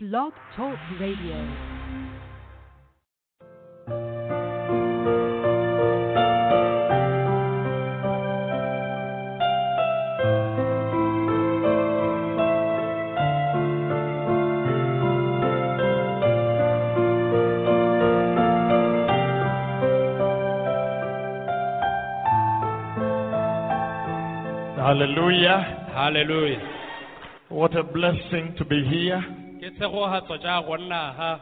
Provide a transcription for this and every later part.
Blog Talk Radio. Hallelujah. Hallelujah. What a blessing to be here. Ke tshegogatso tša go nna ha.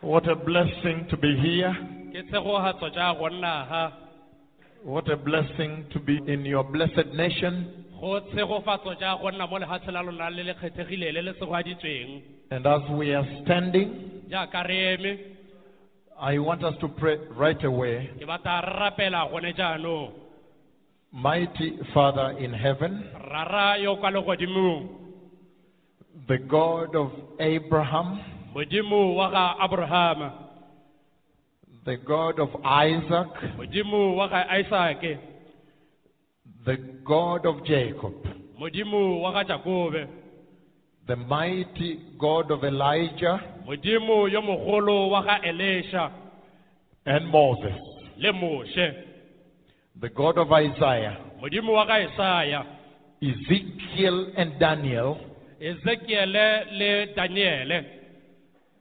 What a blessing to be here. Ke tshegogatso tša go nna ha. What a blessing to be in your blessed nation. And as we are standing, Jaaka re eme, I want us to pray right away. ke batla re rapela gone jaanong. Mighty Father in heaven, Rara yo kwa legodimong. The God of Abraham, Modimo wa ga Abraham, the God of Isaac, Modimo wa ga Isaac, the God of Jacob, Modimo wa ga the mighty God of Elijah Modimo yo mogolo wa ga Elisha. and Moses, le Moshe, the God of Isaiah, Modimo wa ga Isaiah, Ezekiel and Daniel, Ezekiel le Daniel,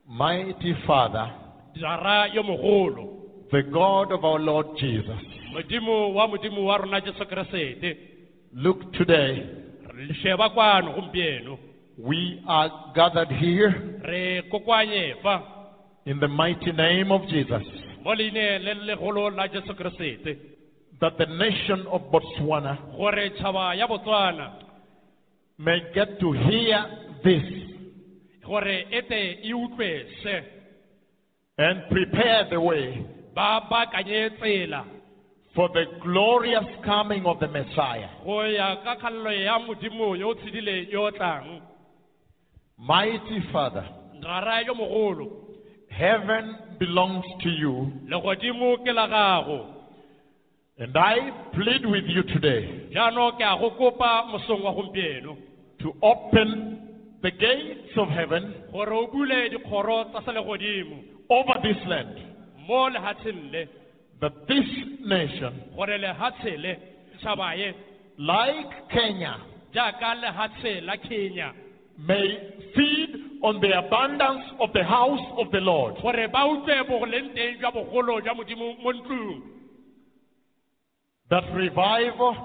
mighty Father, Jara yo mogolo, the God of our Lord Jesus. Modimo wa Modimo wa rona Jesu Kriste. Look today, sheba kwano gompieno. we are gathered here Re kokwanye fa in the mighty name of Jesus, mo leine le legolo la Jesu Kriste. that the nation of Botswana Gore tšhaba ya Botswana may get to hear this gore ete e utlwe and prepare the way ba baakanye tsela. for the glorious coming of the Messiah. go ya ka kgalelo ya modimo yo o tshidileng yo o tlang. Mighty Father, rara yo mogolo. heaven belongs to you, legodimo ke la gago and I plead with you today jaanong ke a go kopa mosong wa gompieno. to open the gates of heaven gore o bule dikgoro tsa sa legodimo. over this land, that this nation, gore lehatshe le tšhaba ye like Kenya, jaaka lehatshe la kenya may feed on the abundance of the house of the Lord. gore ba utlwe bogoleng teng jwa bogolo jwa modimo mo ntlong That revival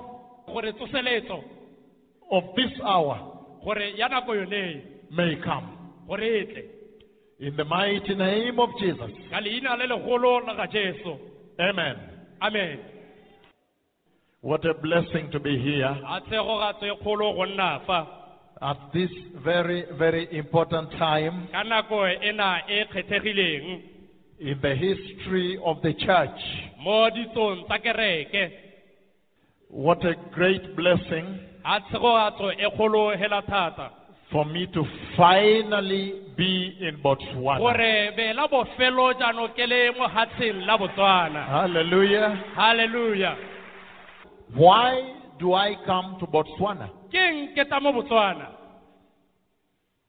gore tsoseletso of this hour gore ya nako yone may come. gore e tle In the mighty name of Jesus. ka leina le legolo la ga jesu Amen. amen What a blessing to be here a tshegogatso kgolo go nna fa at this very, very important time ka nako ena e kgethegileng in the history of the church. mo ditsong tsa kereke What a great blessing a tshegogatso kgolo hela thata for me to finally be in Botswana. gore be la bofelo jaanong ke le mo hatsheng la botswana Hallelujah. Why do I come to Botswana? ke eng mo botswana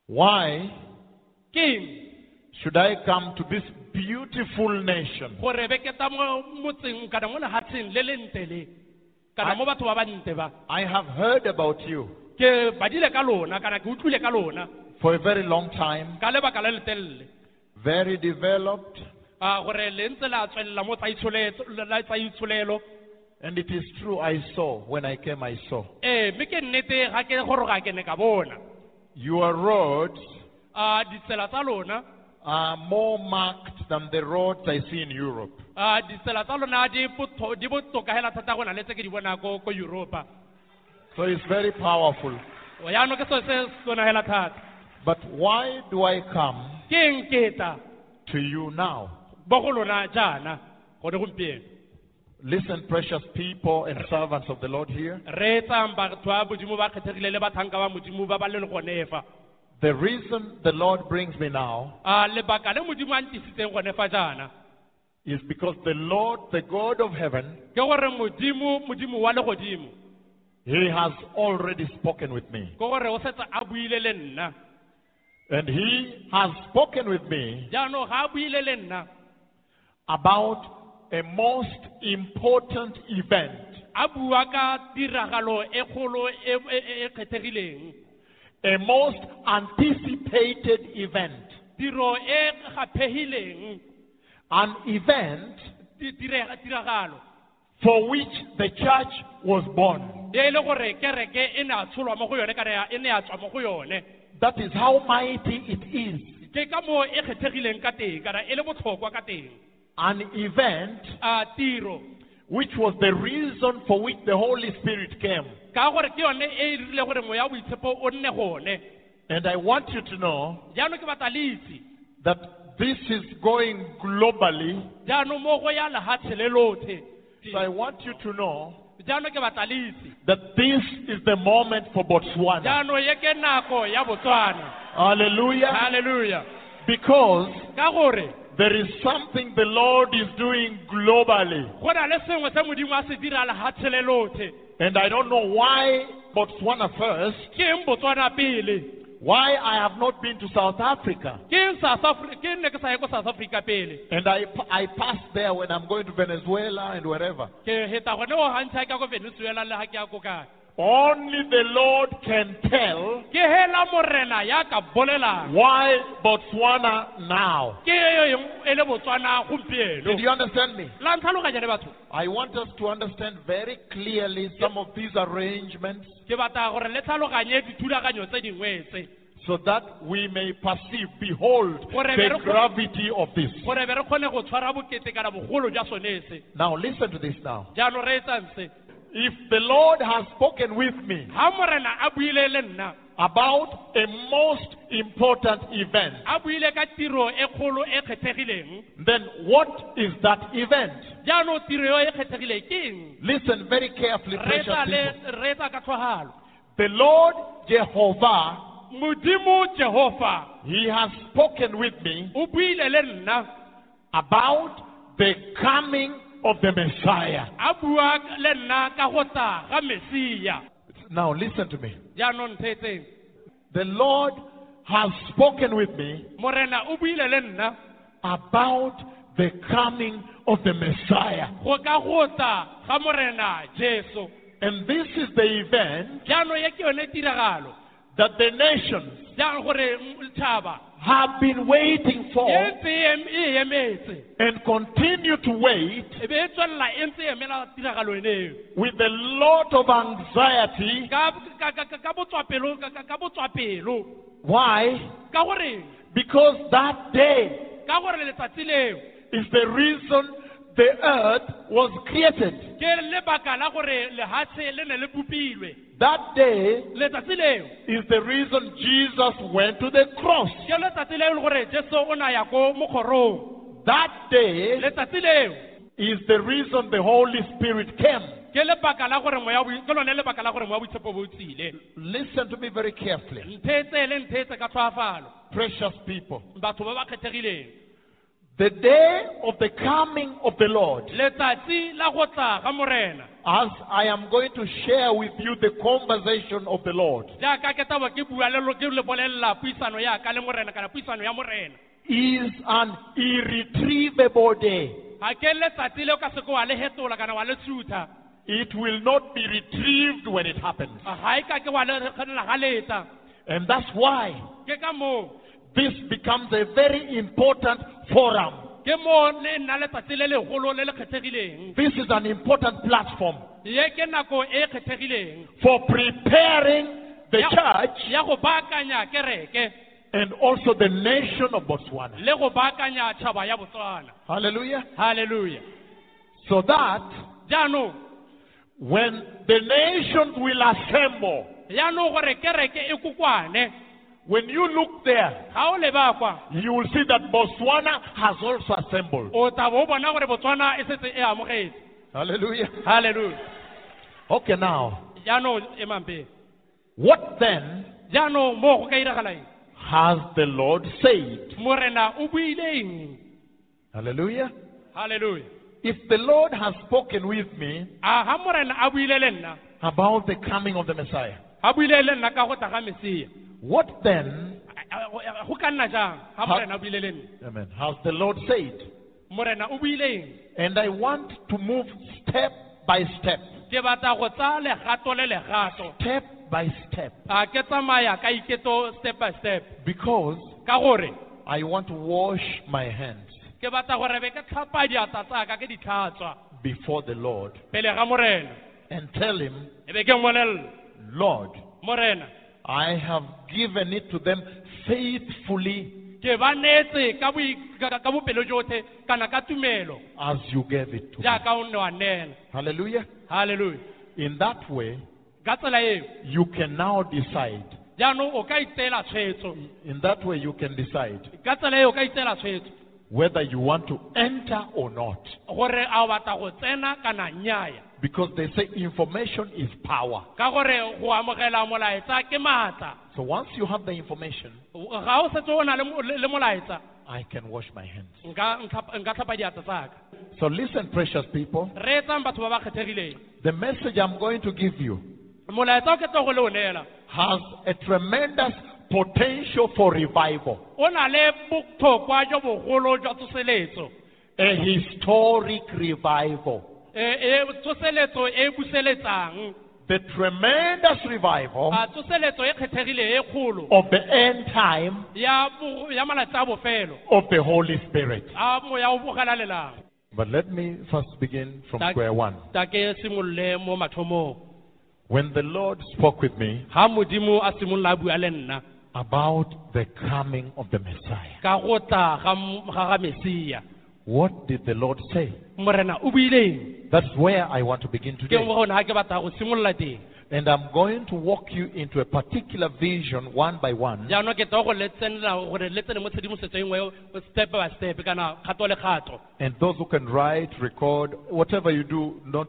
Why should I come to this beautiful nation? Gore be ke ta mo motseng kana mo lehatsheng le le ntle le kana mo batho ba ba ntle ba I have heard about you ke badile ka lona kana ke utlwile ka lona for a very long time, ka lebaka le letelele very developed, ah, a gore le ntse la tswelela mo tsa itsholetso- la tsa itsholelo and it is true. I saw when I came, I saw. ee mme ke nnete ga ke goroga ke ne ka bona Your roads a ditsela tsa lona are more marked than the roads I see in Europe. Ah, a ditsela tsa lona di botoka hela thata go na le tse ke di bona ko ko europa So it's very powerful. Oh, yaanong ke seo se sona hela thata But why do I come ke eng ke tla to you now? bo go lona jaana gone gompieno Listen, precious people and servants of the Lord here. re etsang batho ba modimo ba kgethegile le bathanka ba modimo ba ba le le gone fa The reason the Lord brings me now ah, is because the Lord, the God of heaven, ke gore modimo modimo wa legodimo. He has already spoken with me. ke gore o setse a buile le nna. And he has spoken with me jaanong ga a buile le nna. about a most important event, a bua ka tiragalo kgolo kgethegileng. A most anticipated event, an event ti- tire- tiragalo for which the church was born. le gore kereke ne a tsholwa mo go yone kana ya- ne a tswa mo go yone That is how mighty it is. ke ka moo kgethegileng ka teng kana le botlhokwa ka teng An event which was the reason for which the Holy Spirit came. ka gore ke yone dirile gore moya wa boitshepo o nne gone And I want you to know jaanong ke batla le itse that this is going globally. jaanong mo go ya lehatshe le lotlhe So I want you to know jaanong ke batla le itse that this is the moment for Botswana. jaanong ye ke nako ya botswana Hallelujah. Because there is something the Lord is doing globally. go na le sengwe se modimo a se dira lehatshe le lotlhe And I don't know why Botswana first, ke eng botswana pele why I have not been to South Africa. ke eng South Afri- ke eng ne ke sa ye ko south africa And I, I pass there when I'm going to Venezuela and wherever. Ke heta gone o gantšha ka ko venezuela le ga ke ya ko kae Only the Lord can tell ke hela morena ya ka bolelang why Botswana now. ke eng le botswana gompieno Did you understand me? la ntlhaloganya le batho I want us to understand very clearly some of these arrangements ke batla gore le tlhaloganye dithulaganyo tse dingwe tse so that we may perceive, behold, the gravity of this. gore be re kgone go tshwara bokete kana bogolo jwa sone se Now listen to this now. Jaanong re etsang se If the Lord has spoken with me ga morena a buile le nna. about a most important event, a buile ka tiro kgolo kgethegileng. then what is that event? jaanong tiro eo kgethegileng ke eng? Listen very carefully, precious people. re etsa ka tlhogalo. The Lord Jehovah, modimo jehova He has spoken with me o buile le nna. about the coming of the Messiah. a bua le nna ka go tla ga mesia Now listen to me. The Lord has spoken with me morena o buile le nna about the coming of the Messiah. go ka go tla ga morena jesu And this is the event jaanong ye ke yone tiragalo that the nations jaanong gore tšhaba have been waiting for ntse em- emetse and continue to wait be tswelela ntse emela tiragalo eneo with a lot of anxiety. Why? Because that day ka gore letsatsi leo is the reason the earth was created. Ke lebaka la gore lehatshe le ne le bopilwe That day is the reason Jesus went to the cross. ke letsatsi leo le gore jesu o na ya ko mokgorong That day is the reason the Holy Spirit came. ke lebaka la gore moya boi- ke lone lebaka la gore moya boitshepo bo tsile Listen to me very carefully, nthetse le nthetse ka tlhoafalo precious people. batho ba ba kgethegileng The day of the coming of the Lord, letsatsi la go tla ga morena. As I am going to share with you the conversation of the Lord, jaaka ke tabo ke bua le lo- ke le bolelela puisano ya ka le morena kana puisano ya morena. Is an irretrievable day. ga ke letsatsi le o ka seke wa le hetola kana wa le sutha It will not be retrieved when it happens. ga e ka ke wa le kgonela ga And that's why ke ka moo this becomes a very important forum. ke mo le nna letsatsi le legolo le le kgethegileng This is an important platform ye ke nako kgethegileng for preparing the church ya go baakanya kereke and also the nation of Botswana. le go baakanya tšhaba ya botswana Hallelujah. So that when the nations will assemble, jaanong gore kereke kokwane when you look there, ga o leba kwa you will see that Botswana has also assembled. o tla bo o bona gore botswana e setse e amogetse Hallelujah. halleluja Okay, now, jaanong emang pele? what then jaanong mo go ka iragala eng? has the Lord said? morena o buile eng? Hallelujah. halleluja If the Lord has spoken with me a ga morena a buile le nna. about the coming of the Messiah, a buile le nna ka go tla ga mesia what then go- go ka nna jang? Ga morena o buile le nna. Amen. Has the Lord said? morena o buileng And I want to move step by step, ke batla go tsaya legato le legato step by step, a ke tsamaya ka iketo step by step. Because ka gore I want to wash my hands. ke batla gore be ke tlhapa diatla tsaka ke di tlhatswa. Before the Lord. Pele ga morena. And tell him, e be ke mmolelele Lord, morena I have given it to them faithfully ke ba netse ka boi- ka ka bopelo jotlhe kana ka tumelo as you gave it to me. jaaka o nne wa neela Hallelujah. halleluja In that way, ka tsela eo you can now decide. jaanong o ka itseela tshwetso In that way, you can decide ka tsela eo o ka itseela tshwetso whether you want to enter or not. gore a o batla go tsena kana nnyaya Because they say information is power. ka gore go amogela molaetsa ke maatla So once you have the information, ga o setse o na le mo- le le molaetsa I can wash my hands. nka ntlhapa- nka tlhapa diatla tsaka So listen, precious people. re batho ba ba kgethegileng The message I'm going to give you molaetsa o ke tlo go le o neela has a tremendous potential for revival, o na le botlhokwa jo bogolo jwa tsoseletso a historic revival. E tsoseletso e buseletsang The tremendous revival ah, a tsoseletso e kgethegileng e kgolo. of the end time ya bo- ya malatsi a bofelo. of the Holy Spirit. a moya o bogela But let me first begin from square one. ta ke simolole mo mathomong. When the Lord spoke with me ga modimo a simolola a bua le nna. about the coming of the Messiah, ka go tla ga m- ga ga mesia what did the Lord say? Morena o buileng That's where I want to begin ke today. mo gone ga ke batla go simolola teng And I'm going to walk you into a particular vision one by one. jaanong ke tla go letsenela gore le tsene mo tshedimosetso nngwe step by step kana kgato le kgato And those who can write, record, whatever you do, not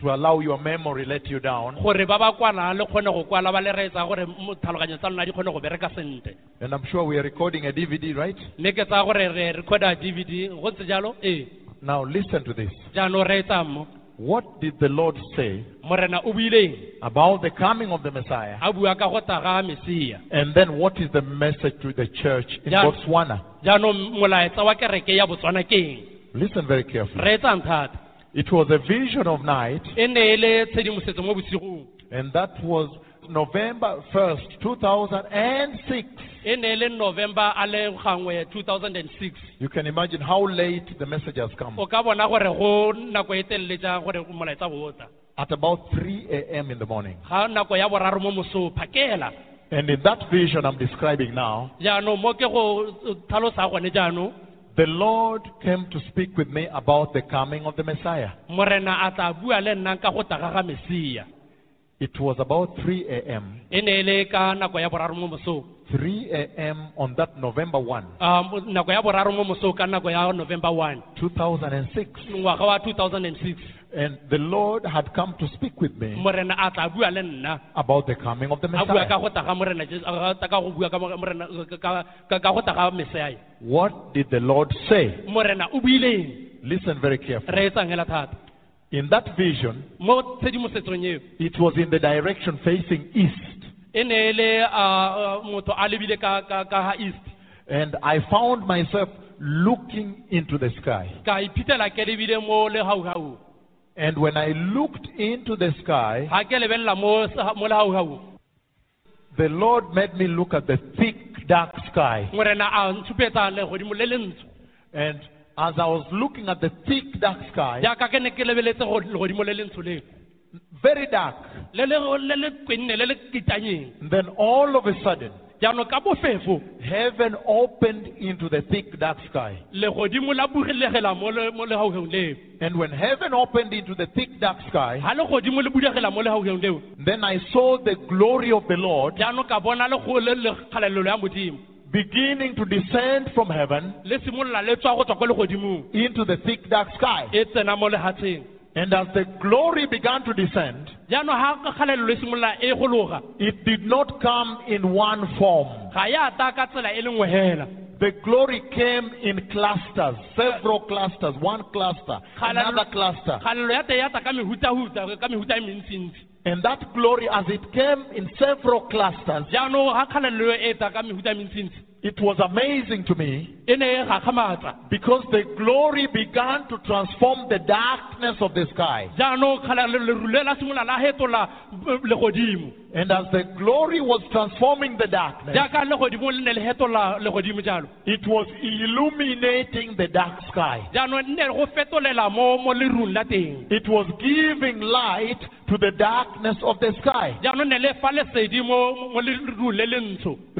to allow your memory let you down. gore ba ba kwalang le kgone go kwala ba le reetsa gore mo tlhaloganyo tsa lona di kgone go bereka sentle And I'm sure we are recording a DVD, right? mme ke tsaya gore re recorda dvd go ntse jalo ee Now listen to this. jaanong re etsang mo What did the Lord say morena o buileng about the coming of the Messiah? a bua ka go tla ga mesia And then what is the message to the church in Botswana? jaanong molaetsa wa kereke ya botswana ke eng Listen very carefully. re etsang thata It was a vision of night, ne le tshedimosetso mo bosigong and that was November 1st, 2006. e ne e le november a le gangwe 2006 You can imagine how late the message has come. o ka bona gore go nako e telele gore molaetsa botla At about 3 a.m. in the morning. ga nako ya boraro mo mosong phakela And in that vision I'm describing now, jaanong mo ke go tlhalosa gone jaanong the Lord came to speak with me about the coming of the Messiah. morena a tla bua le nna ka go tla ga ga mesia It was about 3 a.m. e ne e le ka nako ya boraro mo mosong 3 a.m. on that November 1, Ah, mo- nako ya boraro mo mosong ka nako ya november 1 2006. ngwaga wa 2006 And the Lord had come to speak with me morena a tla bua le nna about the coming of the a bua ka Messiah. go tla morena Jesu- a rata ka go bua ka mo- morena ka- ka ka go tla ga What did the Lord say? morena o buileng Listen very carefully. re etsang hela thata In that vision, mo tshedimosetsong eo it was in the direction facing east. And I found myself looking into the sky. ka iphitlhela ke lebile mo legaugau And when I looked into the sky, ga ke lebelela mo sa- mo legaugau the Lord made me look at the thick, dark sky. morena a ntshupetsa legodimo le le ntsho And as I was looking at the thick, dark sky, jaaka ke ne ke lebeletse go- legodimo le le ntsho leo. very dark, le le le le kwenne le le kitanyeng. then all of a sudden, jaanong ka bofefo heaven opened into the thick, dark sky. legodimo la bugilegela mo le- mo legaugeung leo. And when heaven opened into the thick, dark sky, ga legodimo le bulegela mo legaugeung leo. then I saw the glory of the Lord jaanong ka bona le le le kgalelelo ya modimo beginning to descend from heaven le simolola le tswa go tswa ko legodimong into the thick, dark sky. tsena mo lehatsheng And as the glory began to descend, jaanong ga kgalelelo simolola gologa it did not come in one form. ga ya ta ka tsela le nngwe hela The glory came in clusters, several clusters, one cluster, another cluster. And that glory, as it came in several clusters, jaanong ga kgalelelo tla ka mehuta mentsintsi It was amazing to me because the glory began to transform the darkness of the sky. jaanong kgala le- leru le la simolola la fetola mm, legodimo And as the glory was transforming the darkness, jaaka legodimo le ne le fetola legodimo jalo it was illuminating the dark sky. jaanong nne go fetolela mo mo lerung la teng It was giving light to the darkness of the sky.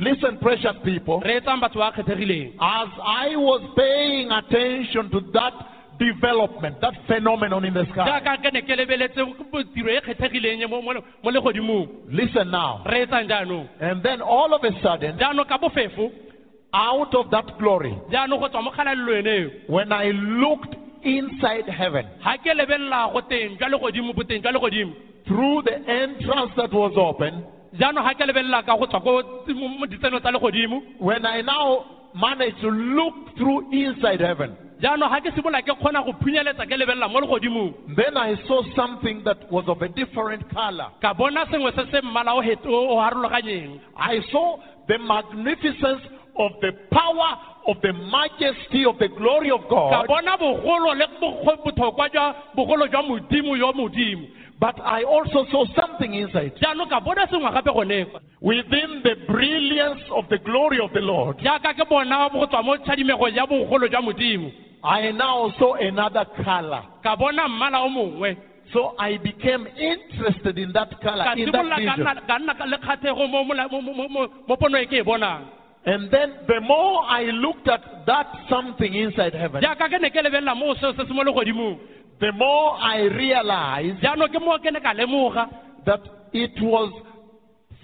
Jaanong ne le fa lesedi mo mo lerung le le ntsho Listen, precious people, re etsang batho ba kgethegileng. As I was paying attention to that development, that phenomenon in the sky, listen now. re etsang jaanong. And then all of a sudden, jaanong ka bofefo out of that glory, jaanong go tswa mo when I looked inside heaven ga ke lebelela go teng jwa legodimo boteng jwa legodimo. through the entrance that was open, jaanong ga ke lebelela ka go tswa ko mo mo ditseno tsa legodimo. When I now managed to look through inside heaven, jaanong ga ke simolola ke kgona go phunyeletsa ke lebelela mo legodimong. then I saw something that was of a different color. ka bona sengwe se se mmala o het- o o harologanyeng. I saw the magnificence of the power of the majesty of the glory of God, bona bogolo le bokgo- botlhokwa jwa bogolo jwa modimo yo modimo but I also saw something inside. jaanong ka bona sengwe gape gone kwa Within the brilliance of the glory of the Lord, jaaka ke bona go tswa mo tshadimegong ya bogolo jwa modimo I now saw another color. ka bona mmala o mongwe So I became interested in that color, in that vision. And then the more I looked at that something inside heaven, jaaka ke ne ke lebelela mo seo se se mo legodimong the more I realized jaanong ke mo ke ne ka lemoga. that it was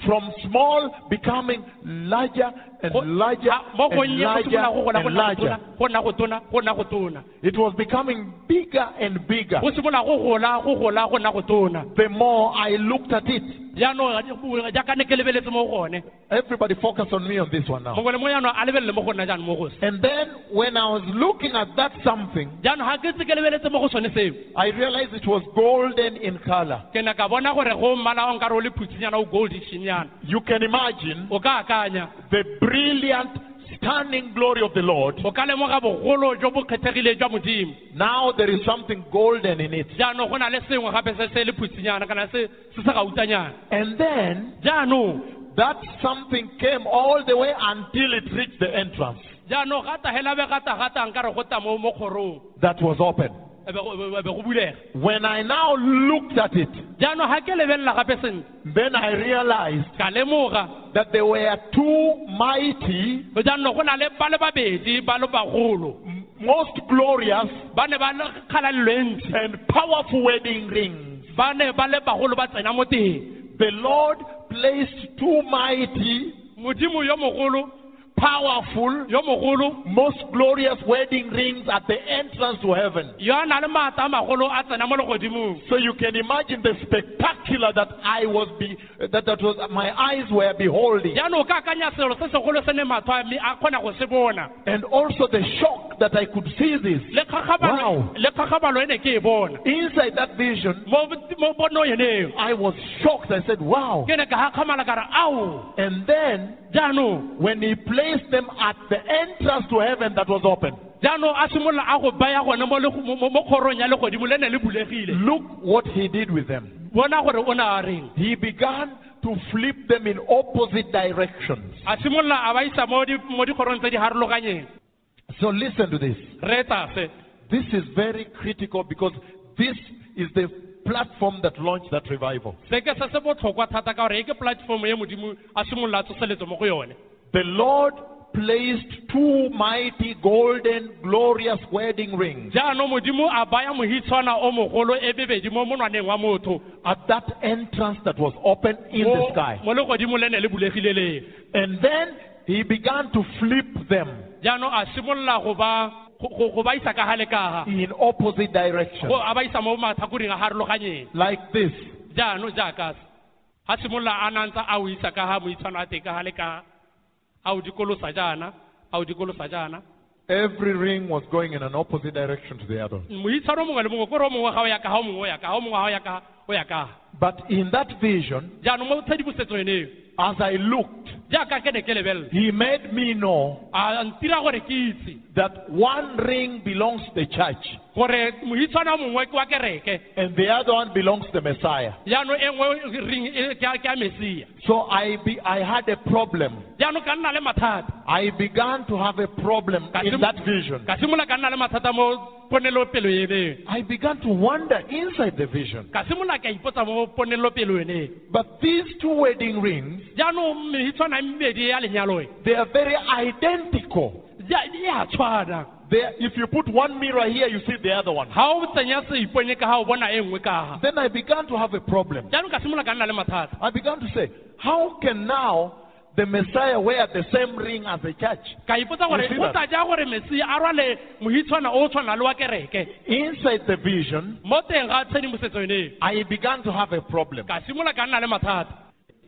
from small becoming larger and Go- larger and larger simolola go gola go and larger. tona go nna go tona go nna go tona It was becoming bigger and bigger. go simolola go gola go gola go nna go tona The more I looked at it, jaanong jaaka ne ke lebeletse mo go gone everybody focus on me on this one now. mongwe le mongwe jaanong a lebelele mo go nna jaanong mo go se And then when I was looking at that something, jaanong ga ke tse ke lebeletse mo go sone seo I realized it was golden in color. ke ne ka bona gore go mmala o nkare o le phutsinyana o goldišinyana You can imagine o ka akanya the brilliant, stunning glory of the Lord. o ka lemoga bogolo jo bo kgethegileng jwa modimo Now there is something golden in it. jaanong go na le sengwe gape se se le phutsinyana kana se se se gautanyana And then jaanong that something came all the way until it reached the entrance jaanong gata hela be gata gata nkare go ta mo mo kgorong that was open. E e be go bulega When I now looked at it, jaanong ga ke lebelela gape sentle. then I realized that there were two mighty, jaanong go na le ba le babedi ba le most glorious, ba ne ba le kgalalelo ntsi and powerful wedding rings. ba ne ba le bagolo ba tsena mo teng. The Lord placed two mighty, modimo yo mogolo powerful, most glorious wedding rings at the entrance to heaven. yo a na le maata a magolo a tsena mo legodimong So you can imagine the spectacular that I was be that, that was my eyes were beholding, jaanong o ka akanya selo se segolo se ne matlho a me a kgona go se bona and also the shock that I could see this Wow. le kgakgabalo ne ke bona inside that vision. mo mo ponong eneo I was shocked. I said, "Wow!" ke ne ka gakgamala ka re ao And then when He placed them at the entrance to heaven that was open, look what He did with them. bona gore o ne a reng He began to flip them in opposite directions. a simolola a ba isa mo di- mo dikgorong tse di harologanyeng So listen to this. This is very critical because this is the platform that launched that revival. Se ke se se botlhokwa thata ka gore ke platform ye modimo a simolola a tsoseletso mo go yone The Lord placed two mighty golden glorious wedding rings jaanong modimo a baya mohitshwana o mogolo bebedi mo monwaneng wa motho at that entrance that was open in the sky. mo legodimo le ne le bulegile leng And then he began to flip them in opposite directions. go a ba isa mo matlhakoreng a Like this. Jaanong jaaka se ga simolola a nantsa a o isa ka ga moitshwano a teng ka gale ka a o dikolosa jaana a o dikolosa jaana Every ring was going in an opposite direction to the other. moitshwano mongwe le mongwe kore o mongwe ga o ya ga o mongwe o ya ga o mongwe ga o ya o ya But in that vision, jaanong mo tshedimosetso eneo as I looked, jaaka ke ne ke lebelela he made me know a ntira gore ke itse that one ring belongs to the church gore moitshwana mongwe ke wa kereke and the other one belongs to the Messiah. jaanong nngwe ring ke a- ke a mesia So I, be, I had a problem. jaanong ka nna le mathata I began to have a problem in that vision. ka simolola ka nna le mathata mo ponelopelo eneng I began to wonder inside the vision. ka simolola ka ipotsa mo ponelopelo eneng But these two wedding rings, jaanong meitshwana mmedi ya lenyalo they are very identical. ja- e a tshwana They, if you put one mirror here, you see the other one. ga o tsenya seipone ka ga o bona nngwe ka ga Then I began to have a problem. jaanong ka simolola ka nna le mathata I began to say, how can now the Messiah wear the same ring as the church? ka ipotsa gore You see that? tla ja gore mesia a rwale moitshwana o o tshwana le wa kereke Inside the vision, mo teng ga tshedimosetso eneng I began to have a problem.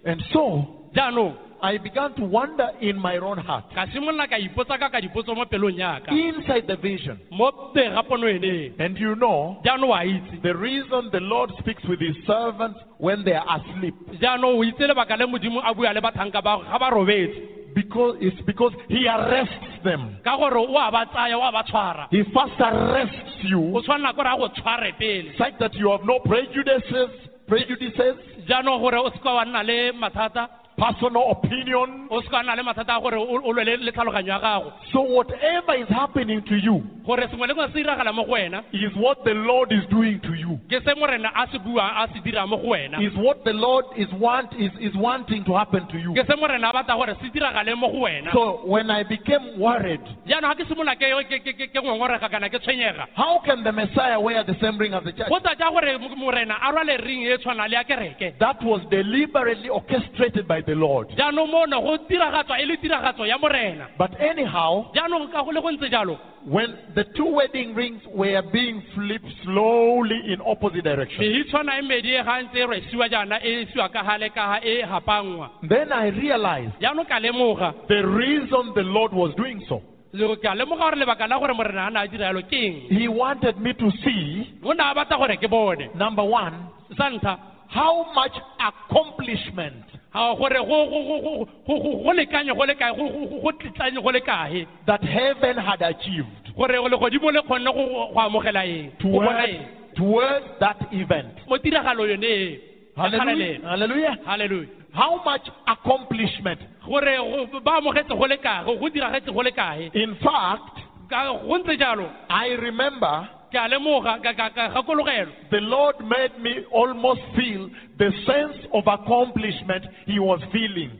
Ka simolola ka nna le mathata And so I began to wonder in my own heart. ka simolola ka ipotsa ka ka dipotso mo pelong yaka Inside the vision. mo teng ga pono eneng And you know, jaanong wa itse. the reason the Lord speaks with his servants when they are asleep. Jaanong o itse lebaka le modimo a bua le bathanka ba ga ba robetse. Because it's because he arrests them. ka gore o a ba tsaya o a ba tshwara. He first arrests you. Tshwanela gore a go tshware pele. Such that you have no prejudices, prejudices, jaanong gore o seka wa nna le mathata personal opinion. o seka nna le mathata a gore o o lwe le le tlhaloganyo ya gago So whatever is happening to you gore sengwe le sengwe se diragala mo go wena is what the Lord is doing to you. ke se morena a se bua a se dira mo go wena Is what the Lord is want is, is wanting to happen to you. ke se morena a batla gore se diragale mo go wena So when I became worried, jaanong ga ke simolola ke ke- ke- ke- ke ngongorega kana ke tshwenyega how can the Messiah wear the same ring as the church? go tla ja gore mo- morena a rwale ring e tshwana le ya kereke That was deliberately orchestrated by the Lord. jaanong mo ne go diragatswa e le tiragatso ya morena But anyhow, jaanong ka go le go ntse jalo when the two wedding rings were being flipped slowly in opposite directions, meitshwana medi ga ntse rwesiwa jaana siwa ka gale ka ga gapangwa then I realized jaanong ka lemoga the reason the Lord was doing so. le- ka lemoga gore lebaka la gore morena a na a dira yalo ke eng He wanted me to see, o ne a batla gore ke bone number one, how much accomplishment Ah, gore go- lekanye go le kae go- go- le kae that heaven had achieved gore legodimo le kgonne go go- go amogela eng go bona toward, eng toward that event. mo tiragalo yone e Hallelujah. Hallelujah. halleluja How much accomplishment? gore go- ba amogetse go le kae go go diragetse go le kae In fact, ka go ntse jalo I remember the Lord made me almost feel the sense of accomplishment He was feeling.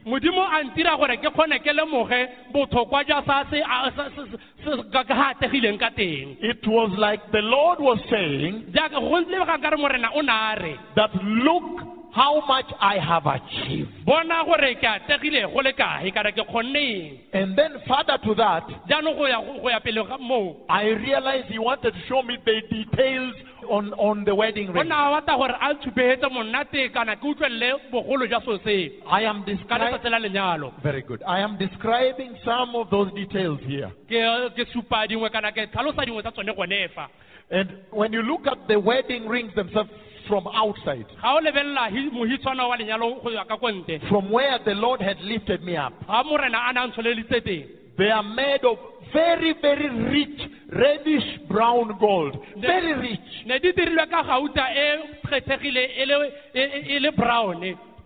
It was like the Lord was saying jaaka go lebega ka re morena o ne a re. that look how much I have achieved. bona gore ke ategile go le kae ka re ke kgonne eng And then further to that, jaanong go ya go ya pele ga moo I realized He wanted to show me the details on, on the wedding ring. ne a batla gore a tshupegetse monate kana ke utlwelele bogolo jwa so seo I am describing. letsatsi la lenyalo Very good. I am describing some of those details here. ke ke supa dingwe kana ke tlhalosa dingwe tsa tsone gone fa And when you look at the wedding rings themselves from outside, ga o lebelela hi- mohitshwana wa lenyalo go ya ka ko nte from where the Lord had lifted me up, ga morena a ne a ntsholeditse teng they are made of very, very rich, reddish brown gold. Very rich.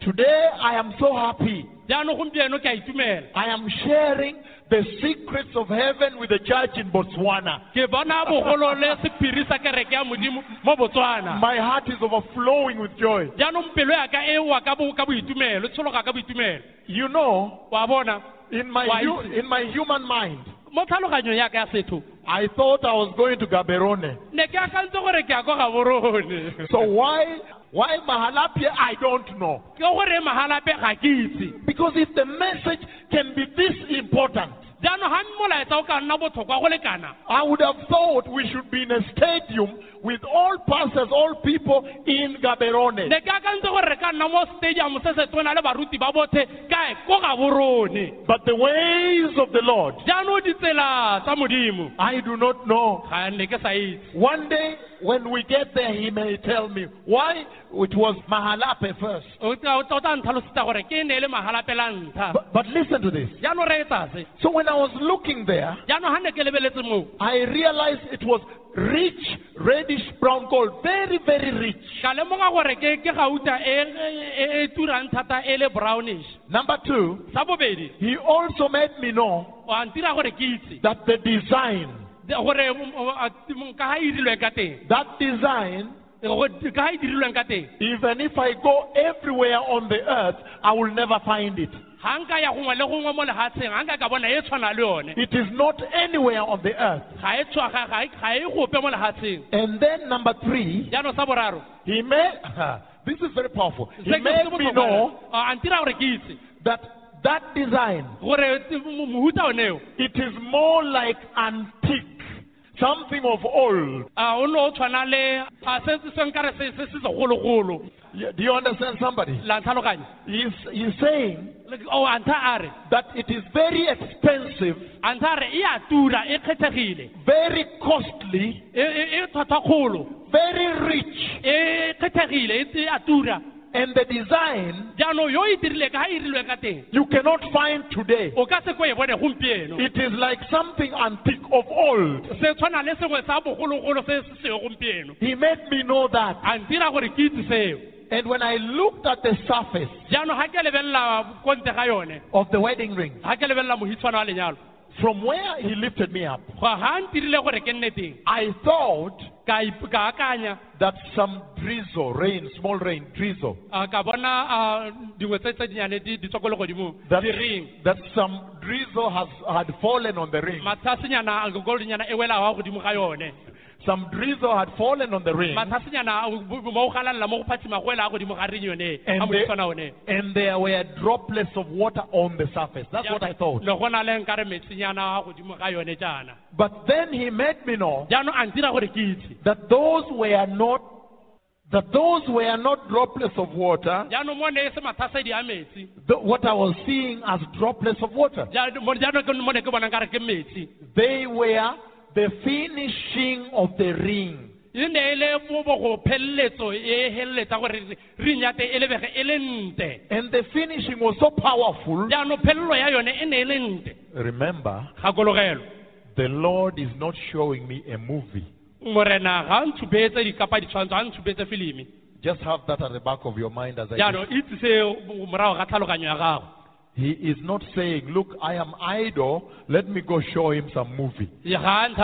Today I am so happy. jaanong gompieno ke a itumela I am sharing the secrets of heaven with the church in Botswana. ke bona bogolo le sephiri sa kereke ya modimo mo botswana My heart is overflowing with joy. jaanong pelo yaka wa ka bo- ka boitumelo tshologa ka boitumelo You know, in my, Why hu- is it? in my human mind, mo tlhaloganyong yaka ya setho I thought I was going to Gaborone. ne ke akantse gore ke ya ko gaborone So why why Mahalapye? I don't know. ke gore mahalape ga ke itse Because if the message can be this important, jaanong ga molaetsa o ka nna botlhokwa go lekana I would have thought we should be in a stadium with all pastors, all people in Gaborone. ne ke akantse gore re ka nna mo stadium se se tona le baruti ba botlhe kae ko ga borone But the ways of the Lord, jaanong ditsela tsa modimo I do not know. ga ne ke sa itse One day, when we get there, he may tell me why it was Mahalape first. o tla o tla ntlhalosetsa gore ke ne le magalapela ntlha But, but listen to this. jaanong re etsa So when I was looking there, jaanong ga ne ke lebeletse moo I realized it was rich, reddish brown gold, very, very rich. ka lemoga gore ke ke gauta turang thata le brownish Number two, he also made me know wa ntira gore ke itse that the design, de- gore a- ka ga dirilweng ka teng that design, go- ka ga dirilweng ka teng even if I go everywhere on the earth, I will never find it. Ga nka ya gongwe le gongwe mo legatsheng ga nka ka bona e tshwana le yone. It is not anywhere on the earth. ga e tshwa- ga- ga e- ga e gope mo legatsheng And then number three, jaanong sa boraro he made, this is very powerful. He se ke- se made me botlhokwa know a a ntira gore ke itse. that that design, gore t- mo- mohuta oneo it is more like antique, something of old. a o ne o tshwana le a se se nkare se se se segologolo. Yeah, Do you understand somebody? la ntlhaloganya. He's, he's saying o oh, a ntlha a re. that it is very expensive, a ntlha a re e a tura e kgethegile. very costly, e e- e tlhwatlhwa kgolo. very rich, e kgethegile e tse- e a tura and the design jaanong yo e dirile ka ga e dirilwe ka teng you cannot find today. o ka se ko e bone gompieno It is like something antique of old. se tshwana le sengwe sa bogologolo se se seo gompieno He made me know that. a ntira gore ke itse seo And when I looked at the surface jaanong ga ke lebelela konte ga yone of the wedding ring, ga ke lebelela mohitshwana wa lenyalo from where he lifted me up, ga ga ntirile gore ke nne teng I thought that some drizzle, rain, small rain, drizzle, that, that some drizzle has had fallen on the ring. Matshasenyana kolodinyana wela wa godimo ga yone Some drizzle had fallen on the ring. matshasenyana mo o galalela mo go phatsima go wela a godimo ga reng yone And, a the- moditshwana one and there were droplets of water on the surface. That's what I thought. ne go na le nkare metsinyana a godimo ga yone jaana But then he made me know jaanong a ntira gore ke itse that those were not that those were not droplets of water. jaanong mo ne se mathasedi a metsi The, what I was seeing as droplets of water. Ja- mo- jaanong ke- mo ne ke bonang kare ke metsi They were the finishing of the ring. e ne e le mo go phelletso e heleletsa gore reng ya te e lebege e le nte And the finishing was so powerful. jaanong phelelo ya yone e ne e le nte Remember, the Lord is not showing me a movie. morena ga a ntshupetse dikapa ditshwantsho ga a ntshupetse filimi Just have that at the back of your mind as I jaanong itse se morago ga tlhaloganyo ya gago He is not saying, Look, I am idle. Let me go show him some movie. nnyane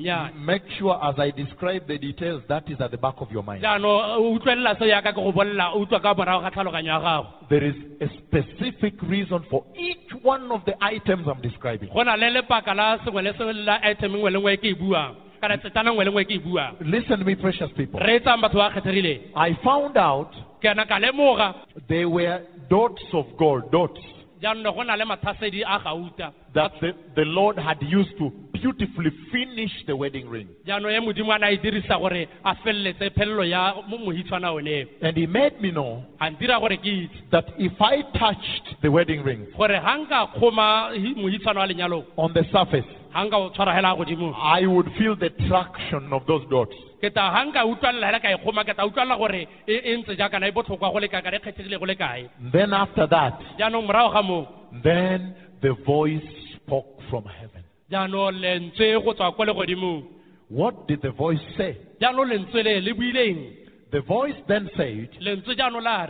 eh, Make sure as I describe the details, that is at the back of your mind. jaanong o utlwelela seo yaka ke go bolela o utlwa ka morago ga tlhaloganyo ya gago There is a specific reason for each one of the items I'm describing. go na le lebaka la sengwe le sengwe la item nngwe le nngwe ke buang kana tsetana nngwe le nngwe ke buang Listen to me, precious people. re etsang batho ba kgethegileng I found out ke yana ka lemoga. There were dots of gold, dots, jaanong ne go na le mathasedi a gauta. That the, the Lord had used to beautifully finish the wedding ring. jaanong modimo a na dirisa gore a feleletse phelelo ya mo- mohitshwana oneo And He made me know a ntira gore ke itse. that if I touched the wedding ring gore ga nka kgoma hi- mohitshwana wa lenyalong on the surface, ga nka o tshwara hela godimo I would feel the traction of those dots. ke ta ga nka utlwalela hela ka kgoma ke ta utlwalela gore ntse jaakana botlhokwa go le kae kana kgethegile go le kae Then after that, jaanong morago ga moo then the voice spoke from heaven. jaanong lentswe go tswa ko legodimong What did the voice say? jaanong lentswe le le buileng The voice then said lentswe jaanong la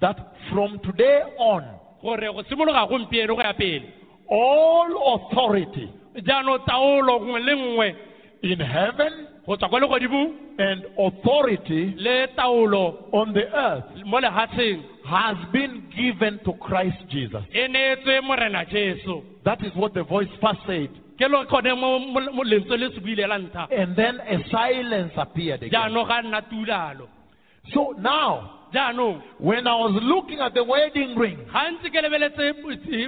that from today on, gore go simologa gompieno go ya pele all authority jaanong taolo nngwe le nngwe. In heaven go tswa ko legodimong and authority le taolo on the earth mo lehatsheng has been given to Christ Jesus. e neetswe morena jesu. That is what the voice first said. ke lo kgone mo mo- mo lentswe le se buile la ntlha. And then a silence appeared again. jaanong ga nna tulalo. So now, jaanong when I was looking at the wedding ring, ga ke lebeletse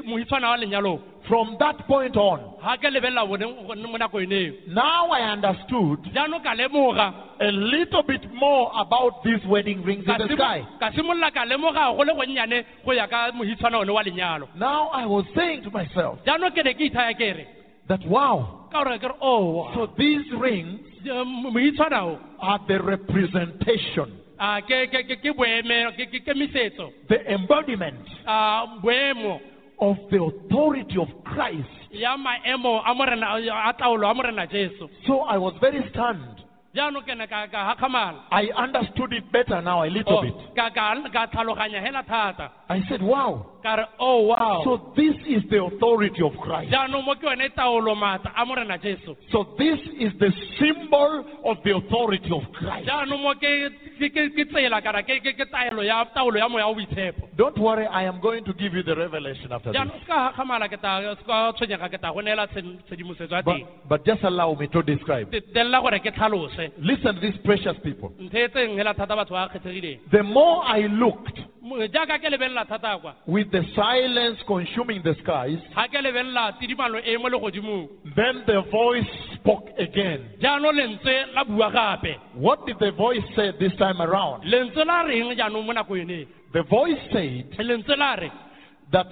moitshwana wa lenyalong from that point on, ga ke lebelela bone mo nakong eo now I understood jaanong ka lemoga. a little bit more about these wedding rings in the sky. ka simolola ka lemoga go le gonnyane go ya ka moitshwana one wa lenyalo. Now I was saying to myself jaanong ke ne ke ithaya ke re that wow, ka gore ke re oh so these rings are the representation, the embodiment of the authority of Christ. ya maemo a morena a taolo a morena jesu So I was very stunned. Jaanong ke ne ka ka gakgamala I understood it better now a little Oh, bit. I said, wow. oh wow So this is the authority of Christ. jaanong mo ke yone taolo maatla a morena jesu So this is the symbol of the authority of Christ. Don't worry, I am going to give you the revelation after this. jaanong se ka gakgamala ke ta se ka tshwenyega ke ta go neela tshedim- tshedimosetso ya But, but just allow me to describe. Te- telela gore ke tlhalose Listen, these precious people. ntho tseng hela thata batho ba kgethegileng. The more I looked Mo- jaaka ke lebelela thata kwa. with the silence consuming the skies, ga ke lebelela tidimalo mo legodimong. then the voice spoke again. jaanong lentswe la bua gape. What did the voice say this time around? lentswe la reng jaanong mo nako yone The voice said that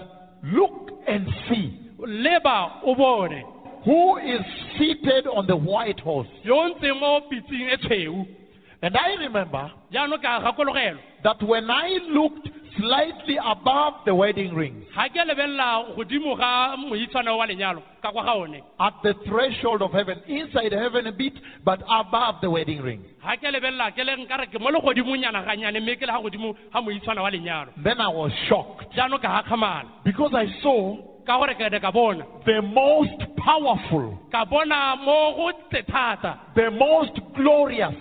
look and see. leba o bone who is seated on the white horse. yo o ntse mo pitseng tshweu. And I remember jaanong ka gakologelwa. that when I looked slightly above the wedding rings, ga ke lebelela godimo ga moitshwana wa lenyalo ka kwa ga one. at the threshold of heaven, inside heaven a bit, but above the wedding rings. ga ke lebelela ke le nkare ke mo legodimonyana ganyane mme ke le ga godimo ga moitshwana wa lenyalo. Then I was shocked. Jaanong ka gakgamala because I saw ka gore ke ne ka bona. The most powerful, ka bona mo go tle thata. the most glorious,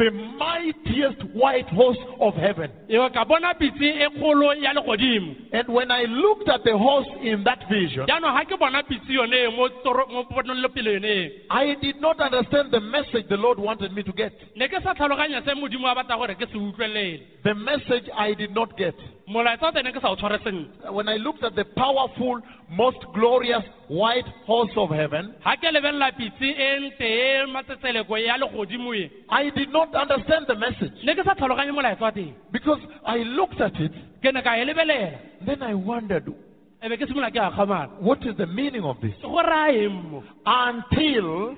mo ne go le kgalalelo tona the mightiest white horse of heaven. Ewa, ka bona pitse kgolo ya legodimo And when I looked at the horse in that vision, jaanong ga ke bona pitse yone mo toro- mo ponelopele yone I did not understand the message the Lord wanted me to get. ne ke sa tlhaloganya se modimo a batla gore ke se utlwelele The message I did not get. molaetsa wa tene ke sa o tshware sentle When I looked at the powerful, most glorious white horse of heaven, ga ke lebelela pitse e nte e matsetseleko ya legodimo e. I did not understand the message ne ke sa tlhaloganye molaetsa wa teng. because I looked at it, ke ne ka e lebelela. then I wondered, be ke simolola ke gakgamala what is the meaning of this? go raya mo Until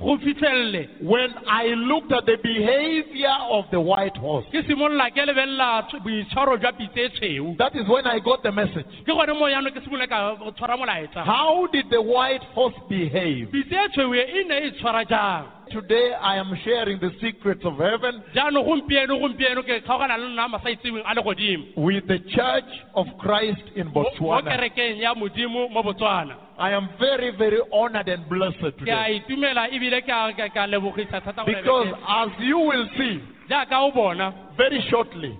when I looked at the behavior of the white horse. ke simolola ke lebelela tsh- boitshwaro jwa pitse tshweu That is when I got the message. ke gone mo yaanong ke simolola ka tshwara molaetsa How did the white horse behave? Pitse tshweu ne tshwara jang Today I am sharing the secrets of heaven jaanong gompieno gompieno ke kgaogana le nna masaitseweng a legodimo with the Church of Christ in mo Botswana. kerekeng ya modimo mo botswana I am very, very honored and blessed ke a today. itumela ebile ke a- ke- ke a lebogisa thata gore Because as you will see jaaka o bona very shortly,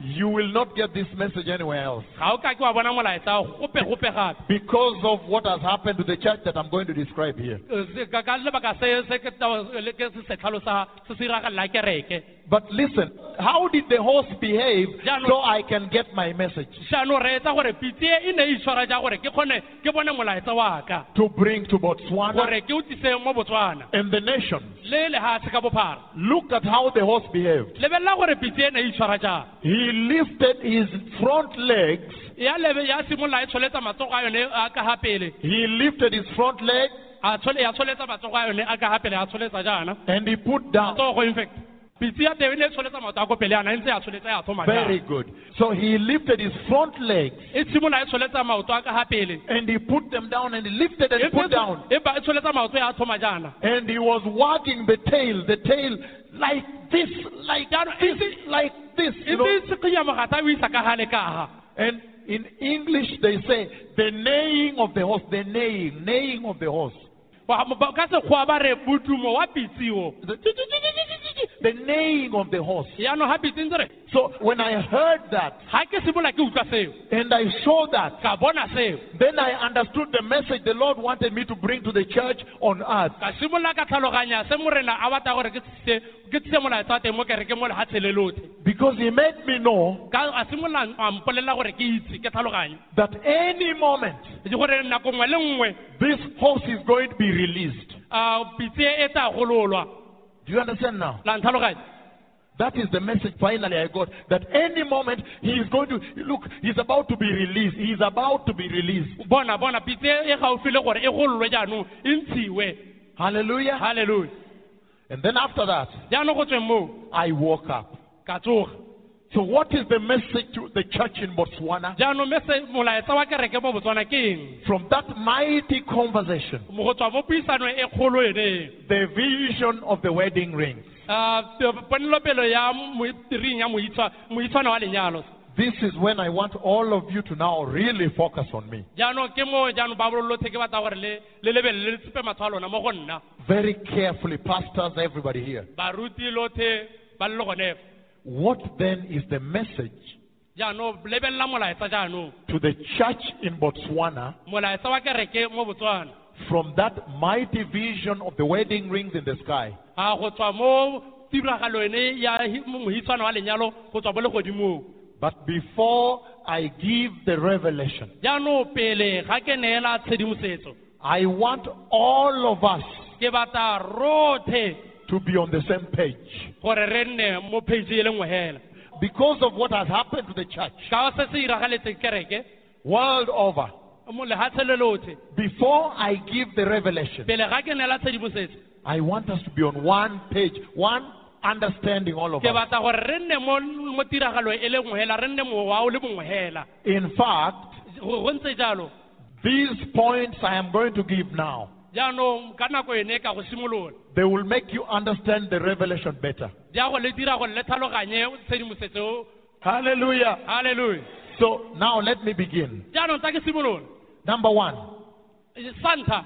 you will not get this message anywhere else. ga o ka ke wa bona molaetsa gope gope gape Because of what has happened to the church that I'm going to describe here. Eh, se- ka ka lebaka se se ke tao- le- ke se se tlhalosa se se iragalela kereke But listen, how did the horse behave so I can get my message jaanong re etsa gore pitse ne itshwara ja gore ke kgone ke bone molaetsa wa ka to bring to Botswana gore ke o tlise mo botswana and the nations? le lehatshe ka bophara Look at how the horse behaved. Lebelela gore pitse ne itshwara jang? He lifted his front legs, ya lebe ya simolola tsholetsa matsogo a yone a ka ga pele. He lifted his front leg a tshole ya tsholetsa matsogo a yone a ka ga pele a tsholetsa jaana. and he put down. matsogo in fact pitse ya teng ne tsholetsa maoto a ko pele yana ntse ya tsholetsa ya thoma Very good. So he lifted his front legs tshimola tsholetsa maoto a ka ga pele. and he put them down and he lifted and put down. empa tsholetsa maoto ya thoma jaana. And he was wagging the tail, the tail like this, like that, this, like this. You know? se sekinya mogata o isa ka gale ka ga And in English they say the neighing of the horse, the neighing, neighing of the horse. Wa- ba- ka sekgowa ba re modumo wa pitseo The the neighing of the horse. yaanong ga pitse ntse re So when I heard that ga ke simolola ke utlwa seo and I saw that, ka bona seo then I understood the message the Lord wanted me to bring to the church on earth. ka simolola ka tlhaloganya se morena a batla gore ke tse ke tse molaetsa wa teng mo kereke mo lefatshe le lotlhe Because He made me know ka a simolola a mpolelela gore ke itse ke tlhaloganye that any moment ke gore nako nngwe le nngwe this horse is going to be released. Do you understand now? That is the message finally I got. That any moment he is going to look, he's about to be released. He is about to be released. bona bona pitse gaufi le gore gololwe jaanong ntshiwe Hallelujah. And then after that, jaanong go tsweng moo I woke up. So what is the message to the church in Botswana? jaanong mese molaetsa wa kereke mo botswana ke eng From that mighty conversation, mo go tswa mo puisanong kgolo eneng the vision of the wedding ring. Ah, ponelopele ya mo- ring ya moitshwa- moitshwana wa lenyalo This is when I want all of you to now really focus on me. Very carefully, pastors, everybody here. Baruti lotlhe ba le le gone What then is the message jaanong lebelela molaetsa jaanong. to the church in Botswana molaetsa wa kereke mo botswana. from that mighty vision of the wedding rings in the sky? a go tswa mo tiragalo ene ya hi- moitshwana wa lenyalo go tswa mo legodimong. But before I give the revelation, jaanong pele ga ke neela tshedimosetso I want all of us ke batla rothe to be on the same page. gore re nne mo page le nngwe hela Because of what has happened to the church. Ka se se iragaletseng kereke? World over, mo lehatshe le lotlhe. Before I give the revelation, pele ga ke neela tshedimosetso I want us to be on one page, one understanding, all of us. batla gore re nne mo mo tiragalong le nngwe hela re nne mowa o le mongwe hela In fact, go go ntse jalo. these points I am going to give now, jaanong ka nako ene ka go simolola they will make you understand the revelation better. di a go le dira gore le tlhaloganye tshedimosetso Hallelujah. halleluja So now let me begin. jaanong tsa ke simolola Number one, sa ntlha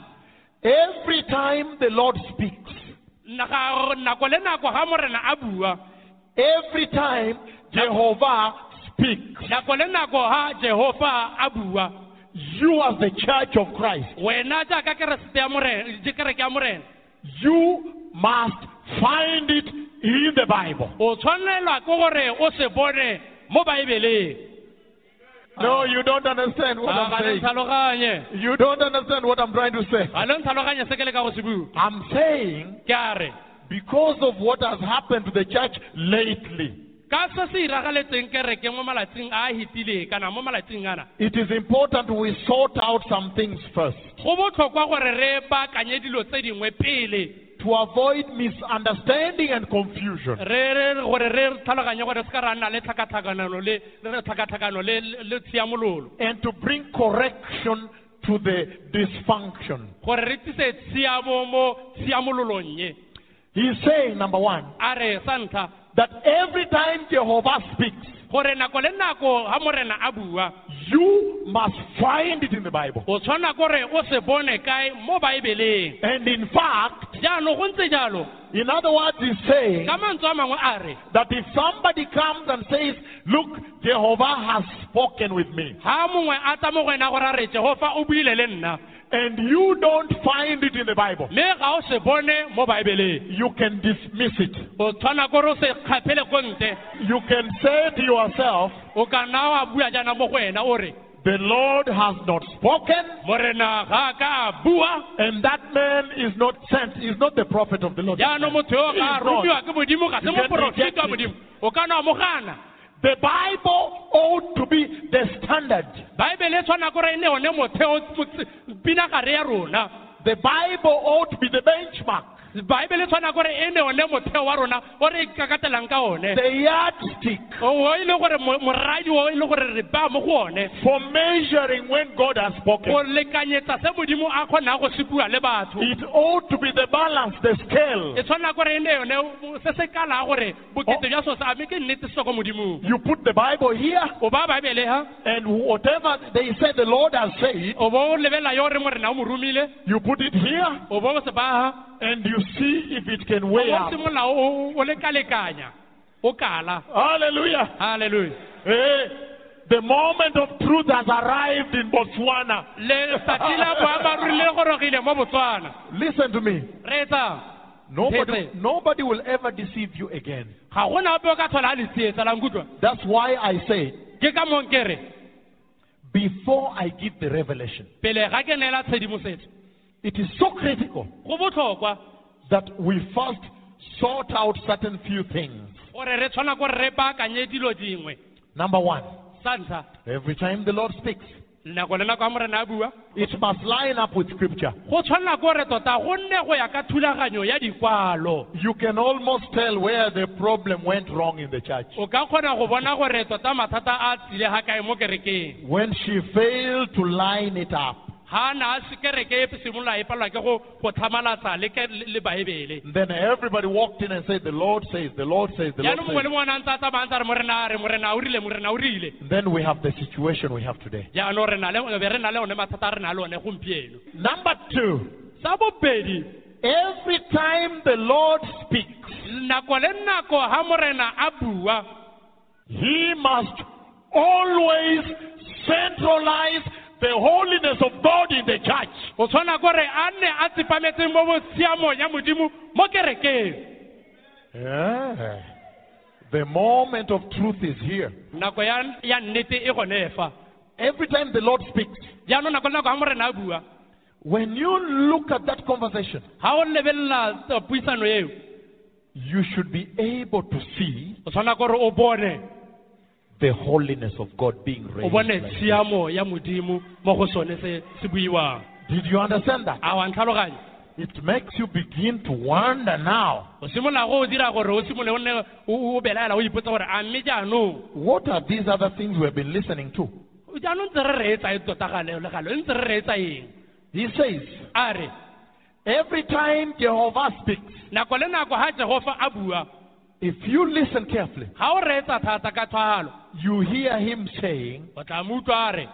every time the Lord speaks, nako le nako ga morena a bua every time Jehovah speaks, nako le nako ga jehova a bua you as the church of Christ, wena jaaka keresete ya morena kereke ya morena you must find it in the Bible. o tshwanelwa ke gore o se bone mo baebeleng No, you don't understand what Ah, I'm le saying. ntlhaloganye You don't understand what I'm trying to say. ga le ntlhaloganye se ke le ka go se bua I'm saying ke a re because of what has happened to the church lately, ka se se iragaletseng kereke mo malatsing a a kana mo malatsing ana? It is important we sort out some things first. Go botlhokwa gore re baakanye dilo tse dingwe pele. To avoid misunderstanding and confusion. re re gore re tlhaloganye gore se ka ra nna le tlhakatlhakanano le le tlhakatlhakano le le tshiamololo. And to bring correction to the dysfunction. gore re tlise tshiamo mo tshiamololong ye He's saying, number one, a re sa ntlha that every time Jehovah speaks, gore nako le nako ga morena a bua you must find it in the Bible. o tshwana kore o se bone kae mo baebeleng And in fact, jaanong go ntse jalo in other words, he's saying ka mantswe a mangwe a re that if somebody comes and says, Look, Jehovah has spoken with me, ga mongwe a tla mo go wena gore a re jehova o buile le nna and you don't find it in the Bible, mme ga o se bone mo baebeleng you can dismiss it. o tshwana kore o se kgaphele ko ntle You can say to yourself, o ka nna wa bua jaana go wena o re The Lord has not spoken, morena ga a ka a bua and that man is not sent, is not the prophet of the Lord. jaanong motho yo o He is not. romiwa ke modimo ga se You can reject it. Modimo o ka na mo gana The Bible ought to be the standard. baebele e tshwana kore e ne one motheo motse- pinagare ya rona The Bible ought to be the benchmark, baebele tshwana kore e ne one motheo wa rona o re ikakatelang ka one. The yardstick. O e le gore moradi o e le gore re baa mo go one. For measuring when God has go spoken. lekanyetsa se modimo a kgonang go se bua le batho. It ought to be the balance, the scale. e tshwana kore e ne yone se se kala gore bokete jwa so sa mme ke nnete se ko modimong You put the Bible here, o ba baebele ha? And whatever they say the Lord has said, o bo o lebelela yo re morena o mo romile you put it here, o bo se ba ha and you see if it can weigh o up. simolola o o- o lekalekanya o kala Hallelujah. Hey, eh, the moment of truth has arrived in Botswana. letsatsi la boammaaruri le gorogile mo botswana Listen to me. Nobody, nobody will ever deceive you again. ga gona ope o ka tlhola a le tsietsa la nkutlwa That's why I say, ke ka mong ke re before I give the revelation, pele ga ke neela tshedimosetso it is so critical that we first sort out certain few things. gore re tshwana ko re baakanye dilo dingwe Number one, every time the Lord speaks, nako le nako ya morena a bua it must line up with Scripture. go tshwanela ko re tota go nne go ya ka thulaganyo ya dikwalo You can almost tell where the problem went wrong in the church. o ka kgona go bona gore tota mathata a tsile ga kae mo kerekeng When she failed to line it up, ga na a se kereke simolola e palelwa ke go go tlhamalatsa le ke le baebele then everybody walked in and said, The Lord says, the Lord says, the Lord jaanong mongwe le says. mongwe a ntse a tsamaya ntse re morena re morena o rile morena o rile Then we have the situation we have today. jaanong re na le be re na le one mathata a re na le one gompieno Number two, sa bobedi every time the Lord speaks, nako le nako ga morena a bua he must always centralize the holiness of God in the church. o tshwana kore a nne a tsepametseng mo ya modimo mo kerekeng Yeah. The moment of truth is here. nako ya ya nnete e gone fa Every time the Lord speaks, jaanong nako le nako ga morena a bua when you look at that conversation, ga o lebelela puisano eo you should be able to see o tshwana kore o bone the holiness of God being o raised. bone like this. tshiamo ya modimo mo go sone se se buiwang Did you understand that? a wa ntlhaloganya It makes you begin to wonder now. o simolola go o dira gore o simole o nne o o belaela o ipotsa gore a mme jaanong What are these other things we have been listening to? jaanong ntse re reetsa e tota gale le gale ntse re reetsa eng He says, a re every time Jehovah speaks, nako le nako ga jehova a bua if you listen carefully, ga o reetsa thata ka you hear him saying, o tla mo utlwa a re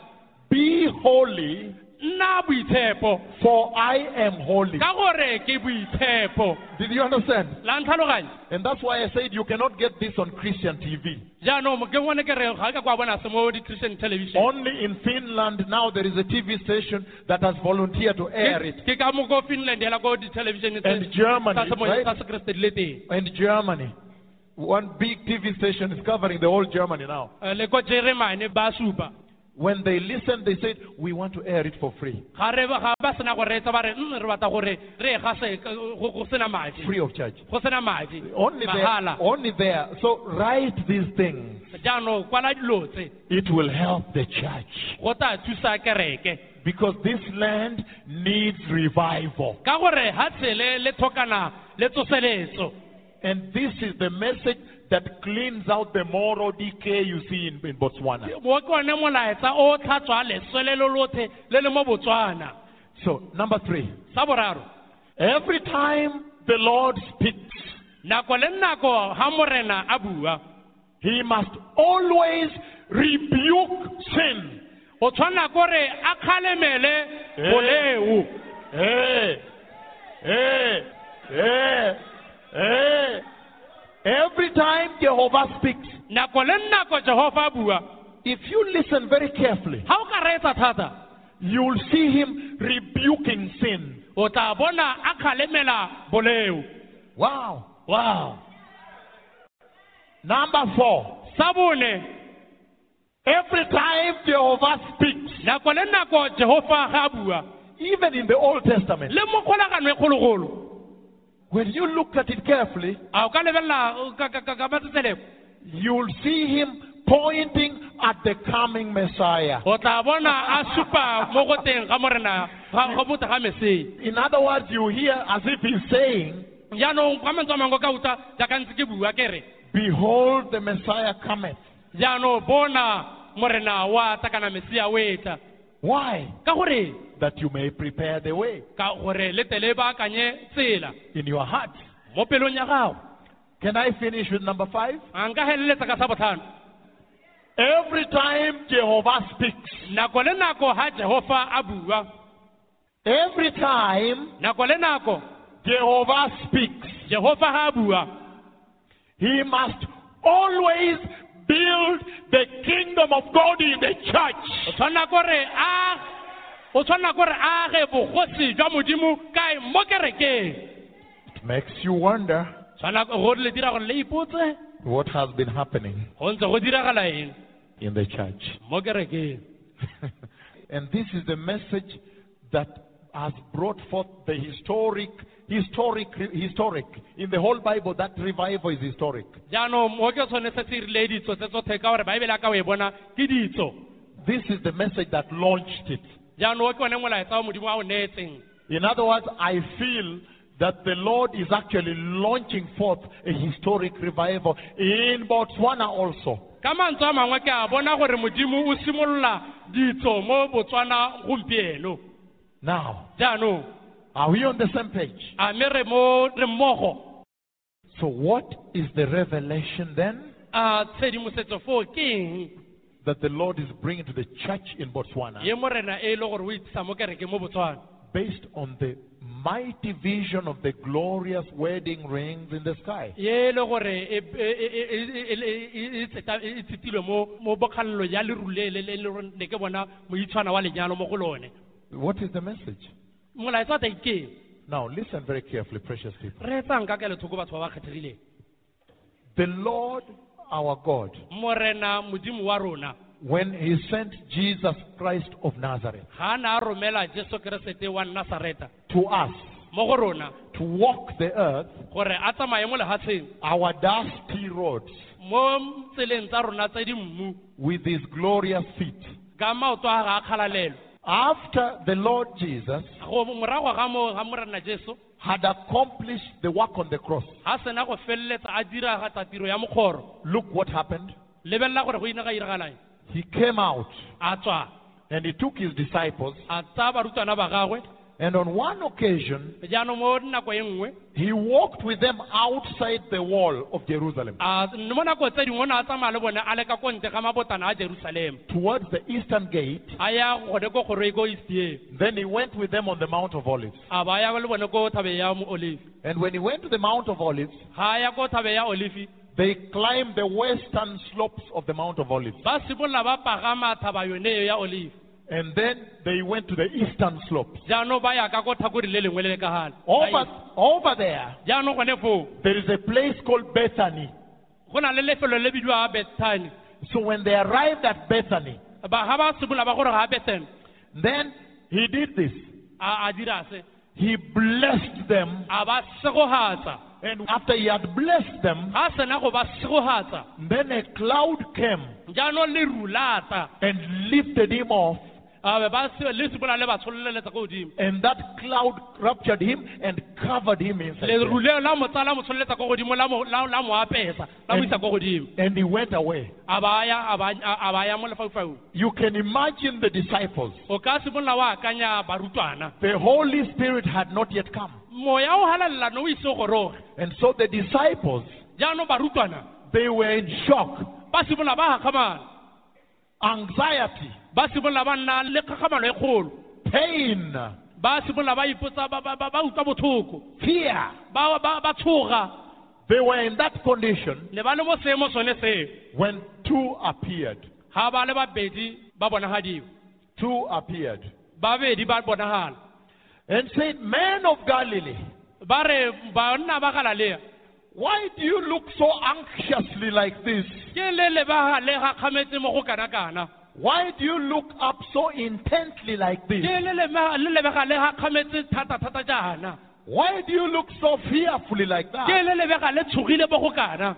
Be holy, nna boitshepo for I am holy. ka gore ke boitshepo Did you understand? la And that's why I said you cannot get this on Christian TV. jaanong ke bone ke re ga ka kwa bona se mo di-christian television Only in Finland now there is a TV station that has volunteered to air it. ke ka mo finland hela ko di-television And Germany, right? tsa sekreste di le teng And Germany. One big TV station is covering the whole Germany now. Eh, le ko jeremane ba supa When they listened, they said, We want to air it for free. ga re ba ga ba sena go reetsa ba re "Mm, re batla gore re gase go go sena madi Free of charge. Only there. Only there. So write these things. jaanong kwala dilo tse It will help the church. go tla thusa kereke Because this land needs revival. Ka gore ga tshele le tlhokana le tsoseletso And this is the message that cleans out the moral decay you see in, in Botswana. mo ke one molaetsa o tlhatswa leswele lo lotlhe le le mo botswana. So, number three. Every time the Lord speaks, nako le nako ga morena a bua he must always rebuke sin. o tshwana kore a kgalemele eh. boleu. Hey, hey, hey, hey. Every time Jehovah speaks, nako le nako jehova a bua if you listen very carefully, o ka reetsa thata you'll see him rebuking sin. o tla bona a kgalemela boleu Wow. wow Number four. Sabone. Every time Jehovah speaks, nako le nako jehova ga bua even in the Old Testament, le mo kgolagano e kgologolo when you look at it carefully, you'll see him pointing at the coming Messiah. o tla bona a supa mo go teng ga morena ga go botse ga mesei In other words, you hear as if he's saying, jaanong ka mantswe a mangwe ka utlwa jaaka ntse ke bua ke re Behold, the Messiah cometh. Jaanong bona morena wa tla kana mesia o etla Why? That you may prepare the way ka le tele ba akanye tsela in your heart. mo pelong ya Can I finish with number five? a nka feleletsa ka sa Every time Jehovah speaks, nako le nako ga jehova a every time nako le nako Jehovah speaks, jehova ga he must always build the kingdom of God in the church. tshwanela kore a o tshwanela kore a age bogosi jwa modimo kae mo kerekeng It makes you wonder tshwana go le dira gore le ipotse what has been happening go ntse go diragala eng in the church. and this is the message that has brought forth the historic, historic, historic. In the whole Bible, that revival is historic. jaanong mo ke se se rile ditso tse tsotlhe ka gore baebele aka o e bona ke ditso This is the message that launched it. jaanong o ke one molaetsa modimo a o neetseng In other words, I feel that the Lord is actually launching forth a historic revival in Botswana also. ka mantswe a mangwe ke a bona gore modimo o simolola ditso mo botswana gompieno Now, jaanong are we on the same page? a mme re mo re mmogo So, what is the revelation then a tshedimosetso foo ke eng that the Lord is bringing to the church in Botswana? ye morena e le gore o itsisa mo kereke mo botswana based on the mighty vision of the glorious wedding rings in the sky. ye e le gore e- e- e- e- e- e- e- e tseta- e tshetilwe mo mo bokgalelo ya lerule le le le gore ne ke bona moitshwana wa lenyalo mo go lone What is the message? Molaetsa wa teng ke? Now, listen very carefully, precious people. re etsang ka kelothoko batho ba ba kgethegileng The Lord our God, morena modimo wa rona when He sent Jesus Christ of Nazareth ga a ne a romela jesu keresete wa nasareta to us mo go rona to walk the earth, gore a tsamaye mo lefatsheng our dusty roads, mo tseleng tsa rona tse di mmu with His glorious feet. ka maoto a ga a kgalalelo After the Lord Jesus go morago ga mo ga morena jesu had accomplished the work on the cross, ga sena go feleletsa a diragatsa tiro ya mokgoro. Look what happened. lebelela gore go ine ga iragalang He came out and He took His disciples a tsaya barutwana ba gagwe And on one occasion, jaanong mo nako nngwe he walked with them outside the wall of Jerusalem a mo nako tse dingwe o ne a tsamaya le bone a le ka ko ntle ga mabotana a jerusalema towards the eastern gate. a ya gone ko kgoro ko easteng Then he went with them on the Mount of Olives. a ba ya le bone ko thabeng ya mo olive And when he went to the Mount of Olives, ga a ya ko thabeng ya olive they climbed the western slopes of the Mount of Olives. Ba simolola ba pagama thaba yone eo ya olive And then they went to the eastern slopes. jaanong ba ya ka ko tlhakore le lengwe le le ka gale Over, over there, jaanong gone foo there is a place called Bethany. go na le lefelo le bidiwa bethany So when they arrived at Bethany, ba ga ba simolola ba gore ga bethany then he did this. a a dira se He blessed them. a ba segogatsa And after he had blessed them, ga sena go ba segogatsa then a cloud came jaanong le rulatsa and lifted him off. Ah, a be ba se- le simolola le ba tsholeletsa ko godimo And that cloud raptured him and covered him inside. le there. ruleo la mo tsaya la mo tsholeletsa ko godimo la mo la- la mo apesa la mo And- And he went away. a ba ya a ba a ba ya mo lefaufaung You can imagine the disciples. o ka simolola wa akanya barutwana The Holy Spirit had not yet come. moya o halalela no o ise o goroge And so the disciples, they were in shock, ba simolola ba gagamala anxiety, ba simolola ba nna le kgagamalo e kgolo. Pain, ba simolola ba ipotsa ba- ba ba- ba utlwa botlhoko. Fear. ba tshoga. They were in that condition le ba le mo seemo sone seo when two appeared. ga ba le babedi ba bonagadiwa. Two appeared. Babedi ba bonagala. And said, Men of Galilee, ba re banna ba galalea why do you look so anxiously like this? ke le le ba le ga kgametse mo go kana-kana Why do you look up so intently like this? ke le lema- le lebega le ga kgametse thata-thata jaana Why do you look so fearfully like that? le lebega le tshogile mo go kana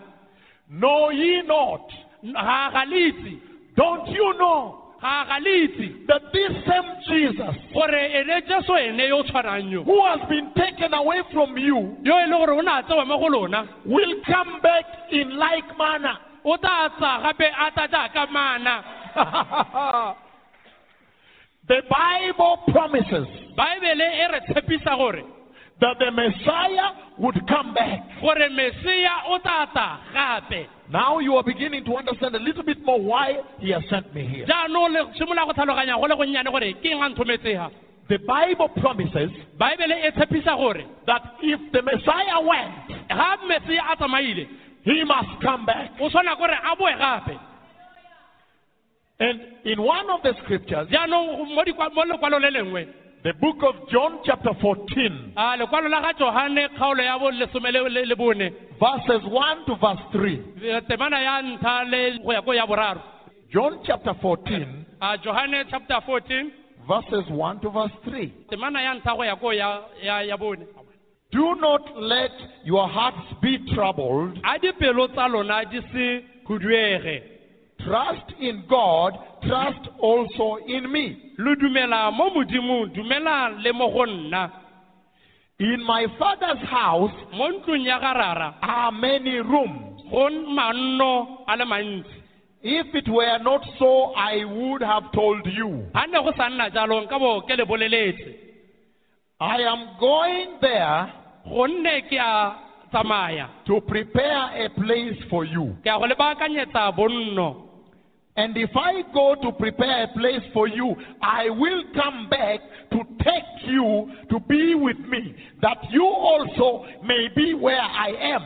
Know ye not? ga ga le itse Don't you know that this same Jesus gore ene jesu ene yo o tshwanang yo. who has been taken away from you yo le gore o ne a tsewa mo go lona will come back in like manner? o tla tsa gape a tla jaaka mana. The Bible promises baebele re tshepisa gore that the Messiah would come back. gore mesia o tla tla Now you are beginning to understand a little bit more why he has sent me here. jaanong le simolola go tlhaloganya go le gonnyane gore ke eng a nthometsega The Bible promises baebele tshepisa gore that if the Messiah went, ga mese a tsamaile he must come back. o tshwana gore a boe gape And in one of the scriptures, jaanong mo dikwa- mo lekwalo le lengwe the book of John, chapter 14, a lekwalo la ga johane kgaolo ya bo lesome le- le le bone verses 1 to verse 3. Eh, temana ya ntlha le go ya ko ya boraro John chapter 14, a johane chapter 14 verses 1 to verse 3. temana ya ntlha go ya ko ya ya ya bone Do not let your hearts be troubled. a dipelo tsa lona di se khuduege Trust in God, trust also in me. lo dumela mo modimong dumela le mo go nna In my Father's house mo ntlong ya garara are many rooms. go manno a le mantsi If it were not so, I would have told you. ga ne go sa nna jalo nka bo ke le boleletse I am going there gonne ke a tsamaya to prepare a place for you. And if I go to prepare a place for you, I will come back to take you to be with me, that you also may be where I am.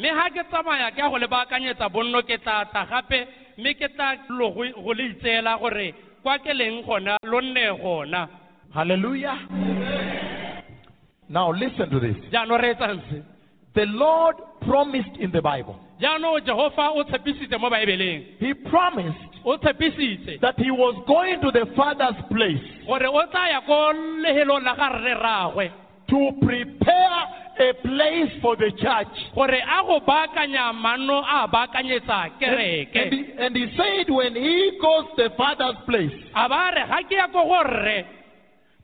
ga ke tsamaya ke go le baakanyetsa bonno ke tla tla gape mme ke tla go le itseela gore kwa ke leng gona lo nne gona Hallelujah. Now listen to this. jaanong re etsang se The Lord promised in the Bible. Jaanong jehova o tshepisitse mo baebeleng. He promised o tshepisitse. that he was going to the Father's place gore o tla ko lehelong la ga ragwe to prepare a place for the church. gore a go baakanya manno a baakanyetsa And, kereke he, and he said, when he goes to the Father's place a ba re ga ke ya ko go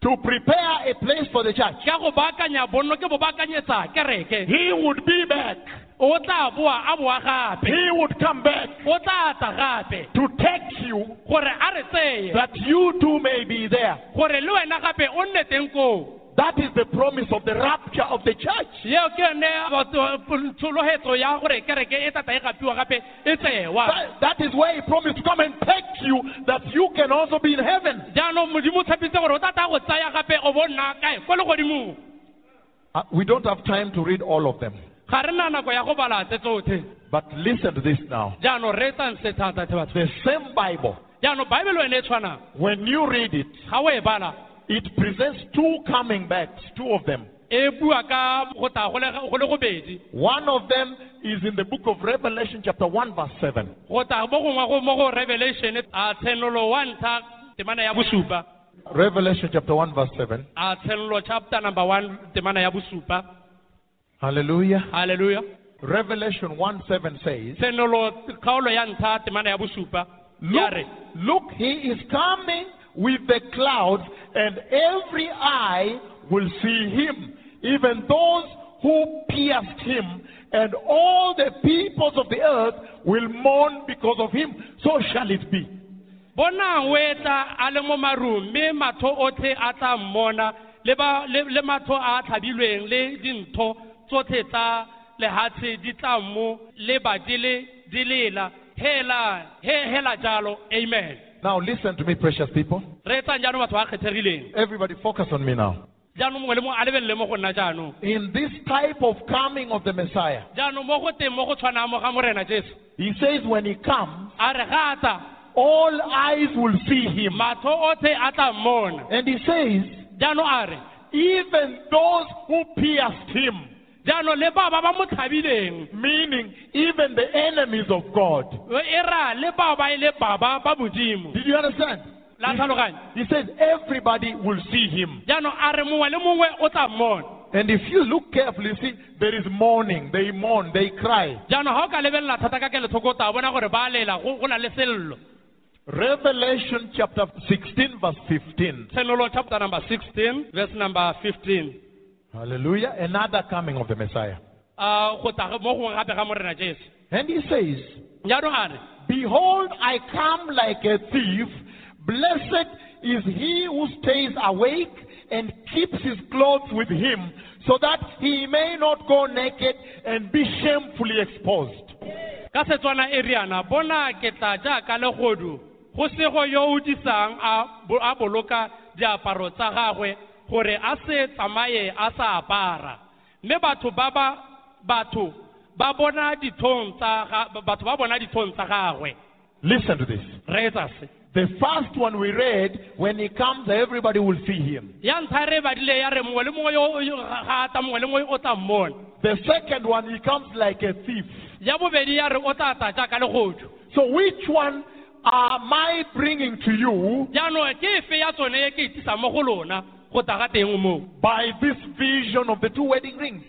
to prepare a place for the church, ka go baakanya bonno ke bo baakanyetsa kereke. he would be back. O tla boa a boa gape He would come back o tla tla gape to take you gore a re tseye that you too may be there. gore le wena gape o nne teng koo That is the promise of the rapture of the church. yeo ke yone batho- tshologetso ya gore kereke tata gapiwa gape tsewa That, that is where he promised to come and take you that you can also be in heaven. jaanong modimo o tshepitse gore o tata go tsaya gape o bo nna kae ko legodimong Uh, we don't have time to read all of them. Ga re na nako ya go bala tse tsotlhe But listen to this now. jaanong re etsang thata the batho The same Bible, jaanong baebele wene e tshwanang when you read it, ga o e bala it presents two coming backs, two of them. bua ka go ta go le go le gobedi One of them is in the book of Revelation, chapter 1, verse 7. go ta mo gongwe go mo go revelation a tshenolo wa ntlha temana ya Revelation, chapter 1, verse 7. A tshenolo chapter number one temana ya bosupa Hallelujah. Revelation 1 7 says, tshenolo kgaolo ya ntlha temana ya bosupa ya Look, look, he is coming with the clouds, and every eye will see him, even those who pierced him, and all the peoples of the earth will mourn because of him. So shall it be. bonang o etla a le mo marung mme matho otlhe a tla mmona le ba- le le matho a a tlhabilweng le dintho tsotlhe tsa lehatshe di tla mo leba di le di lela hela he hela jalo. Amen. Now, listen to me, precious people. re jaanong batho ba kgethegileng. Everybody, focus on me now. jaanong mongwe le mongwe a lebelele mo go nna jaanong. In this type of coming of the Messiah, jaanong mo go teng mo go tshwanang mo ga morena jesu. he says, when he comes, a re ga tla all eyes will see him. matho otlhe a tla mmona. And he says, jaanong a re even those who pierced him, jaanong le ba ba ba mo tlhabileng meaning even the enemies of God. e ra le bao ba e le baba ba modimo Did you understand? la tlhaloganya He says everybody will see him. jaanong a re mongwe le mongwe o tla mmona And if you look carefully, you see there is mourning. They mourn, they cry. jaanong ga o ka lebelela thata ka kelotlhoko o tla bona gore ba lela go go na le sello Revelation chapter 16, verse 15. tshenolo chapter number 16 verse number 15 Hallelujah. Another coming of the Messiah. a go tla mo gongwe gape ga morena jesu And he says, jaanong a re Behold, I come like a thief. Blessed is he who stays awake and keeps his clothes with him, so that he may not go naked and be shamefully exposed. ka setswana e riana bona ke tla jaaka legodu go sego yo o disang a boloka diaparo tsa gagwe gore a se tsamaye a sa apara. Mme batho ba ba batho ba bona dithong tsa batho ba bona dithong tsa gagwe. Listen to this. reetsa se. The first one we read, when he comes, everybody will see him. ya ntlha re badile ya re mongwe le mongwe yo yo- ga ga ata mongwe le mongwe o tla mmona. The second one, he comes like a thief. ya bobedi ya re o tla tla jaaka legodu. So which one am I bringing to you jaanong ke efe ya tsone ke itisang mo go lona go tla ga teng moo by this vision of the two wedding rings?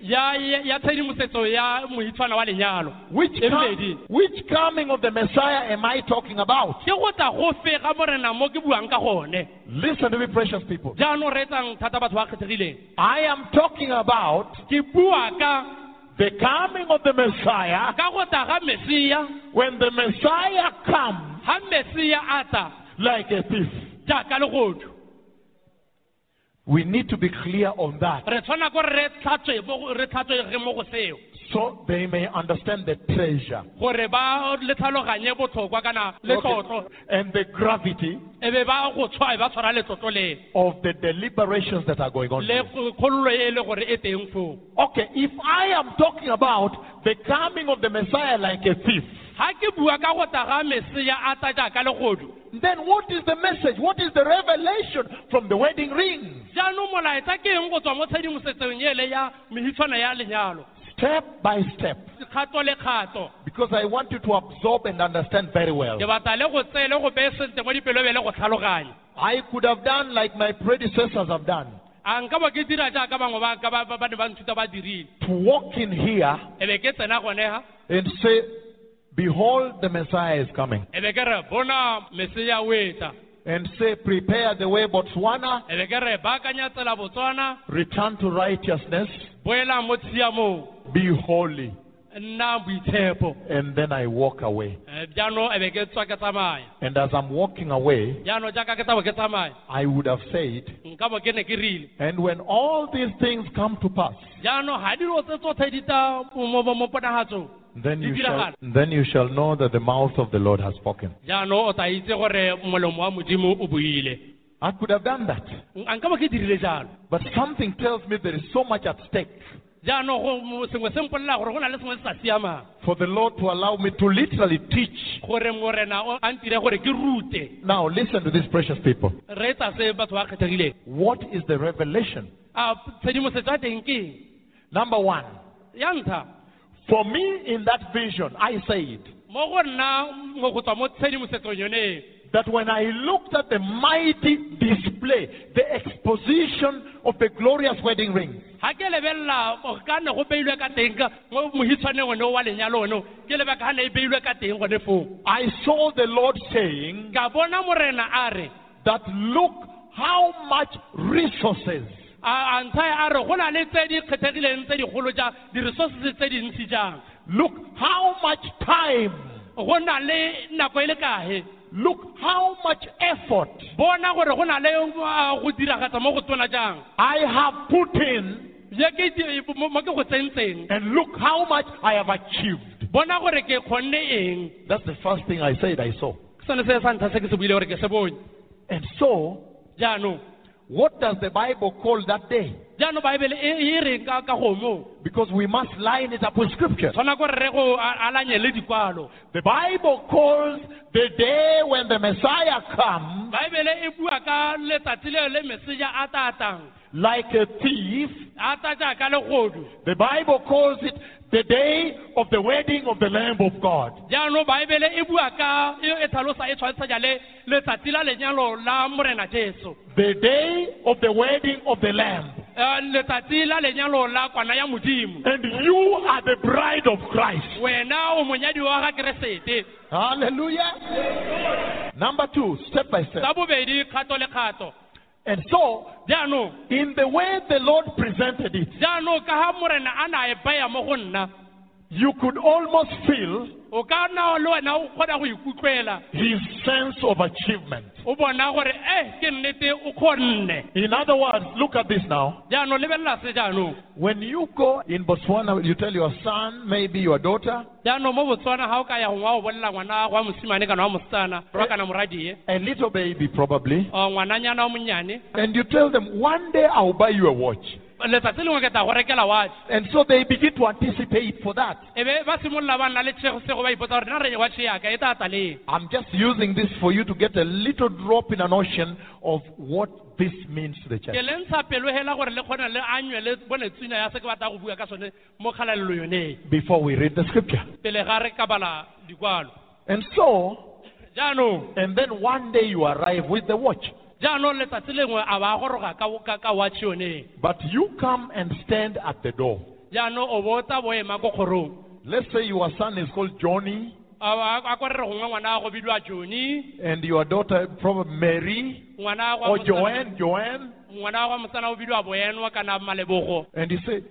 Which, com- which coming of the Messiah am I talking about? ke go tla go fe ga morena mo ke buang ka gone Listen to me, precious people. jaanong re etsang thata batho ba kgethegileng I am talking about ke bua ka the coming of the Messiah. ka go tla ga mesia When the Messiah comes ga mesia a tla like a thief. We need to be clear on that. Re tshwana ko re tlhatswe mo re tlhatswege mo go seo. So they may understand the treasure gore ba le tlhaloganye botlhokwa kana le and the gravity e be ba go tshwa e ba tshwara letlotlo leo of the deliberations that are going on. le here. kgololo e le gore e teng foo. Okay, if I am talking about the coming of the Messiah like a thief, ga ke bua ka go tla ga mesia a tla jaaka legodu then what is the message? What is the revelation from the wedding ring? jaanong molaetsa ke eng go tswa mo tshedimosetsong ele ya mehitshwana ya lenyalo Step by step. kgato le kgato Because I want you to absorb and understand very well. ke batla le go tsee le go beye sentle mo dipelobele go tlhaloganya I could have done like my predecessors have done to walk in here be ke tsena gone ga and say, Behold, the Messiah is coming. be ke re bona meseya o etla And say, Prepare the way, Botswana, be ke re baakanya botswana. Return to righteousness, boela mo tshiamong. Be holy. And then I walk away. Eh, jaanong be ke tswa ke tsamaya. And as I'm walking away, jaanong jaaka ke tabo ke tsamaya. I would have said, nka bo ke ne ke rile. And when all these things come to pass, then you shall then you shall know that the mouth of the Lord has spoken. jaanong o tla itse gore molomo wa modimo o buile I could have done that. a nka bo ke dirile jalo But something tells me there is so much at stake jaanong go sengwe se mpolelela gore go na le sengwe se sa siamang for the Lord to allow me to literally teach. gore morena o- a ntire gore ke rute Now listen to these precious people. re etsa se batho ba kgethegileng What is the revelation? a tshedimosetso ya teng ke eng Number one, ya ntlha for me in that vision, I said mo go nna mo go tswa mo tshedimosetsong yone that when I looked at the mighty display, the exposition of the glorious wedding ring, ga ke lebelela go ka ne go beilwe ka teng ka mo mohitshwaneng one wa lenyalo one ke leba ka ne beilwe ka teng gone foo. I saw the Lord saying ka bona morena a re that look how much resources a a ntsha a re go na le tse di kgethegileng tse digolo jang di-resources tse dintsi jang? Look how much time. Go na le nako e le kae? Look how much effort. Bona gore go na le uh, go diragatsa mo go tona jang? I have put in ye ke di- mo mo ke go tsentseng. and look how much I have achieved. Bona gore ke kgonne eng? That's the first thing I said I saw. Ke sone se sa ntlha se ke se buile gore ke se bone. And so jaanong what does the Bible call that day? Jaanong baebele e reng ka ka gomo because we must line it up with scripture. Tshwana gore re go a- alanye le dikwalo. The Bible calls the day when the Messiah comes baebele e bua ka letsatsi leo le meseja a tatang like a thief. A ta jaaka legodu the Bible calls it the day of the wedding of the Lamb of God. Jaanong baebele e bua ka e e tlhalosa e tshwantsha le letsatsi la lenyalo la morena jesu. The day of the wedding of the Lamb. Eh, letsatsi la lenyalo la kwana ya modimo. And you are the bride of Christ. Wena o monyadi wa ga keresete. Hallelujah. Number two step by step. Sa bobedi kgato le kgato and so in the way the Lord presented it jaanong ka ga morena a na baya mo go nna you could almost feel o ka nna le wena o kgona go ikutlwela. his sense of achievement. o bona gore eh ke nnete o kgonne. In other words, look at this now. jaanong lebelela se jaanong. When you go in Botswana, you tell your son, maybe your daughter, jaanong mo botswana ga o ka ya gongwa go bolela ngwana wa mosimane kana wa mosetsana rwa kana moradie. A little baby probably, o ngwananyana wa monnyane and you tell them, one day I'll buy you a watch. Letsatsi lengwe ke tla go rekela watch And so they begin to anticipate for that. e be ba simolola ba nna le ba ipotsa gore na re watch yaka e tla tla leng I'm just using this for you to get a little drop in an ocean of what this means to the church. ke le ntsha pelo hela gore le kgone le anywe le bone tswina ya se ke batla go bua ka sone mo kgalalelo yoneng Before we read the scripture. pele ga re ka bala dikwalo And so, jaanong and then one day you arrive with the watch. Jaanong letsatsi lengwe a ba goroga ka, ka, ka watch yoneng But you come and stand at the door. jaanong o botsa boema ko kgorong. Let's say your son is called Johnny, and your daughter probably Mary or Joanne, Joanne, ngwana wa mosana o bidiwa boenwa kana malebogo. And you say,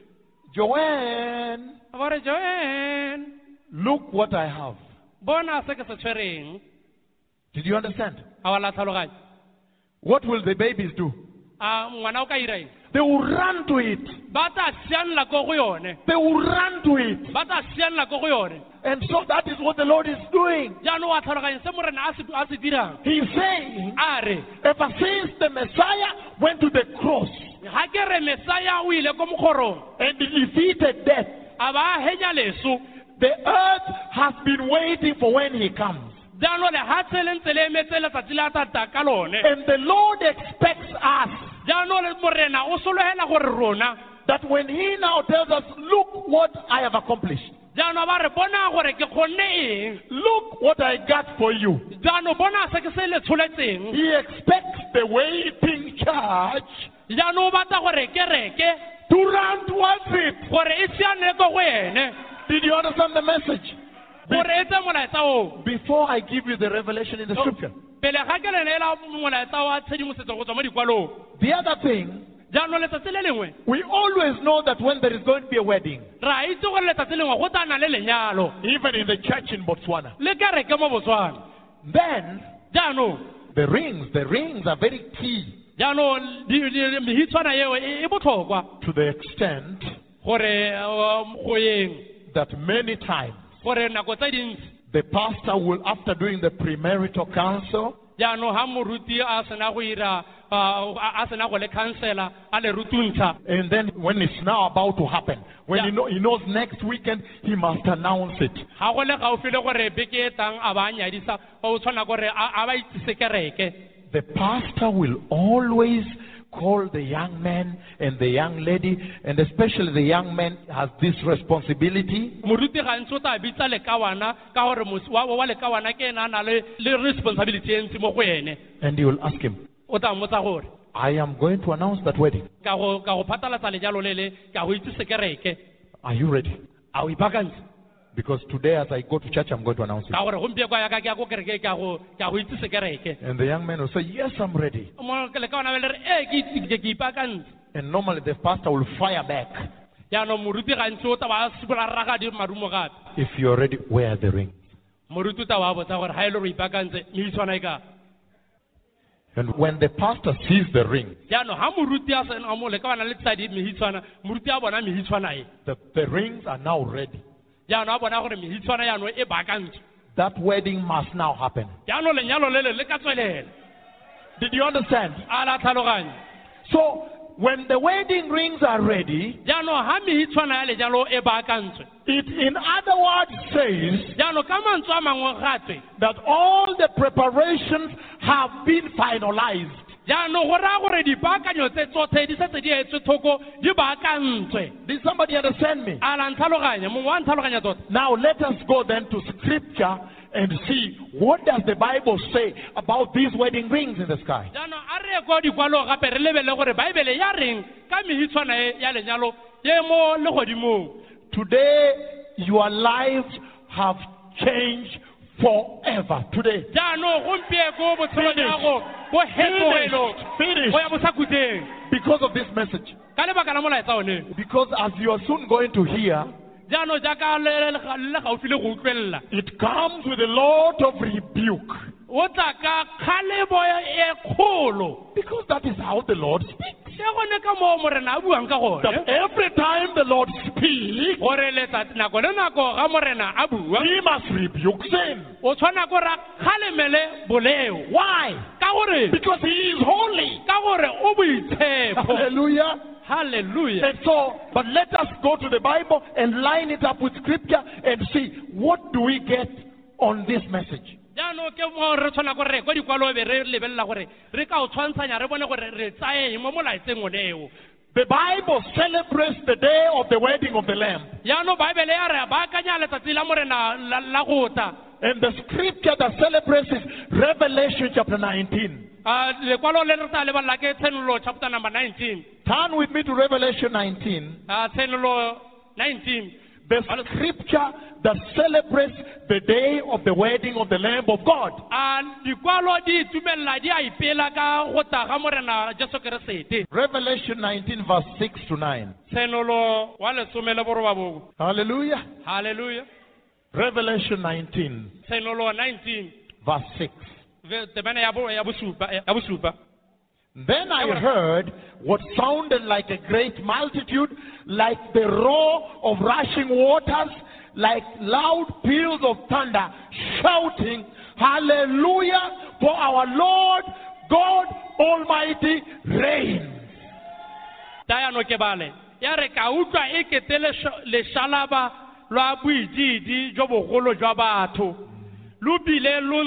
Joanne, ba look what I have. bona se ke se tshwereng. Did you understand? a wa la tlhaloganya What will the babies do? Ah, ngwana o ka ira eng They will run to it. ba tla sianela ko go yone They will run to it. ba tla sianela ko go yone And so that is what the Lord is doing. jaanong wa tlhaloganya se morena a se a se dirang He's saying, a re ever since the Messiah went to the cross ga ke re mesaya o ile ko mokgorong and defeated death, a ba a henya leso the earth has been waiting for when he comes. Jaanong lehatshe le ntse le emetse letsatsi le a tata ka lone And the Lord expects us jaanong morena o sologela gore rona. that when he now tells us, Look what I have accomplished, jaanong ba re bona gore ke kgonne eng? Look what I got for you. jaanong bona se ke se le tsholetseng. He expects the waiting church jaanong o batla gore kereke to run towards it. gore e siane ko go ene. Did you understand the message? Gore tse molaetsa oo Before I give you the revelation in the scripture, pele ga ke le neela molaetsa wa tshedimosetso go tswa mo dikwalong. the other thing, jaanong letsatsi le lengwe we always know that when there is going to be a wedding, re a itse gore letsatsi lengwe go tla na le lenyalo. even in the church in Botswana, le kereke mo botswana. then the rings, the rings are very key jaanong di- di- mehitshwana eo botlhokwa. to the extent um, that many times gore nako tse dintsi the pastor will, after doing the premarital rutuntsha. And then when it's now about to happen, when he, know, he knows next weekend, he must announce it. ga go le gaufi le gore beke tang a ba a nyadisa o tshwana gore a a ba itsise kereke. The pastor will always call the young man and the young lady, and especially the young man has this responsibility moruti gantsi o tla bitsa lekawana ka gore mos- wa wa lekawana ke ene a na le le responsibility e ntsi mo go ene and he will ask him, o tla mmotsa gore I am going to announce that wedding. ka go ka go phatalatsa lejalo le le ka go itsise kereke Are you ready? a o ipaakantse Because today, as I go to church, I'm going to announce it. gore gompieko yaka ke ya ko kereke ka go ka go itsise kereke And the young man will say, Yes, I'm ready. mo lekawana be le re ee ke itse- ke ke ipaakantse And normally the pastor will fire back. jaanong moruti gantsi o tla a sikola raga marumo gape If you're ready, wear the ring. moruti o tla a botsa gore ga e le gore o ipaakantse meitshwana e ka And when the pastor sees the ring, jaanong ga moruti a sena mo lekawana le tsadi mehitshwana moruti a bona mehitshwana e the, the rings are now ready. Jaanong a bona gore mehitshwana yaanong baakantswe That wedding must now happen. Did you understand? a la tlhaloganya So, when the wedding rings are ready, jaanong ga mehitshwana ya lejalo baakantswe it in other words says jaanong ka mantswe a mangwe gatswe that all the preparations have been finalized. Jaanong go raya gore dipaakanyo tse tsotlhe di setse di etswe thoko di baakantswe Did somebody understand me? a la ntlhaloganya mongwe wa ntlhaloganya tota Now let us go then to scripture and see what does the Bible say about these wedding rings in the sky. jaanong a re ye ko dikwalo gape re lebelele gore baebele ya reng ka mehitshwana e ya lenyalo ye mo legodimong Today your lives have changed forever. Today. Finish. jago bo hetogelo Finish. go ya bosakhutleng Because of this message. ka lebaka la molaetsa one Because as you are soon going to hear, jaanong jaaka le le ga- le le gaufi le go utlwelela it comes with a lot of rebuke. O tla ka kgalebo e kgolo Because that is how the Lord speaks. se gone ka moo morena a buang ka gone That every time the Lord speaks, gore letsatsi nako le nako ga morena a bua he must rebuke sin. o tshwana ko ra kgalemele boleo Why? ka gore Because he is holy. ka gore o boitshepo Hallelujah. halleluja And so, but let us go to the Bible and line it up with scripture and see what do we get on this message. Jaanong ke mo re tshwana gore re kwa dikwalo be re lebelela gore re ka o tshwantshanya re bone gore re tsayeng mo molaetseng o leo The Bible celebrates the day of the wedding of the Lamb. jaanong baebele ya re baakanya letsatsi la morena la- la go ta And the scripture that celebrates is Revelation chapter 19. Ah, lekwalo le re tla lebalela ke tshenolo chapter number 19 Turn with me to Revelation 19. Ah, tshenolo 19 The scripture that celebrates the day of the wedding of the Lamb of God. a dikwalo di itumelela di a ipela ka go ta ga morena jesu keresete Revelation 19, verse 6 to 9. tshenolo wa lesome le borobabong Hallelujah. Revelation 19, tshenolo 19 verse 6. Then I heard what sounded like a great multitude, like the roar of rushing waters, like loud peals of thunder, shouting, Hallelujah, for our Lord God Almighty reigns. tayano ke bale ya re ka utlwa e kete lesha- leshalaba lwa boididi jo bogolo jwa batho lo bile lo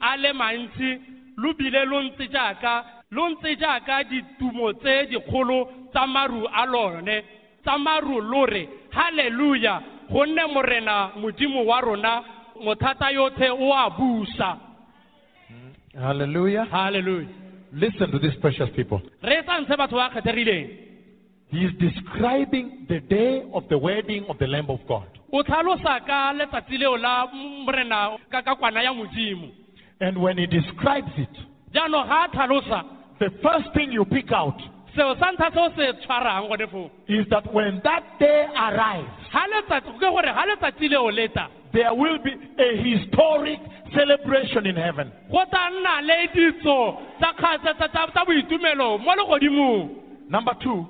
ntse jaaka mo- mas- mosumo wa metsi a le mantsi lo bile lo ntse jaaka lo ntse jaaka ditumo tse dikgolo tsa maru a lone tsa maru lo re halleluja gonne morena modimo wa rona mothata yotlhe o a busa hmm. Hallelujah. halleluja Listen to these precious people. re sa batho ba kgethegileng He is describing the day of the wedding of the Lamb of God. o tlhalosa ka letsatsi leo la morena ka ka kwana ya modimo And when he describes it, jaanong ga a tlhalosa the first thing you pick out seo sa ntlha seo se tshwarang gone foo is that when that day arrives, ga letsatsi ke gore ga letsatsi leo leta there will be a historic celebration in heaven. Number two,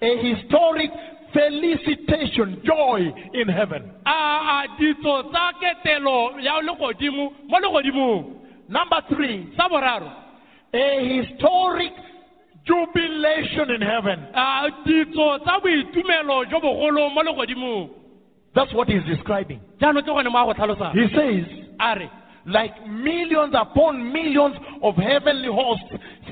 a historic felicitation, joy in heaven. a a ditso tsa ketelo ya legodimo mo legodimong Number three, sa boraro a historic jubilation in heaven. a ditso tsa boitumelo jo bogolo mo legodimong That's what he's describing. jaanong ke gone mo a go tlhalosa He says, a re like millions upon millions of heavenly hosts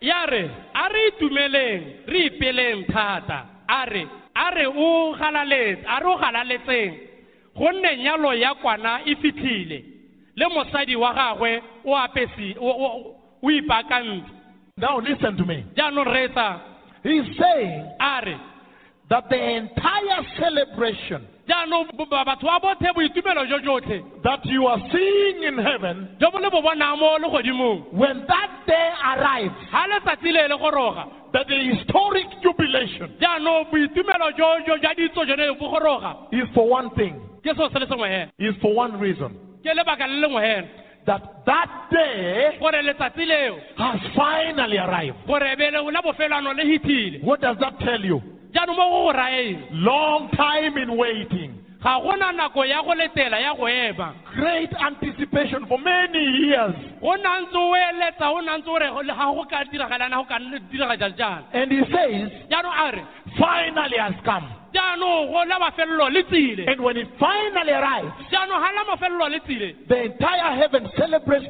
matshwititshwiti matshwititshwiti a beilwe gone mo a itumela Let us find out are they celebrating. a re bone gore ke ka gore ba itumela He's saying verse 7, a re temana ya boit- ya- ya bosupa let us rejoice and be glad and give him glory for the wedding of the lamb has come and his bride has made herself ready. ya re a re itumeleng re ipeleng thata a re a re o galaletse a re o galaletseng gonne nyalo ya kwana e fitlhile le mosadi wa gagwe o apesi o- ipaakantse Now listen to me. jaanong reetsa He's saying a re that the entire celebration jaanong bo- ba- batho ba botlhe boitumelo jo jotlhe. that you are seeing in heaven, jo bo le bo bonang mo legodimong. when that day arrives, ga letsatsi le le goroga that the historic jubilation is for one thing, ke seo se le sengwe hela is for one reason. ke lebaka le lengwe hela That that day gore letsatsi leo has finally arrived. gore be le la bofelano le hitlhile. What does that tell you? Jaanong mo go go raeng Long time in waiting. ga gona nako ya go letela ya go ema Great anticipation for many years. go na ntse o eletsa o na ntse o re ga go ka diragalang go ka diraga jalo jalo And he says, jaanong a re finally has come. jaanong go la mafelelo le tsile. And when it finally arrives, jaanong ga la mafelelo le tsile. the entire heaven celebrates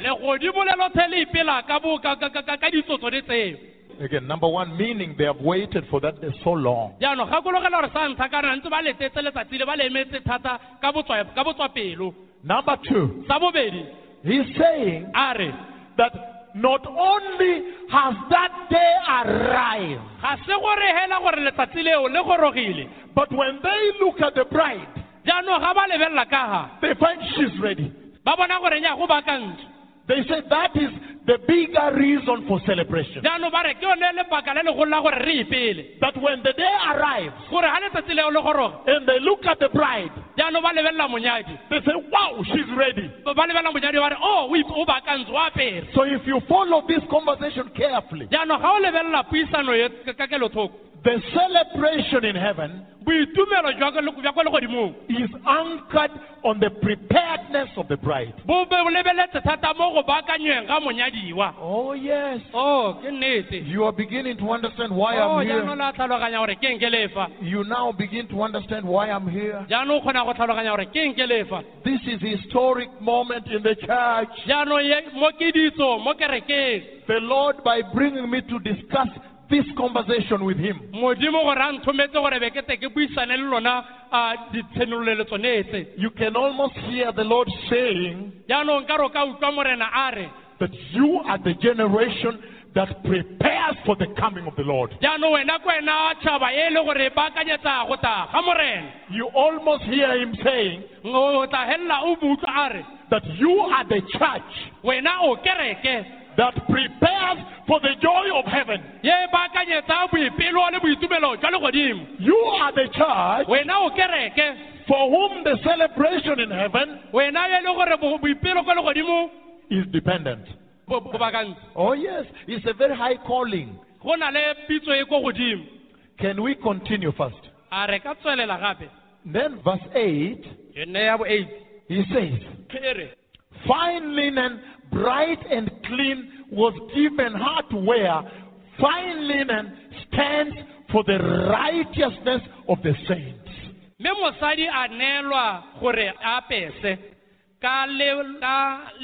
legodimo le ipela ka ditsotso le tseo Again, number one, meaning they have waited for that day so long. jaanong gakologela gore sa ntlha ka re ba letetse letsatsi le ba le emetse thata ka botswa ka botswa Number two, sa bobedi he's saying a re that not only has that day arrived, ga se gore hela gore letsatsi leo le gorogile but when they look at the bride, jaanong ga ba lebelela ka ga they find she's ready. ba bona gore nya go baakantse They say that is the bigger reason for celebration. jaanong ba re ke yone lebaka le legolo la gore re ipele That when the day arrives gore ga letsatsi leo le goroga and they look at the bride, jaanong ba lebelela monyadi they say, wow, she's ready. ba ba lebelela monyadi ba re o o ip- o baakantse o apere So if you follow this conversation carefully, jaanong ga o lebelela puisano ye ka ka kelothoko the celebration in heaven boitumelo jwa ko- jwa ko legodimong is anchored on the preparedness of the bride. bo be bo lebeletse thata mo go baakanyweng ga Oh, yes. o ke nnete You are beginning to understand why oh, o I'm jaanong here. la tlhaloganya gore ke eng lefa You now begin to understand why I'm here. jaanong o kgona go tlhaloganya gore ke eng lefa This is a historic moment in the church. jaanong ye- mo keditso mo kerekeng The Lord, by bringing me to discuss this conversation with Him, modimo gore a nthometse gore be ke ke buisane le lona a ditshenolelo tsone tse you can almost hear the Lord saying jaanong ka re ka utlwa morena a re that you are the generation that prepares for the coming of the Lord. jaanong wena ke wena tšhaba le gore ba akanyetsa go tla ga morena You almost hear Him saying o tla helela o mo utlwa a re that you are the church wena o kereke that prepares for the joy of heaven. ye ba akanyetsa boipelo le boitumelo jwa legodimo You are the church wena o kereke for whom the celebration in heaven wena ye le gore bo- boipelo kwa legodimo is dependent. bo bo bakantse Oh, yes, it's a very high calling. go na le pitso ko godimo Can we continue first? a re ka tswelela gape Then, verse 8, e nne ya bo eight he says, Fine linen, bright and clean, was given her to wear. Fine linen stands for the righteousness of the saints. Ka le-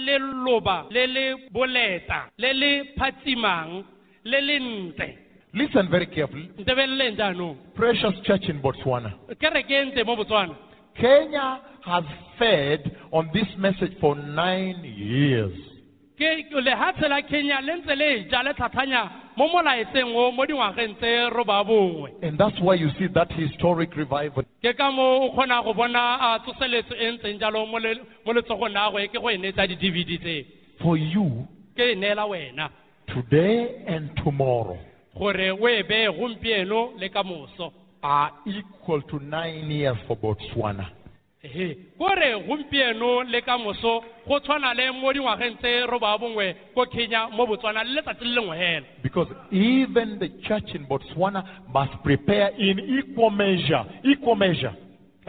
leloba le le boleta le le phatsimang le le ntle Listen very carefully. ntebeleleng jaanong Precious church in Botswana. kereke e ntse mo botswana Kenya has fed on this message for nine years. ke ke- lehatshe la kenya le ntse le ja le tlhatlhanya mo molaetseng o mo dingwageng tse roba bongwe And that's why you see that historic revival. Ke ka moo o kgona go bona a tsoseletso e ntseng jalo mo letsogong la gwe ke go e di-dvd tse. For you, ke e neela wena. today and tomorrow gore o e beye gompieno le ka moso are equal to nine years for Botswana. Ehe kore gompieno le ka moso go tshwana le mo dingwageng tse roba bongwe ko kenya mo botswana le letsatsi le lengwe hela Because even the church in Botswana must prepare in equal measure. Equal measure.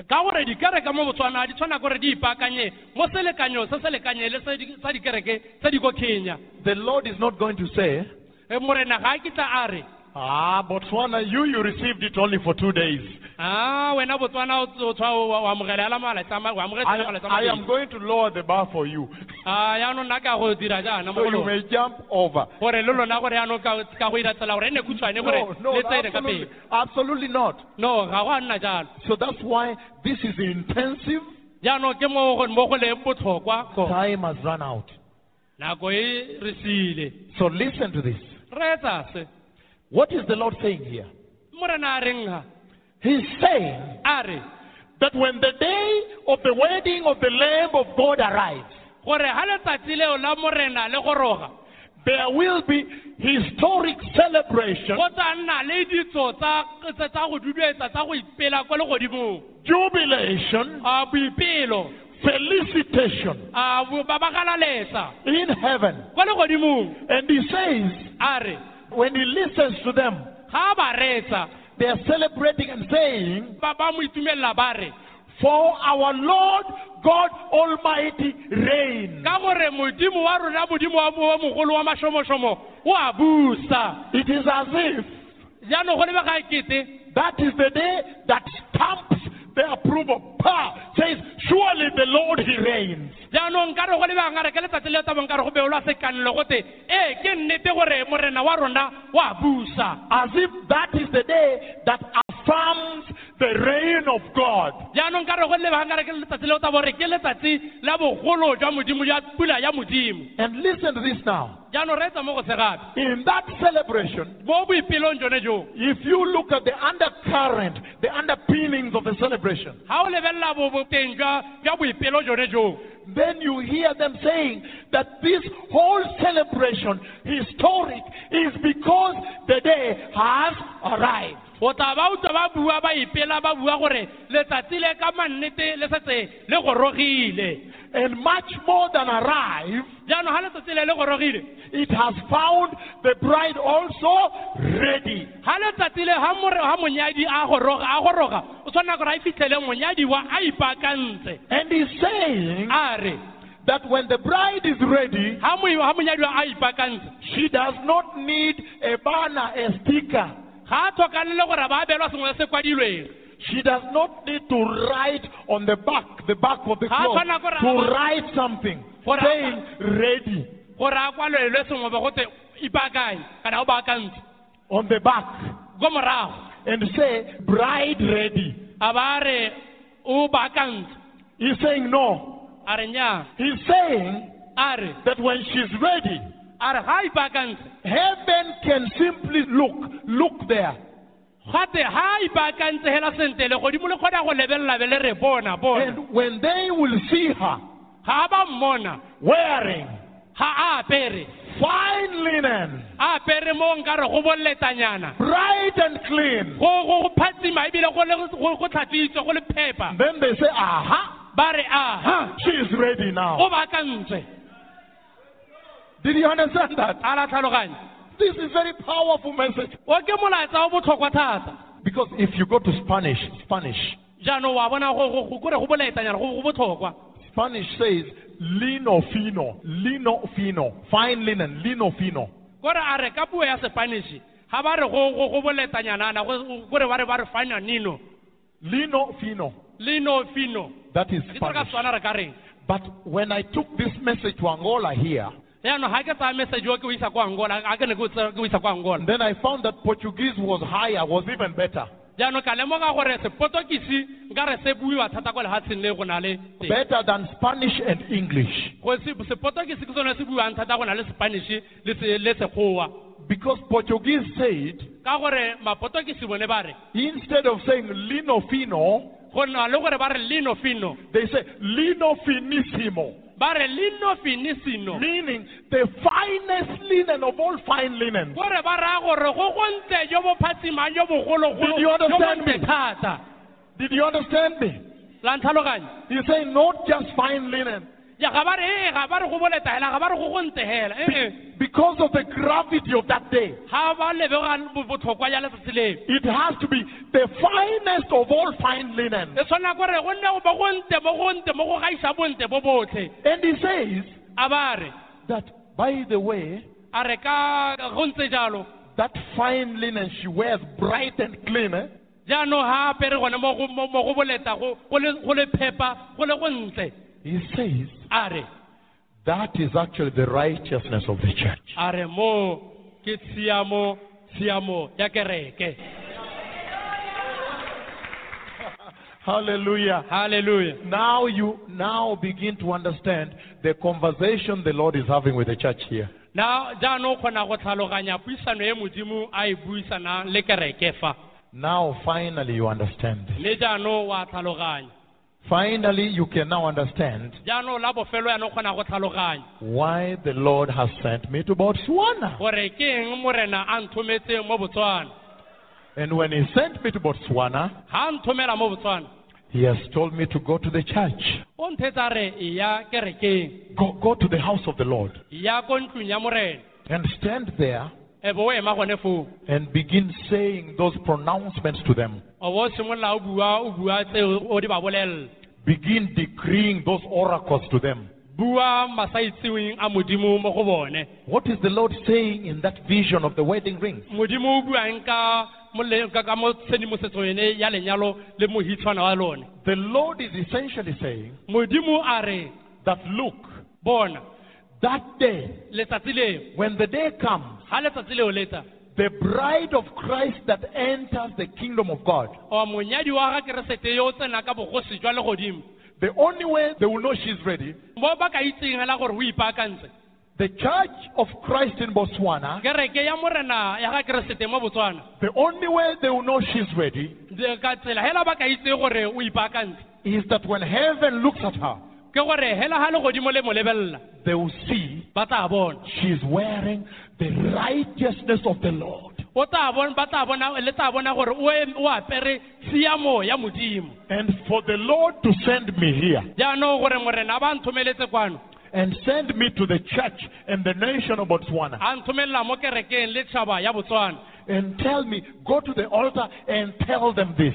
ka gore dikereke mo botswana di tshwana gore di ipaakanye mo selekanyong se se lekanye le sa dikereke tse di ko kenya The Lord is not going to say, morena ga a kitla a re Ah, Botswana, you, you received it only for two days. A wena botswana o o tshwa o o amogela la malatsi a o amogetse I, malatsi a I am going to lower the bar for you. a yaanong nna ka go dira jaana mo So you may jump over. gore le lona gore yaanong ka ka go ira tsela gore ne No, gore no, le tsene ka absolutely, pele absolutely not. no ga go a nna jalo So that's why this is intensive. jaanong ke mo go mo go leng botlhokwa Time has run out. nako e re siile So listen to this. se What is the Lord saying here? morena reng ha He's saying a re that when the day of the wedding of the Lamb of God arrives, gore ga letsatsi leo la morena le goroga there will be historic celebration, go tsa nna le ditso tsa tsa tsa go duduetsa tsa go ipela kwa legodimong. Jubilation, a boipelo. Felicitation. A bo- ba ba galaletsa. In heaven. kwa legodimong. And he says, a re when he listens to them, ga ba retsa they are celebrating and saying, ba ba mo itumelela ba re For our Lord God Almighty reigns. ka gore modimo wa rona modimo wa wa mogolo wa mašomošomo o a busa. It is as if jaanong go lebega ekete that is the day that stamps they approve of power, says, Surely the Lord He reigns. jaanong nka re go lebang a ke letsatsi le tabong ka re go beolwa sekanelo gote ee ke nnete gore morena wa rona wa busa As if that is the day that affirms the reign of God. jaanong ka re go ka ke letsatsi le tabo gore ke letsatsi la bogolo jwa modimo jwa pula ya modimo And listen to this now. jaanong mo go se gape In that celebration, mo boipelong jone joo if you look at the undercurrent, the underpinnings of the celebration, ga o lebelela bo- jwa jwa boipelo jone joo then you hear them saying that this whole celebration, historic, is because the day has arrived. O tla ba utlwa ba bua ba ipela ba bua gore letsatsi le ka mannete le setse le gorogile And much more than arrive, jaanong ga letsatsi le le gorogile it has found the bride also ready. ga letsatsi le ga more- ga monyadi a goroga a goroga o tshwanela gore a fitlhele monyadi wa a ipaakantse And he's saying that when the bride is ready, ga mo- ga monyadi wa a ipaakantse she does not need a banner, a sticker. Ga a tlhokanele gore ba belwa sengwe se se kwadilweng She does not need to write on the back, the back of the cloth, to write something saying ready. Gore a kwalelwe sengwe ba gote ipaakanye kana o baakantse on the back. And say bride ready. a ba re o baakantse He's saying no. He's saying that when she's ready, a re ga heaven can simply look, look there. Gate ga a ipaakantse hela sente le le kgona go lebelela be le re bona bona. And when they will see her ga ba mmona. wearing ga a apere. fine linen, a apere mo nka re go boletanyana bright and clean, go go go phatsima ebile go le- go go tlhatswitswe go le phepa. Then they say, aha, ba re aha. She is ready now. o baakantse Did you understand that? a la tlhaloganye This is very powerful message. o ke molaetsa o botlhokwa thata Because if you go to Spanish, Spanish, Spanish says lino fino, lino fino, fine linen, lino fino. Lino fino. lino fino That is ke tsere ka Spanish. tswana re ka reng But when I took this message to Angola here, yaanong ga ke tsaya message o ke o isa ko angola a ke ne ke o tse- ke o isa ko angola then I found that Portuguese was higher, was even better. jaanong ka lemoga gore sepotokisi nka re se buiwa thata ko lefatsheng le go na le teng. Better than Spanish and English. Go se- sepotokisi ke sone se buiwang thata go na le spanish le se- le sekgowa Because Portuguese said, ka gore mapotokisi bone ba re instead of saying lino fino, go na le gore ba re lino fino they say lino finissimo. Ba re lino finisino Meaning the finest linen of all fine linen. gore ba raya gore go gontle jo bo phatsimang Did you understand me? Did you understand me? He's saying not just fine linen. Ya ga ba re ee eh, ga ba re go boleta hela ga ba re go gontle hela eh, ee eh. Because of the gravity of that day. ga ba lebega bo- botlhokwa ya letsatsi leo It has to be the finest of all fine linen. tshwana gore go nne go ba gontle mo gontle mo go gaisa bontle bo botlhe And he says that, by the way, a re ka go ntse jalo that fine linen she wears bright and clean. Eh? jaanong ga apere gone mo go- mo mo go boleta go go le go le phepa go le go ntle He says a re that is actually the righteousness of the church. a re mo ke ya kereke Hallelujah. hallelujah Now you now begin to understand the conversation the Lord is having with the church here. na jaanong o go tlhaloganya puisano modimo a buisanang le kereke fa Now finally you understand. Le jaanong wa tlhaloganya Finally you can now understand jaanong la bofelo yana kgona go tlhaloganya. why the Lord has sent me to Botswana. gore ke eng morena a nthometseng mo botswana? And when he sent me to Botswana, ga a nthomela mo botswana. he has told me to go to the church. o nthetsa re e ya kerekeng Go, go to the house of the Lord e ya ko ntlong ya morena. and stand there e bo o ema gone foo and begin saying those pronouncements to them. o bo o simolola o bua o bua tse o di ba bolelela Begin decreeing those oracles to them. bua masaitseweng a modimo mo go bone What is the Lord saying in that vision of the wedding rings? modimo o buang ka mole- ka ka mo tshedimosetso ene ya lenyalo le mohitshwana wa lone The Lord is essentially saying modimo a re that look, that day, when the day comes, ga letsatsi leo letsa. the bride of Christ that enters the kingdom of God, o monyadi wa ga keresete yo o tsena ka bogosi jwa legodimo. the only way they will know she's ready, mo ba ka itseng hela gore o ipaakantse. the church of Christ in Botswana, kereke ya morena ya ga keresete mo botswana. the only way they will know she's ready De- ka tsela hela ba ka itse gore o ipaakantse. is that when heaven looks at her, ke gore hela ga legodimo le mo lebelela they will see ba tla bona she's wearing the righteousness of the Lord. o tla bona ba tla bona le tla bona gore o em- o apere tshiamo ya modimo And for the Lord to send me here jaanong gore morena a ba nthomeletse kwano and send me to the church and the nation of Botswana a nthomelela mo kerekeng le tšhaba ya botswana and tell me, go to the altar and tell them this.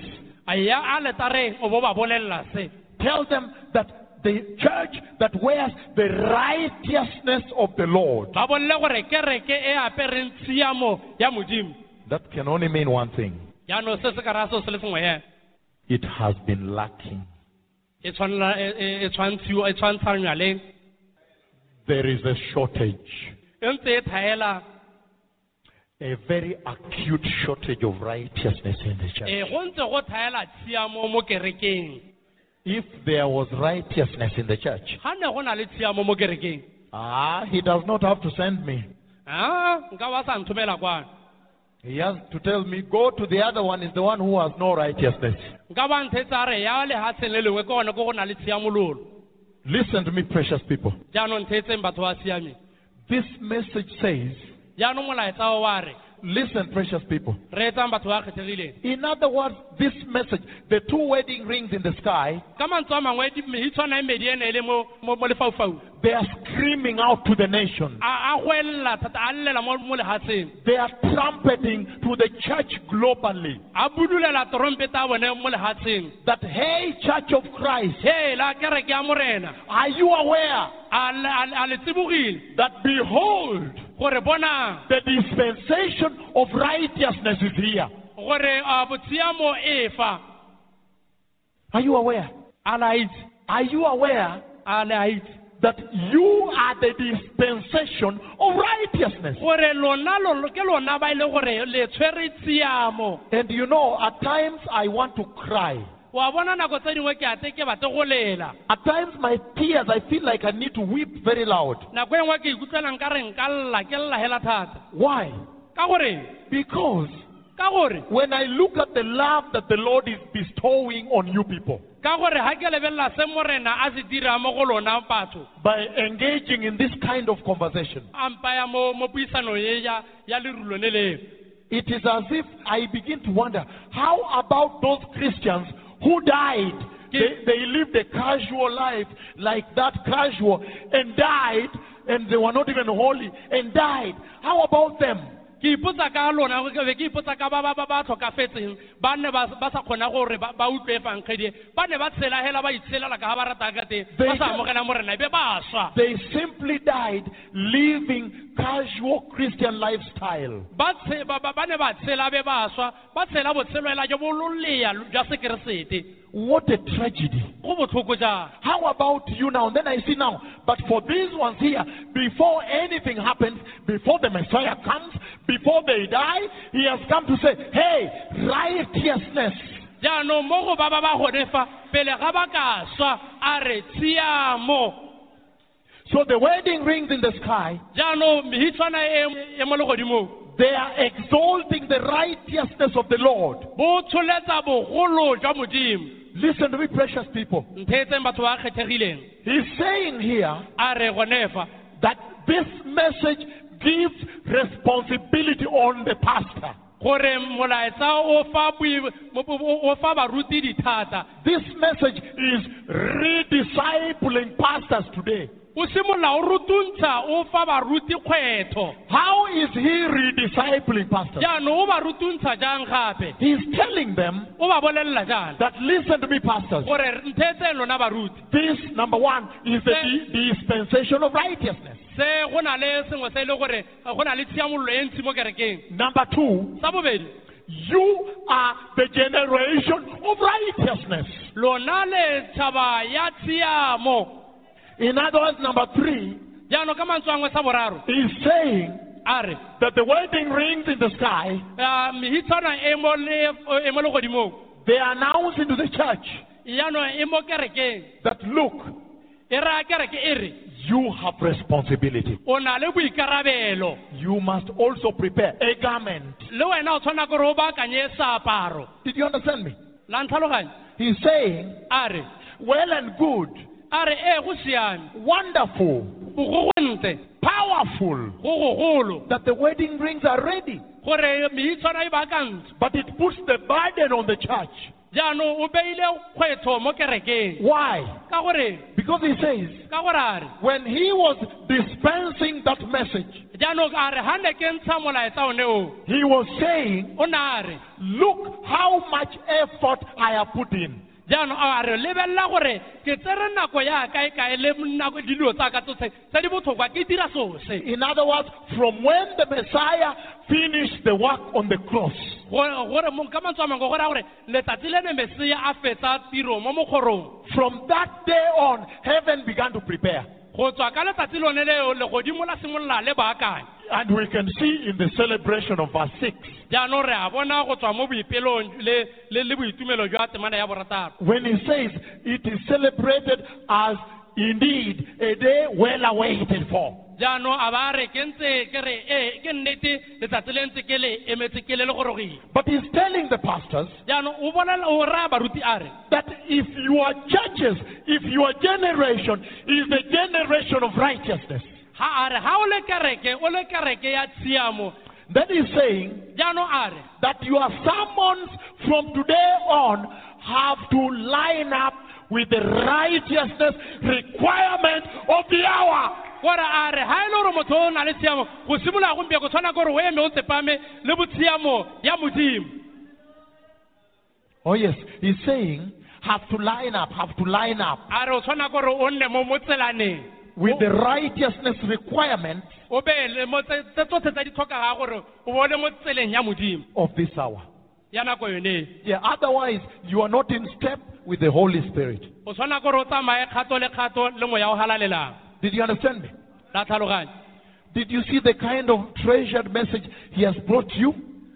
a ya a letareng o bo ba bolelela se Tell them that the church that wears the righteousness of the Lord. ba bolele gore kereke apereng tshiamo ya modimo. That can only mean one thing. Jaanong se se ka raya seo se le sengwe hela it has been lacking. tshwanela- tshwantshiwa- tshwantshanywa le? There is a shortage, a very acute shortage of righteousness in the church. If there was righteousness in the church, ga ne go na le tshiamo mo kerekeng ah, he does not have to send me. a nka ba sa nthomela kwano He has to tell me, go to the other one, is the one who has no righteousness. nka ba nthetsa re ya lehatsheng le lengwe ke gone ko go na le tshiamololo Listen to me, precious people. jaanong thetseng batho ba siameng This message says, jaanong molaetsa o wa re listen, precious people. re etsang batho ba kgethegileng. In other words, this message, the two wedding rings in the sky, they are screaming out to the nations. a a hwelela thata a llela mo mo lehatsheng They are trumpeting to the church globally. A budulela torompeta a bone mo lehatsheng that, hey, church of Christ, hela kereke ya morena. are you aware that behold, gore bona the dispensation of righteousness is here? gore a botshiamo e fa Are you aware? a Are you aware a that you are the dispensation of righteousness? gore lona lo- ke lona ba e le gore le tshwere And you know, at times I want to cry. Wa bona nako tse dingwe ke ate ke batle go lela At times my tears, I feel like I need to weep very loud. nako nngwe ke ikutlwela nka re nka lla ke lla hela thata. Why? Because when I look at the love that the Lord is bestowing on you people ka gore ga ke lebelela se morena a se dira mo go lona batho by engaging in this kind of conversation, a mpaya mo mo puisanong ya ya lerulo le leo. it is as if I begin to wonder how about those Christians who died? They, they lived a casual life like that, casual, and died, and they were not even holy, and died. How about them? Ke ipotsa ka lona ke be ke ipotsa ka ba ba ba ba tlhokafetseng. Ba ne ba sa kgona gore ba utlwe ba ne ba tshela ba itshelela ka ga ba rata ka teng. Ba They- sa amogela morena be ba swa. They simply died living casual Christian lifestyle. ba ne ba tshela be ba swa. Ba tshela botshelo hela jo bo lolea jwa sekeresete What a tragedy. go botlhoko jang How about you now? Then I see now, but for these ones here, before anything happens, before the Messiah comes, before they die, he has come to say, hey, righteousness. So the wedding rings in the sky, jaanong mehitshwana mo legodimong they are exalting the righteousness of the Lord. Bo tsholetsa bogolo jwa modimo Listen to me, precious people. nthetseng batho ba kgethegileng He's saying here a re gone fa that this message gives responsibility on the pastor. gore molaetsa o fa boi- mo- o o fa baruti dithata This message is rediscipling pastors today. O simolola o rutuntsha o fa baruti kgwetho How is he rediscipling pastors? jaanong o ba rutuntsha jang gape He's telling them o ba bolelela jang that listen to me, pastors. gore nthetseng lona baruti This number one is the di- dispensation of righteousness. se go na le sengwe se e le gore eh, go na le tshiamololo e ntsi mo kerekeng Number two, sa bobedi You are the generation of righteousness. lona le tšhaba ya tshiamo In other words, number three jaanong ka mantswe angwe is saying a re that the wedding rings in the sky, um, mehitshwana mo le- e they announce into the church yaanong e mo kerekeng that look, e raya kereke e re you have responsibility. o na le boikarabelo You must also prepare a garment. le wena o tshwana gore o baakanye seaparo Did you understand me? la ntlhaloganye He's saying, a re well and good, a re ee go siame wonderful, go go ntle powerful go that the wedding rings are ready. gore mehitshwana e baakantse But it puts the burden on the church. jaanong o beile kgwetlho mo kerekeng Why? ka gore Because he says, ka gore a re when he was dispensing that message, jaanong a re ga ne ke ntsha molaetsa one o he was saying, o na a re look how much effort I have put in. Jaanong a re lebelela gore ke tsere nako ya kae kae le nako dilo tsotlhe tse di botlhokwa ke dira sose In other words, from when the Messiah finished the work on the cross, gore ka mantswe a mangwe gore letsatsi le ne a fetsa tiro mo from that day on, heaven began to prepare. go tswa ka letsatsi lone leo legodimo la simolola le baakanya And we can see in the celebration of verse 6, jaanong re a bona go tswa mo boipelong le le le boitumelo jwa temana ya borataro when he says it is celebrated as indeed a day well awaited for. jaanong a ba re ke ntse ke re ee ke nnete letsatsi le ntse ke le emetse ke le le gorogile But he's telling the pastors jaanong o bolela o raya baruti a re that if your churches, if your generation is the generation of righteousness, ga a re ga o le kereke o le kereke ya tshiamo then he's saying jaanong a re that your sermons from today on have to line up with the righteousness requirement of the hour. gore a re ga e le gore motho o na le tshiamo go simolola gompieno go tshwana gore o eme o tsepame le botshiamo ya modimo. Oh, yes, he's saying have to line up, have to line up. A re o tshwana gore o nne mo mo tselaneng with the righteousness requirement o be le mo tse tse tsotlhe tsa di tlhokaga gore o bo mo tseleng ya modimo of this hour. ya nako yone Yeah, otherwise, you are not in step with the Holy Spirit. o tshwana gore o tsamaye kgato le kgato le moya o halalelang Did you understand me? la Did you see the kind of treasured message he has brought you?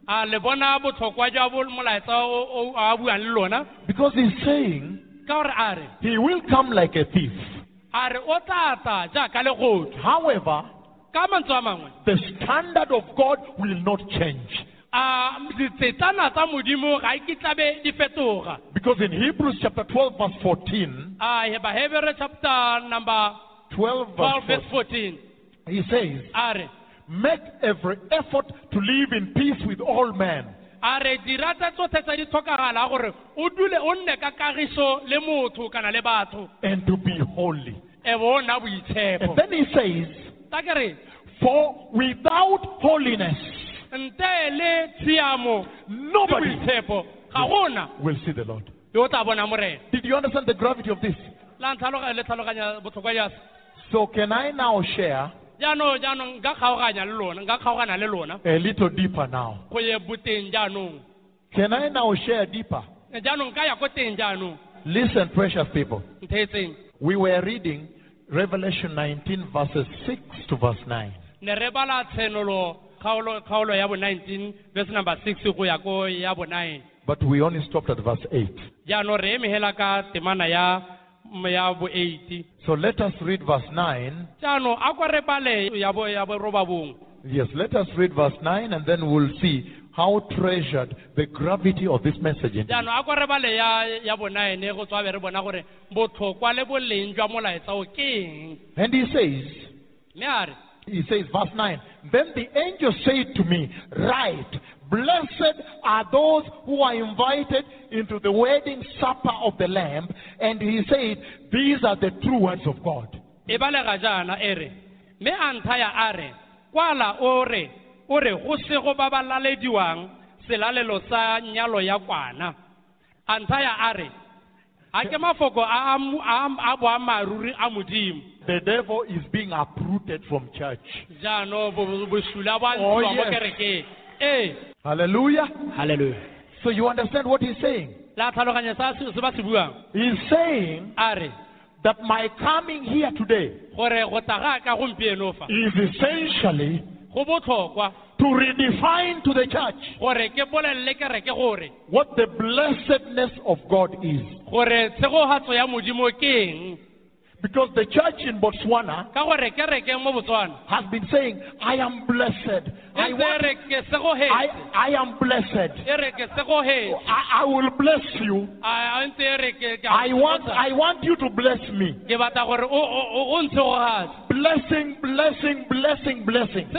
a le bona botlhokwa jwa bo molaetsa o o- a buang le lona Because he's saying ka gore a re he will come like a thief. A re o tla tla jaaka legodu However, ka mantswe a mangwe the standard of God will not change. a ditsetsana tsa modimo ga e kitlabe di fetoga Because in Hebrews chapter 12, verse 14, a chapter number 12 12 verse verse 14, 14 he says, a re Make every effort to live in peace with all men. A re dira tse tsotlhe tse di tlhokagala gore o dule o nne ka kagiso le motho kana le batho and to be holy. e bo o nna And then he says, ta ke re For without holiness, le tshiamo le nobody boitshepo ga gona will see the Lord. yo o tla bona morena Did you understand the gravity of this? la ntlhaloga- le tlhaloganya botlhokwa jase So, can I now share jaanong jaanong nka kgaoganya le lona nka kgaogana le lona a little deeper now? go ye boteng jaanong Can I now share deeper? jaanong ka ya ko teng jaanong Listen, precious people. We were reading Revelation 19, verses 6 to verse 9. ne re bala tshenolo kgaolo kgaolo ya bo 19 verse number 6 go ya ko ya bo 9 But we only stopped at verse 8. Jaanong re eme hela ka temana ya bo 8 So let us read verse 9. jaanong a kwa re bale ya bo ya bo Yes, let us read verse 9 and then we'll see how treasured the gravity of this message is. jaanong a kwa re bale ya ya bo 9 go tswa be re bona gore botlhokwa le boleng jwa molaetsa o ke eng And he says, mme a re he says, verse 9, Then the angel said to me, Write, blessed are those who are invited into the wedding supper of the Lamb. And he said, These are the true words of God. e balega jaana e re mme a nthaya a re kwala o re o re go se go ba ba lalediwang selalelo sa nyalo ya kwana a a re a ke mafoko a a mo- a a boammaaruri a modimo The devil is being uprooted from church. jaanong bo- bo- bosula bo a Oh, ntshiwa mo kerekeng ee Hallelujah. Hallelujah. So you understand what he's saying? la tlhaloganya sa se se ba se buang He's saying that my coming here today gore go tla ga ka gompieno fa is essentially to redefine to the church what the blessedness of God is. Because the church in Botswana ka gore kereke mo botswana has been saying, I am blessed. I, want, re ke segogetse I, I am blessed. re ke segogetse I, I will bless you. a ntse re ke ke a I want. I want you to bless me. Blessing, blessing, blessing, blessing. And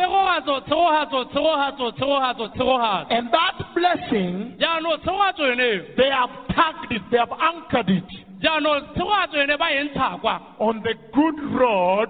that blessing, jaanong tshegogatso yone they have tagged it, they have anchored it jaanong tshegogatso yone ba ntsha kwa on the good road.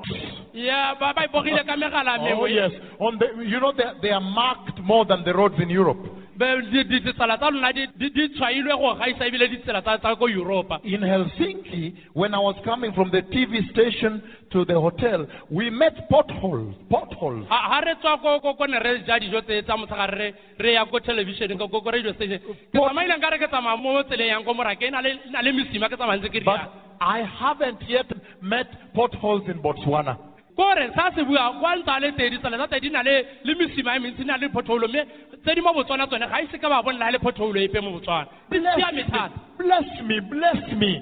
ya ba ba ipogile ka megala Oh yes, on the you know they, they are marked more than the roads in Europe. Be- di- di- ditsela tsa lona di di- di tshwailwe go gaisa ebile ditsela tsa tsa ko europa In Helsinki, when I was coming from the TV station to the hotel, we met potholes, potholes. ga ga re tswa ko ko ko ne re ja dijo tse tsa motshegare re re ya ko television ko ko ko radio station ke tsamaileng ka re ke tsamaya mo tseleng yang ko morake na le e na le mesima ke tsamaya ntse ke But I haven't yet met potholes in Botswana. Kore sa se bua kwa le tedi tedi na le le mesima e mentsi na le potholo mme tse di mo botswana tsone ga ise ka ba le potholo epe mo botswana di Bless siame me, thata bless me, bless me.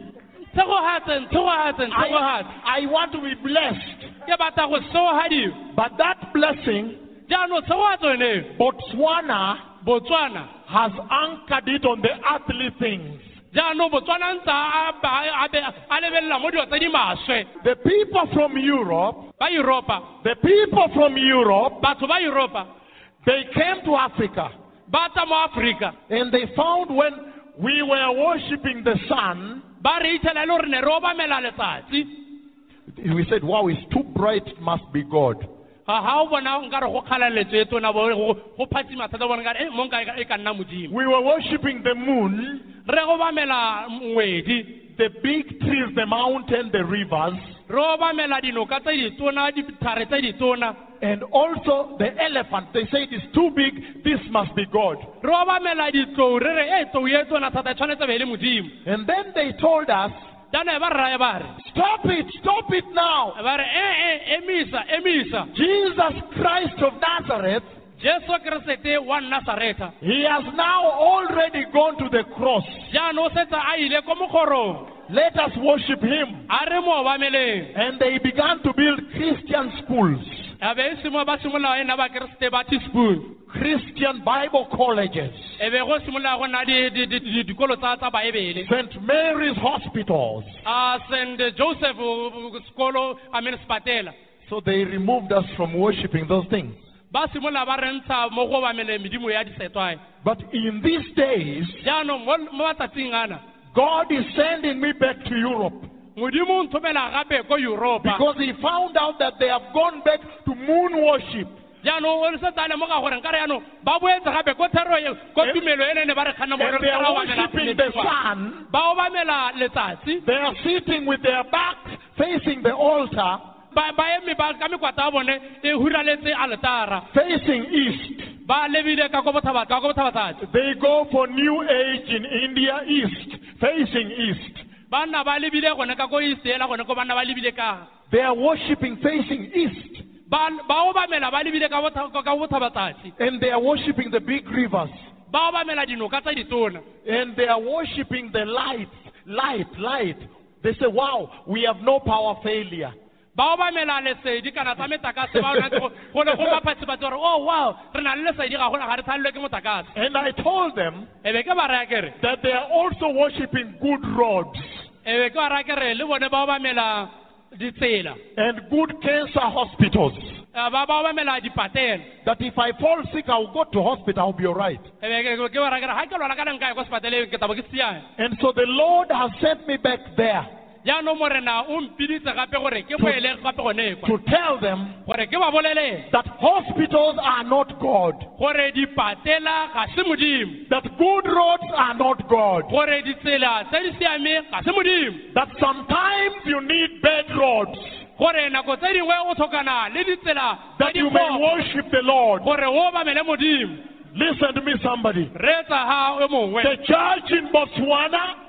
tshegogatseng tshegogatseng I, tshegogatse I want to be blessed. ke batla go tsheogadiwa But that blessing, jaanong tshegogatso yone Botswana botswana has anchored it on the earthly things. Botswana ntse a ba- a be- a lebelela mo dilo tse di The people from Europe, ba europa the people from Europe, batho ba europa they came to Africa. Ba tla mo aforika and they found when we were worshiping the sun, ba re itlhela e le gore ne re obamela letsatsi. we said, wow, it's too bright, it must be God. Ga ga o bona nkare go kgalaletso e tona bo- go go phatsima thata bona nkare e eh, mo nka e ka nna modimo We were worshiping the moon, re obamela ngwedi the big trees, the mountain, the rivers, re obamela dinoka tse ditona dithare tse ditona and also the elephant. They say it is too big, this must be God. re obamela ditlou re re e tlou e tona thata e tshwanetse be e le modimo And then they told us, jaanong ba re raya ba re stop it, stop it now. e e eh, emisa eh, emisa Jesus Christ of Nazareth, jesu keresete wa nasareta he has now already gone to the cross. jaanong o setse a ile ko mokgorong Let us worship him. a re mo obameleng And they began to build Christian schools, a be simo ba simolola nna ba keresete ba teaspoon Christian Bible colleges, St. Mary's hospitals. st joseph uh, i mean spatela So they removed us from worshiping those things. ba simolola ba re ntsha mo go obamele medimo ya disetwae But in these days, jaanong mo mo matsatsing ana God is sending me back to Europe modimo o nthomela gape ko europa because he found out that they have gone back to moon worship. jaanong o setse a lemoga gore nkare yaanong ba boetse gape ko thero ko And- tumelo e nene ba re kganna mo And re they are worshiping the sun. ba obamela letsatsi They are sitting with their backs facing the altar, ba ba eme ka mekwata ya bone e huraletse altara facing east. ba lebile ka ko bothaba- ka ko bothabatsatsi They go for new age in India east, facing east. Banna ba lebile gone ka ko isela gone ko banna ba lebile ka They are worshiping facing east. ba ba obamela ba lebile ka bothabatsatsi And they are worshiping the big rivers. ba obamela dinoka tsa ditona And they are worshiping the light, light, light. They say, wow, we have no power failure. ba obamela lesedi kana tsa metakase ba ona go go le go baphatsibatsi gore oh wow re na le lesedi ga gona ga re tshwanelwe ke motakase And I told them e be ke ba raya kere that they are also worshiping good roads be ke ba raya kere le bone ba obamela ditsela and good cancer hospitals. Ba ba obamela dipatele That if I fall sick, I'll go to hospital, I'll be all right. be ke ke ba raya kere ga ke lwala ka nka ya ko sepateleng ke tabo ke siame And so the Lord has sent me back there jaanong morena o mpiditse gape gore ke boele gape gone kwa. to tell them gore ke ba bolele that hospitals are not God, gore dipatela ga se modimo. That good roads are not God, gore ditsela tse di siame ga se modimo. That sometimes you need bad roads. Gore nako tse dingwe o tlhokana le ditsela tse that you may dikgopo. worship the Lord. gore o obamele modimo. Listen to me, somebody. reetsa ha e mongwe. The church in Botswana, kereke ya botswana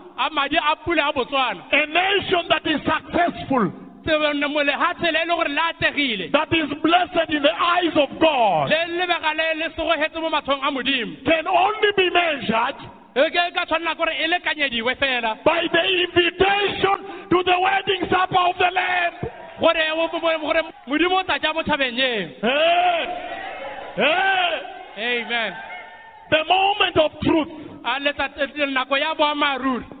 a nation that is successful. That is blessed in the eyes of God can only be ka by the invitation to the wedding supper of the Lamb. siameng eh, eh. tse. But if you turn around jaanong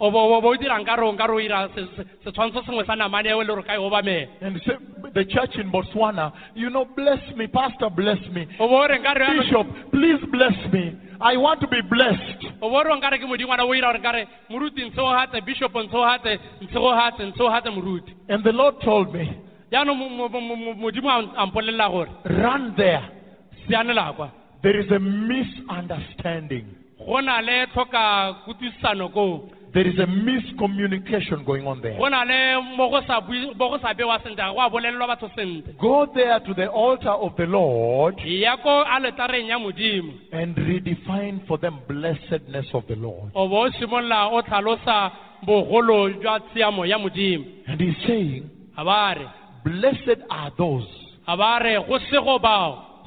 o bo o dirang ka rong ka re ira se- se- setshwantsho sengwe sa namane eo le gore ka e obamela and say, the church in Botswana, you know, bless me, Pastor, bless me. o bo o reng ka re Bishop, please bless me. I want to be blessed. o bo o reng ka re ke modingwana o ira gore ka moruti ntshe o gatse bishop ntshe o gatse ntshe o gatse ntshe o gatse moruti And the Lord told me, jaanong mo- mo- mo- mo- modimo a- a mpolelela gore run there. seanela kwa There is a misunderstanding. go na le tlhoka kutlwisisano koo There is a miscommunication going on there. go na le mo go sa bui- mo go sa bewa sentle ga go a bolelelwa batho sentle. Go there to the altar of the Lord ya ko aletareng ya modimo. and redefine for them blessedness of the Lord. o bo o simolola o tlhalosa bogolo jwa tshiamo ya modimo. And he's saying, a ba re. Blessed are those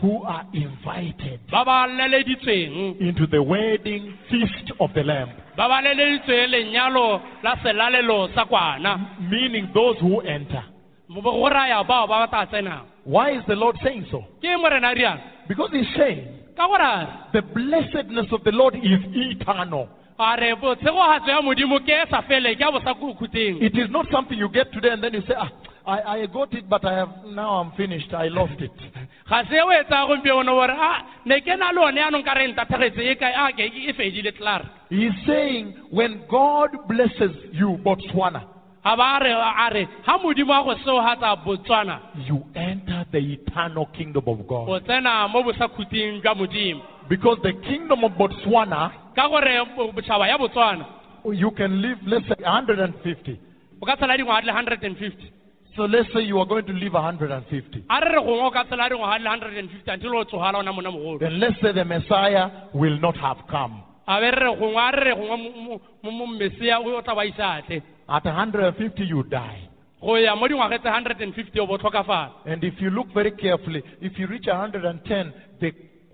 a ba re go sego bao who are invited ba ba leleditsweng. into the wedding feast of the Lamb, ba ba leleditsweng lenyalo la selalelo sa kwana. Meaning those who enter. Bo- bo- go raya bao ba ba tla tsenang Why is the Lord saying so? ke morena a riang Because he's saying ka gore a re the blessedness of the Lord is eternal. a re botshegogatso ya modimo ke sa fele ke a bosa khukhuteng It is not something you get today and then you say, ah, I, I got it, but I have now I'm finished. I lost it. ga se o etsa gompieno gore a ah, ne ke na le one yanong ka re ntathegetse e kae ah, a ke e fedile tlara He's saying when God blesses you, Botswana, a ba re a re ga modimo a go seogatsa botswana you enter the eternal kingdom of God. tsena mo bosakhuting jwa modimo Because the kingdom of Botswana, ka gore botšhaba ya botswana you can live, let's say, 150. o ka tshela dingwaga di le hundred and fifty So let's say you are going to live 150. a re re gongwe o ka tshela dingwaga di le hundred and fifty until o tsogala ona mona mogolo Then let's say the Messiah will not have come. a be re re gongwe a re re gongwe mo- mo- mo mo o tla ba isatle At 150, you die. go ya mo dingwage tse hundred and fifty o bo tlhokafala And if you look very carefully, if you reach 110, the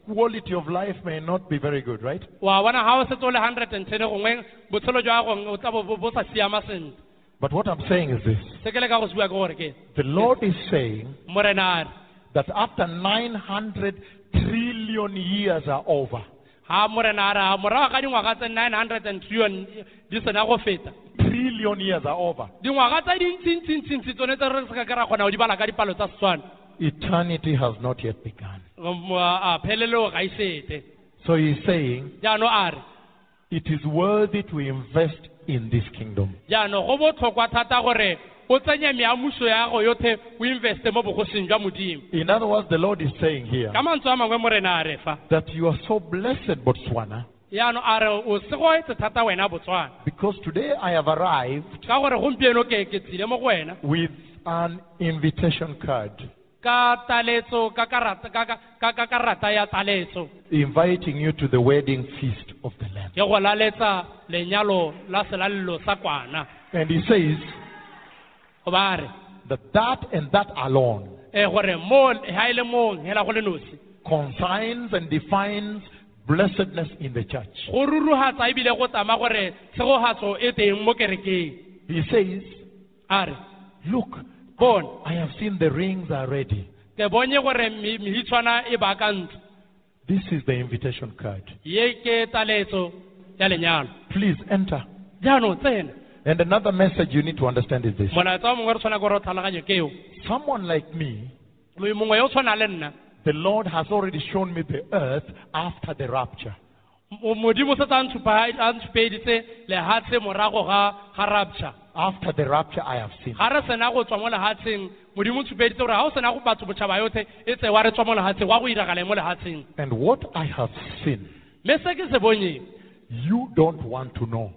quality of life may not be very good, right? wa bona ga o setse o le hundred and ten gongwe botshelo jwa gongwe o tla bo- bo bo sa siama sentle But what I'm saying is this. Se ke le ka go se bua ke gore ke the Lord is saying that after 900 trillion years are over, ga morena a re a ga dingwaga tse nine hundred and trillion di sena go feta. trillion years are over, dingwaga tse dintsintsintsintsi tsone tse re se ka kgona go di bala ka dipalo tsa setswana. Eternity has not yet begun. A pheleleo ga isete So he's saying jaanong a re it is worthy to invest in this kingdom. jaanong go botlhokwa thata gore o tsenye meamuso ya go yotlhe o investe mo bogosing jwa modimo. In other words, the Lord is saying here ka mantswe a mangwe morena a re fa. that you are so blessed, Botswana, jaanong a re o segoetse thata wena botswana. because today I have arrived ka gore gompieno ke ke tsile mo go wena. with an invitation card ka taletso ka karata ka ka- ka ka karata ya taletso inviting you to the wedding feast of the Lamb. ke go laletsa lenyalo la selalelo sa kwana And he says go ba re that that and that alone e gore mo ga e le hela go le nosi consigns and defines blessedness in the church. go rurugatsa ebile go tsama gore tshegogatso e teng mo kerekeng He says, a re Look, bone I have seen the rings are ready, ke bonye gore me- mehitshwana e baakantse This is the invitation card. ye ke taletso ya lenyalo Please enter. jaanong tsena And another message you need to understand is this. molaetsa wa mongwe re tshwana gore o tlhaloganye keo Someone like me, mongwe yo o tshwana le nna the Lord has already shown me the earth after the rapture. Mo- modimo se a ntshupa- a ntshupeditse lehatshe morago ga ga rapture After the rapture, I have seen. ga re sena go tswa mo lehatsheng modimo o ntshupeditse gore ga o sena go batho botšhaba yotlhe e tse re tswa mo lehatsheng wa go iragala mo lehatsheng And what I have seen, mme se ke se bonyeng you don't want to know.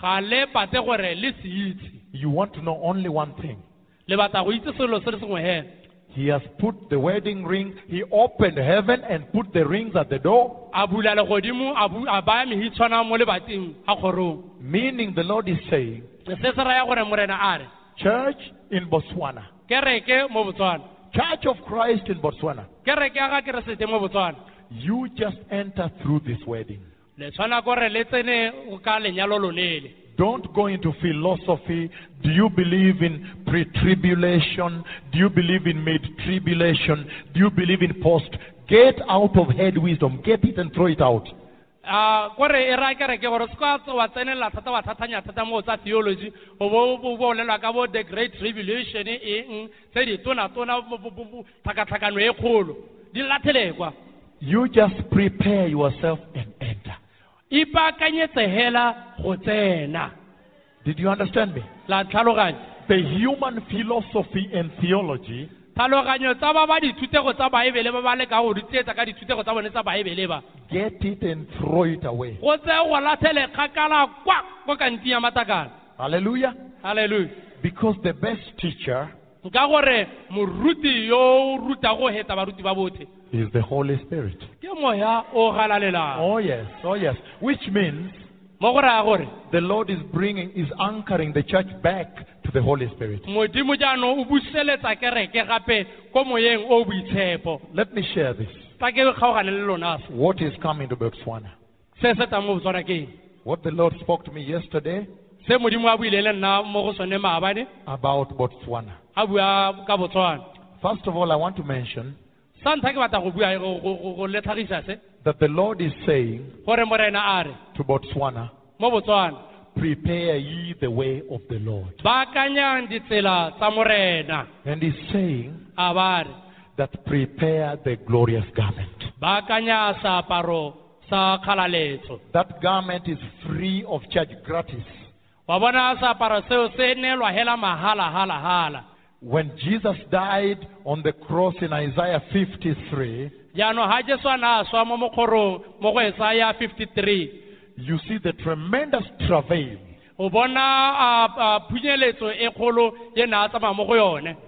ga le bate gore le se itse You want to know only one thing. le batla go itse selo se le sengwe hela He has put the wedding ring, he opened heaven and put the rings at the door. a bula legodimo a bu- a baya mehitshwana mo lebating a kgorong. Meaning the Lord is saying, se se raya gore morena a re. Church in Botswana, kereke mo botswana. Church of Christ in Botswana, kereke ya ga keresete mo botswana. You just enter through this wedding. le tshwana kore le tsene ka lenyalo loleele Don't go into philosophy. Do you believe in pre tribulation? Do you believe in mid tribulation? Do you believe in post? Get out of head wisdom. Get it and throw it out. Ah, kore e raya kereke gore se ka wa tsenelela thata wa thathanya mo tsa theology o bo bo bolelwa ka bo the great eng tse tlhakatlhakano e kgolo di You just prepare yourself and. Ipaakanyetse hela go tsena Did you understand me? la The human philosophy and theology tlhaloganyo tsa ba ba dithutego tsa baebele ba ba leka go rutietsa ka dithutego tsa bone tsa baebele ba get it and throw it away. go tse go latlhele kgakala kwa ko kanti ya matakala Hallelujah. halleluja Because the best teacher nka gore moruti yo o rutago heta baruti ba botlhe is the Holy Spirit. ke moya o galalelang Oh, yes. Oh, yes. Which means mo go raya gore the Lord is bringing, is anchoring the church back to the Holy Spirit. modimo jaanong o buseletsa kereke gape ko moyeng o boitshepo Let me share this. tla ke kgaogane le lona se What is coming to Botswana? se se tang mo botswana keng What the Lord spoke to me yesterday se modimo a buile le nna mo go sone maabane about Botswana. a bua ka botswana First of all, I want to mention that the Lord is saying gore morena a re to Botswana, Prepare ye the way of the Lord. baakanyang ditsela tsa morena And he's saying a ba re that prepare the glorious garment. baakanya seaparo sa kgalaletso That garment is free of charge, gratis. When Jesus died on the cross in Isaiah 53, jaanong ga jesu a na a swa mo mokgorong mo go esaya 53 you see the tremendous travail,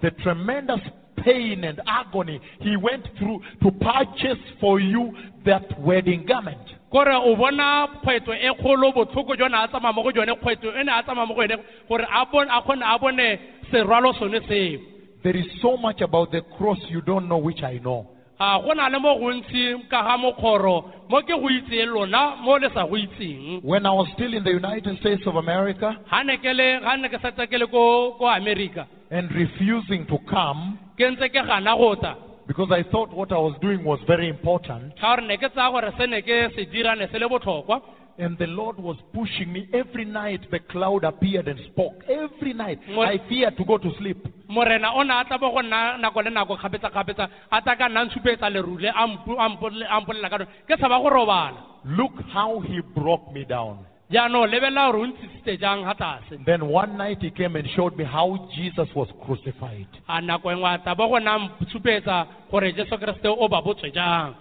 the tremendous pain and agony he went through to purchase for you that wedding garment. kore o bona kgwetlho e kgolo botlhoko a tsamaya mo go jone kgwetlho e ne a tsamaya mo go yone gore a kgone a bone serwalo sone seo. There is so much about the cross you don't know, which I know. a go na le mo gontsi ka ga mokgoro mo ke go itseng lona mo le sa go itseng. When I was still in the United States of America ga ne ke le ga ne ke ke le ko ko america. and refusing to come ke ntse ke gana go tla because I thought what I was doing was very important, ka gore ne ke tsaya gore se ne ke se dira ne se le botlhokwa and the Lord was pushing me every night. The cloud appeared and spoke every night. What- I feared to go to sleep. morena o ne a tla bo go nna nako le nako kgapetsa-kgapetsa a tla ka nna ntshupetsa lerule a mpu- a mpole- a mpolelela ka none ke go robala Look how he broke me down. jaanong lebelela gore o ntsisitse jang ga tlase Then one night he came and showed me how Jesus was crucified. a nako engwe a tla bo go nna ntshupetsa gore jesu o ba botswe jang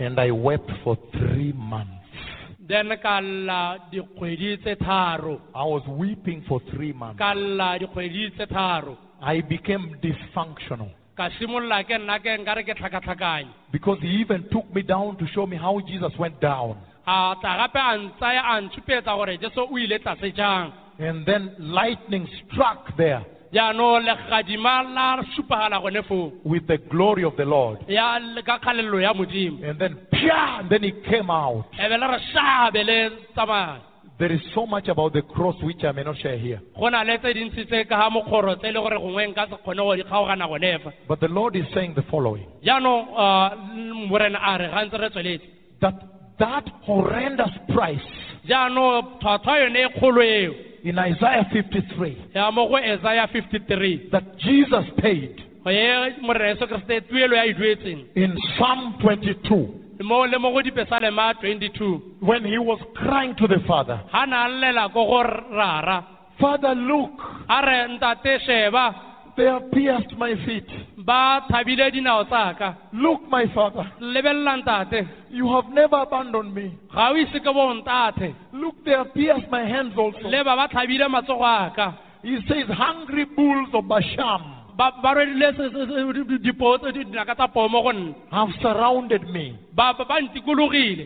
And I wept for three months. Then ka lla dikgwedi tse tharo. I was weeping for three months. ka lla dikgwedi tse tharo. I became dysfunctional. Ka simolola ke nna ke nkare ke tlhakatlhakanye. Because he even took me down to show me how Jesus went down. a tla gape a ntsaya a ntshupetsa gore jesu o ile tlase jang. And then lightning struck there jaanong legadima la supagala gone foo with the glory of the Lord. ya ka kgalelelo ya modimo And then, pia, and then he came out. be le re shabe le tsamaya There is so much about the cross which I may not share here. go na le tse dintsi tse ka ga mokgoro tse le gore gongwe nka se kgone go di kgaogana gone fa But the Lord is saying the following jaanong uh, morena a re ga ntse re tsweletse that that horrendous price jaanong tlhwatlhwa yone e kgolo eo. In Isaiah 53 ya mo go Isaiah 53 that Jesus paid ye morena yesu kriste tuelo ya duetseng. in Psalm 22 mo le mo go dipesalema 22 when he was crying to the Father, ga na a llela ko go rara. Father, look, a re ntate sheba they have pierced my feet. ba thabile dinao tsaka Look, my Father, lebelela ntate you have never abandoned me. ga o ise ke bontate Look, they have pierced my hands also. le ba ba thabile matsogo aka He says, Hungry bulls of Bashan have surrounded me,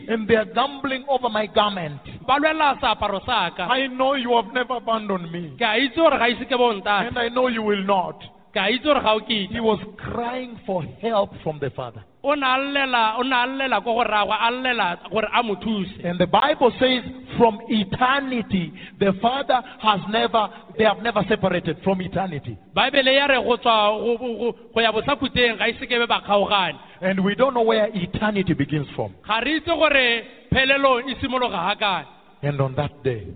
and they are gambling over my garment. ba lwela seaparo saka I know you have never abandoned me, ke a itse gore ga ise ke bontate and I know you will not. ke a itse gore ga o He was crying for help from the Father. O ne a llela o ne a llela ko go ragwe a llela gore a mo thuse And the Bible says, from eternity, the Father has never, they have never separated from eternity. baebele ya re go tswa go- go go- go ya bosakuteng ga ise ke ba kgaogane And we don't know where eternity begins from. ga re itse gore phelelo e simologa ga kae And on that day,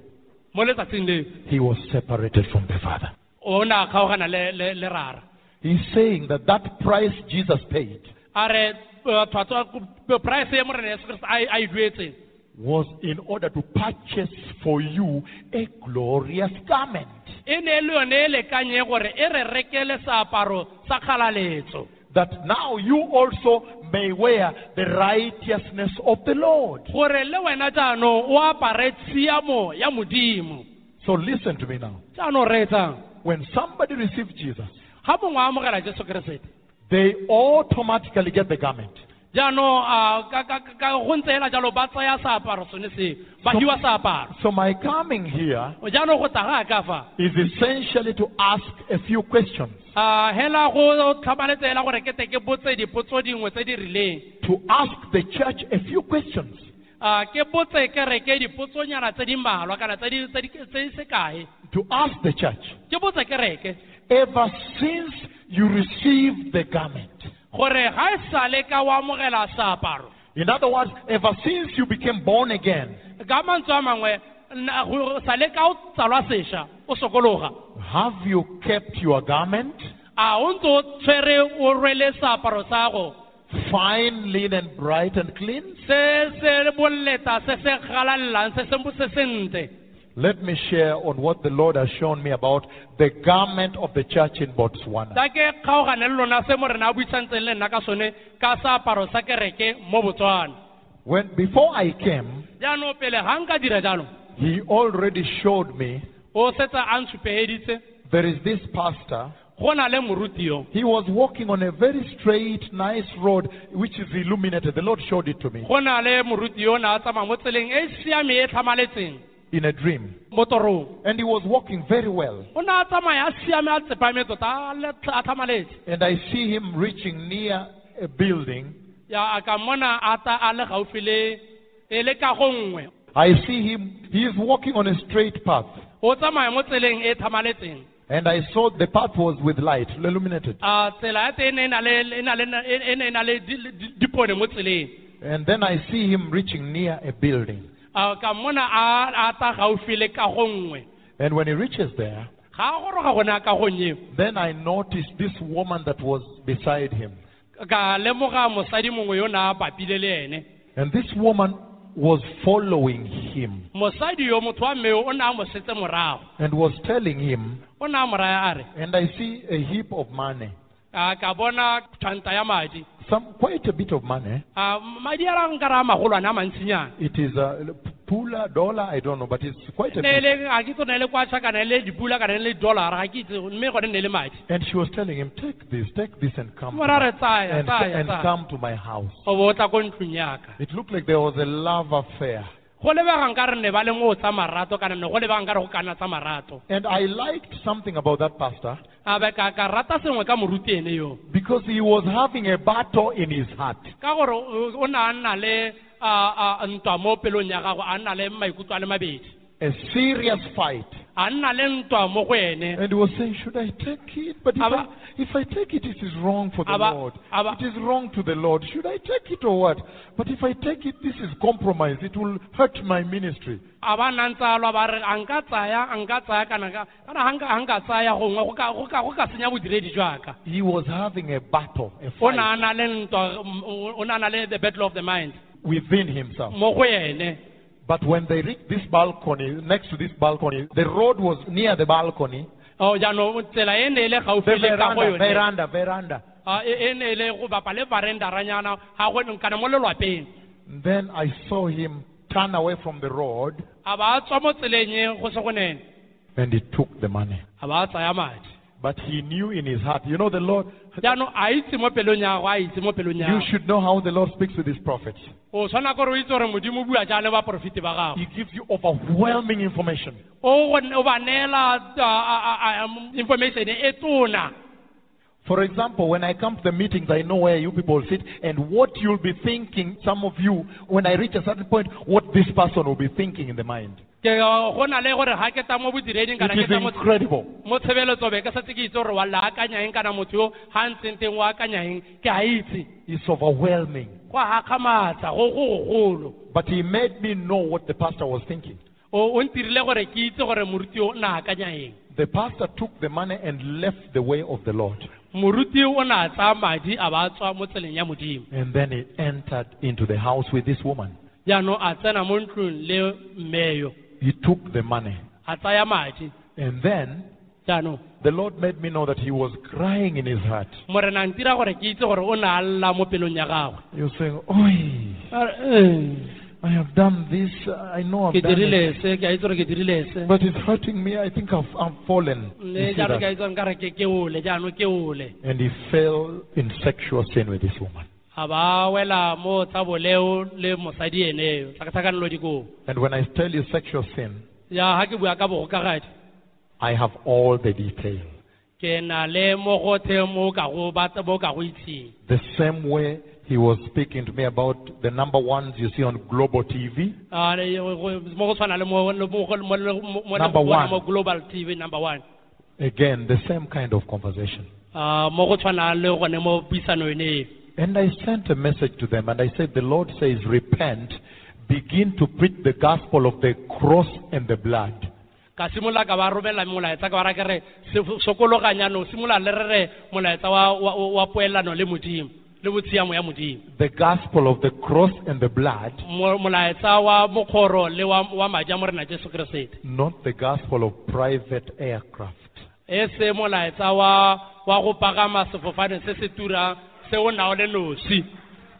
mo letsatsing leo he was separated from the Father. o ne a kgaogana le- le le rara He's saying that that price Jesus paid a re uh, price ya morena yesu kriste a e- duetseng was in order to purchase for you a glorious garment. e ne e le yone e lekanye gore e re rekele seaparo sa kgalaletso That now you also may wear the righteousness of the Lord. gore le wena jaanong o apare tshiamo ya modimo So listen to me now. When somebody receives Jesus, ga mongwe a amogela jesu keresete they automatically get the garment. jaanong a ka- ka- ka- ka go ntse hela jalo ba tsaya seaparo sone seo ba So- hiwa seaparo So my coming here jaanong go tla ga ka fa is essentially to ask a few questions. a hela go tlhamaletse hela gore ke te ke botse dipotso dingwe tse di rileng To ask the church a few questions. A ke botse ke dipotsonyana tse di mmalwa kana tse di tse di tse di sekae? To ask the church, ke botse ke ever since you received the garment. gore ga e sale ka o amogela seaparo. In other words, ever since you became born again, ka mantswe a mangwe sale ka o tsalwa sešwa o sokologa. Have you kept your garment? a o ntse o tshwere o rwele seaparo sa go Fine, linen, bright, and clean? Let me share on what the Lord has shown me about the garment of the church in Botswana. ta ke kgaogane le lona se morena a buisantseng le nna ka sone ka seaparo sa kereke mo botswana When before I came, jaanong pele ga nka dira jalo he already showed me o setse a ntshupegeditse there is this pastor. Go na le He was walking on a very straight, nice road which is illuminated. The Lord showed it to me go na le moruti yo o ne a tsamaya mo tseleng siame tlhamaletseng in a dream. And he was walking very well. o ne a tsamaya a siame a tsepame tota a le- a tlhamaletse And I see him reaching near a building. ya a ka mmona a ta a le gaufi le le kago nngwe I see him, he is walking on a straight path. O tsamaya mo tseleng tlhamaletseng And I saw the path was with light, illuminated. a tsela ya teng e ne e na le- e na le- e ne e na le di- di- dipone mo tseleng And then I see him reaching near a building. a ka mmona a a ta gaufi le kago nngwe And when he reaches there, ga a goroga gone a kagong eo then I noticed this woman that was beside him. ka lemoga mosadi mongwe yo o ne a bapile le ene And this woman was following him mosadi yo motho wa mmeo o ne a mo setse morago. and was telling him, o ne a mo raya a re and I see a heap of money, a ka bona tšhanta some quite a bit of money. a madi a rang ka ra magolwane a mantsinyana It is a pula dollar, I don't know, but it's quite a bit. le ga ke tso ne le kwatšha kana le dipula kana le dollara ga ke itse mme gone ne le madi And she was telling him, take this, take this and come, to Mora re my, and, and come to my house. o bo o tla ko ntlong It looked like there was a love affair. go lebegang ka re ne ba le moo tsa marato kana ne go lebegang ka re go kana tsa marato And I liked something about that pastor a be ka ka rata sengwe ka moruti ene yo because he was having a battle in his heart. ka gore o o ne a nna le a a ntwa mo pelong ya gago a nna le maikutlo a le mabedi a serious fight. a nna le ntwa mo go ene And he was saying, Should I take it? But if, Aba- I, if I take it, it is wrong for the Aba- Lord. Aba- It is wrong to the Lord. Should I take it or what? But if I take it, this is compromise. It will hurt my ministry. a ba nna ntse a lwa ba re a nka tsaya a nka tsaya kana ka kana ga nka- ga nka tsaya gongwe go ka- go ka go ka senya bodiredi jwaka He was having a battle, a o ne fight a na le ntwa mm, o ne a na le the battle of the mind within himself. mo go ene But when they reached this balcony, next to this balcony, the road was near the balcony. o jaanong tsela e ne e le The gaufi le ka go veranda, yone veranda, veranda. Ah, e e ne e le go bapa le varendaranyana ga go kana mo lelwapeng Then I saw him turn away from the road a ba tswa mo tseleng go se go nene and he took the money. a ba tsaya madi But he knew in his heart, you know, the Lord, jaanong a itse mo pelong ya go a itse mo pelong you should know how the Lord speaks with his prophets. o tshwana kore o itse gore modimo o bua jang le baporofete ba gago He gives you overwhelming information. o go- o ba neela um, information e tona For example, when I come to the meetings, I know where you people sit and what you'll be thinking, some of you, when I reach a certain point, what this person will be thinking in the mind. Ke eh, go na le gore ga ke tsa mo bodiredi kana It ke is tsa mo incredible. mo tshebeletso be ke setse ke itse gore wa lla akanya eng kana motho yo ga ntseng teng o akanya eng ke a itse It's overwhelming. go gakgamatsa go go gogolo But he made me know what the pastor was thinking. o o ntirile gore ke itse gore moruti o na akanya eng The pastor took the money and left the way of the Lord. moruti o na tsaya madi a ba tswa mo tseleng ya modimo And then he entered into the house with this woman. jaanong a tsena mo ntlong le mmeyo He took the money. madi And then jaanong the Lord made me know that he was crying in his heart. morena ntira gore ke itse gore o ne a lla mo pelong ya gagwe He was saying, Oi, A re, "Eh, I have done this. I know ke I've done dirile se ke a itse gore ke dirile se But it's hurting me. I think I've, I've fallen. You le see jaanong ke a that? itse gore nkare ke ke ole jaanong ke ole And he fell in sexual sin with this woman. A mo tsa boleo le mosadi eneo tlhakatlhakanelo dikobo And when I tell you sexual sin, ya ga ke bua ka bogokagadi I have all the detail. ke na le mogote mo ka go batla bo ka go itseng The same way he was speaking to me about the number ones you see on Global TV. Number one. global tv number one Again, the same kind of conversation. Mo go tshwana le gone mo puisanong eo And I sent a message to them and I said, The Lord says, repent, begin to preach the gospel of the cross and the blood. ka simolola ka ba romela molaetsa ka ba ra ke re se- sokologanyano simolola le re re molaetsa wa- wa wa poelano le modimo le botshiamo ya modimo The gospel of the cross and the blood, molaetsa wa mokgoro le wa wa madi a morena jesu keresete not the gospel of private aircraft. e se molaetsa wa wa go pagama sefofane se se turang se o nao le nosi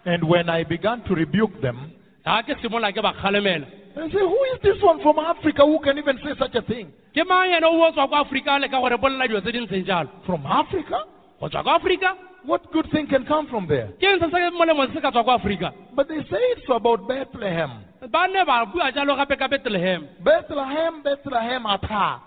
And when I began to rebuke them, ga ke simolola ke ba kgalemela I said, Who is this one from Africa who can even say such a thing? ke mang ene o tswa kwa aforika le ka gore bolela dilo tse di ntseng jalo From Africa? What good thing can come from there? ke eng se se molemo se se ka tswa kwa aforika But they say it's about Bethlehem. ba ne ba bua jalo gape ka betlehem Bethlehem, Bethlehem, Ata.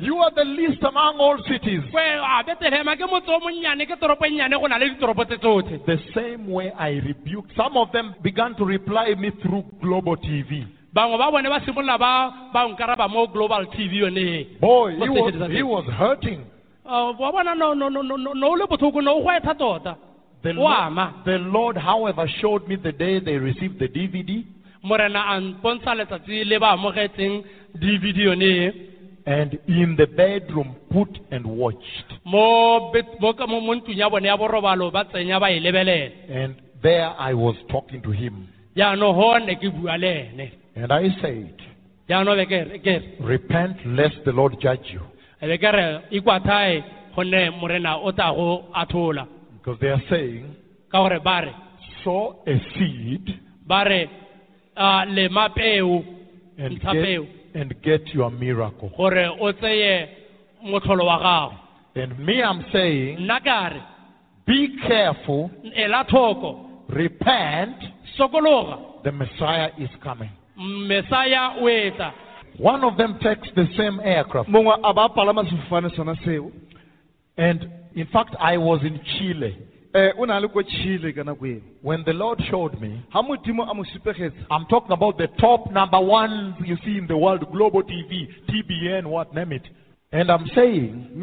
Ba ba re betlehema betlehema ee You are the least among all cities. kwe a ah, betlehema ke motse o monnyane ke toropo nnyane go na le ditoropo tse tsotlhe. The same way I rebuked, some of them began to reply me through Global TV. bangwe ba bone ba simolola ba ba nkaraba mo global tv yone. Boy, he was, he was hurting. Ah, wa bona no no no no no no le botlhoko no o gwaetha tota. The o ama Lord, the Lord, however, showed me the day they received the DVD, morena a mpontsha letsatsi le ba amogetseng dvd yone and in the bedroom put and watched. mo bet- mo ka- mo mo ntlong ya bone ya borobalo ba tsenya ba e lebelela And there I was talking to him. jaanong go ne ke bua le ene And I said, jaanong be ke re- ke re Repent lest the Lord judge you. be ke re ikwathae gonne morena o tla go athola Because they are saying, ka gore ba re sow a seed ba re ah, lema peo and ntsha peo get, and get your miracle. gore o tseye motlholo wa gago. And me, I'm saying, nna ka re be careful, ela thoko. Repent, sokologa. The Messiah is coming. mesaya o etla One of them takes the same aircraft. mongwe a ba palama sefofane sona seo. And in fact, I was in Chile Eh, o na le ko chile ka nako eno when the Lord showed me, ga modimo a mo supegetse I'm talking about the top number ones you see in the world, Global TV, TBN, what, name it. And I'm saying,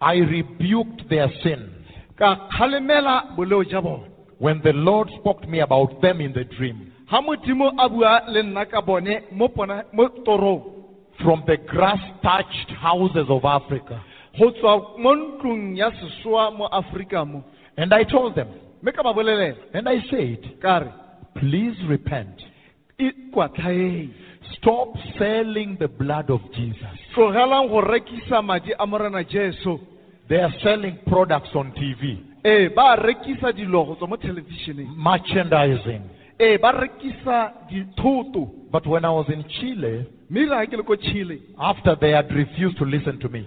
I rebuked their sin ka kgalemela boleo ja bone when the Lord spoke to me about them in the dream. ga modimo a bua le nna ka bone mo pona mo torong From the grass thatched houses of Africa. Go tswa mo ntlong ya sesoa mo aforika mo And I told them, mme ka ba bolelela and I said, please repent. Stop selling the blood of Jesus. tlogelang go rekisa madi a morena jesu. They are selling products on TV, ee ba rekisa dilo go tswa mo thelebišeneng. Merchandising. ee ba rekisa dithoto. But when I was in Chile, mme ira ke le ko chile after they had refused to listen to me,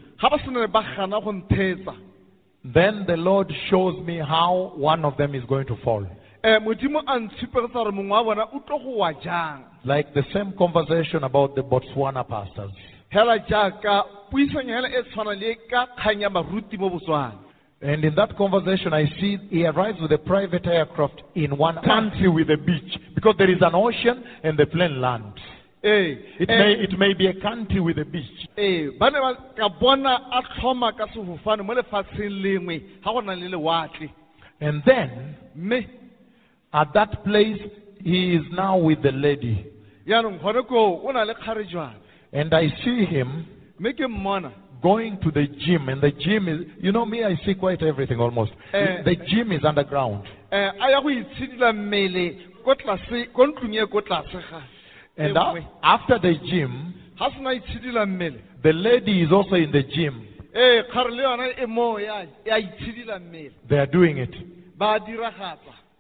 then the Lord shows me how one of them is going to fall. Eh, modimo a ntshupegetsa gore mongwe wa bona o tlo go wa jang Like the same conversation about the Botswana pastors. fela jaaka puisanyo hela e tshwana le ka kgang ya baruti mo botswana And in that conversation, I see he arrives with a private aircraft in one country with a beach because there is an ocean and the plane lands. It eh, may, it may be a country with a beach. ee ba ne ba ka bona a tlhoma ka sefofane mo lefatsheng lengwe ga go na le lewatle And then, mme at that place, he is now with the lady. yaanong gone koo o na le kgarejwana And I see him going to the gym. And the gym is, you know me, I see quite everything almost. Eh. The gym is underground. A ya go itshidila mmele ko tlase ko ntlong ko tlase ga And a- after the gym, ga se na itshidila mmele the lady is also in the gym. ee kgare le yona mo ya ya itshidila mmele They are doing it.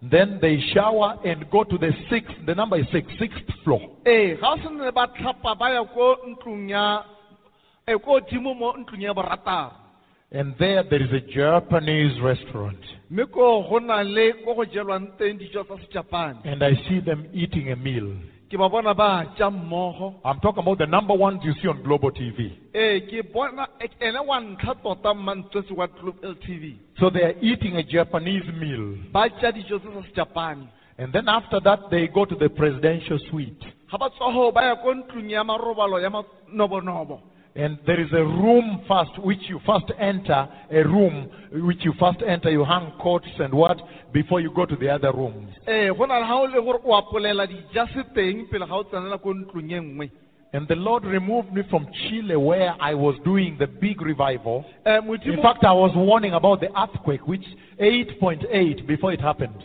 Then they shower and go to the sixth, the number is six, sixth floor. ee ga o se ne ba tlhapa ba ya ko ntlong ya e ko dimo mo ntlong ya borataro And there, there is a Japanese restaurant. mme ko go na le ko go jelwang teng dijo tsa sejapane And I see them eating a meal. Ke ba bona ba ja mmogo I'm talking about the number ones you see on Global TV. ee eh, ke bona e- ene wa ntlha tota mmantswetse wa global tv So they are eating a Japanese meal. ba ja dijo tse tsa And then after that, they go to the presidential suite. Ga ba tswa go ba ya ko ntlong ya marobalo ya manobonobo And there is a room first, which you first enter, a room which you first enter, you hang coats and what, before you go to the other rooms. ee go na le ga o le gore o apolela dijase teng pele ga o tsenela ko ntlong e nngwe And the Lord removed me from Chile where I was doing the big revival. um In fact, I was warning about the earthquake, which 8.8 before it happened.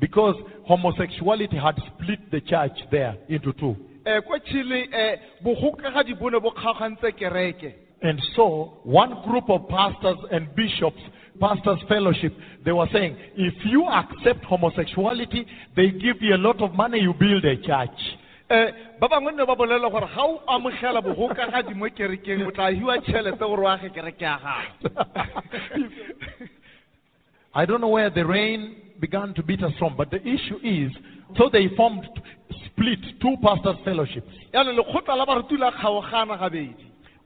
O ne a tlhagisa ka thoromo ya lefatshe pele ga diragala Because homosexuality had split the church there into two. Eh, ko chile bogokagadi bo ne bo kgaogantse kereke And so, one group of pastors and bishops, pastors fellowship, they were saying, if you accept homosexuality, they give you a lot of money, you build a church. Eh, ba bangwe ne ba bolela gore ga o amogela bogokagadi mo kerekeng o tla hiwa tšhelete gore o age kereke ya gago I don't know where the rain began to beat us from, but the issue is, so they formed, split two pastors' fellowships. yaanong lekgotla la baruti la kgaogana gabedi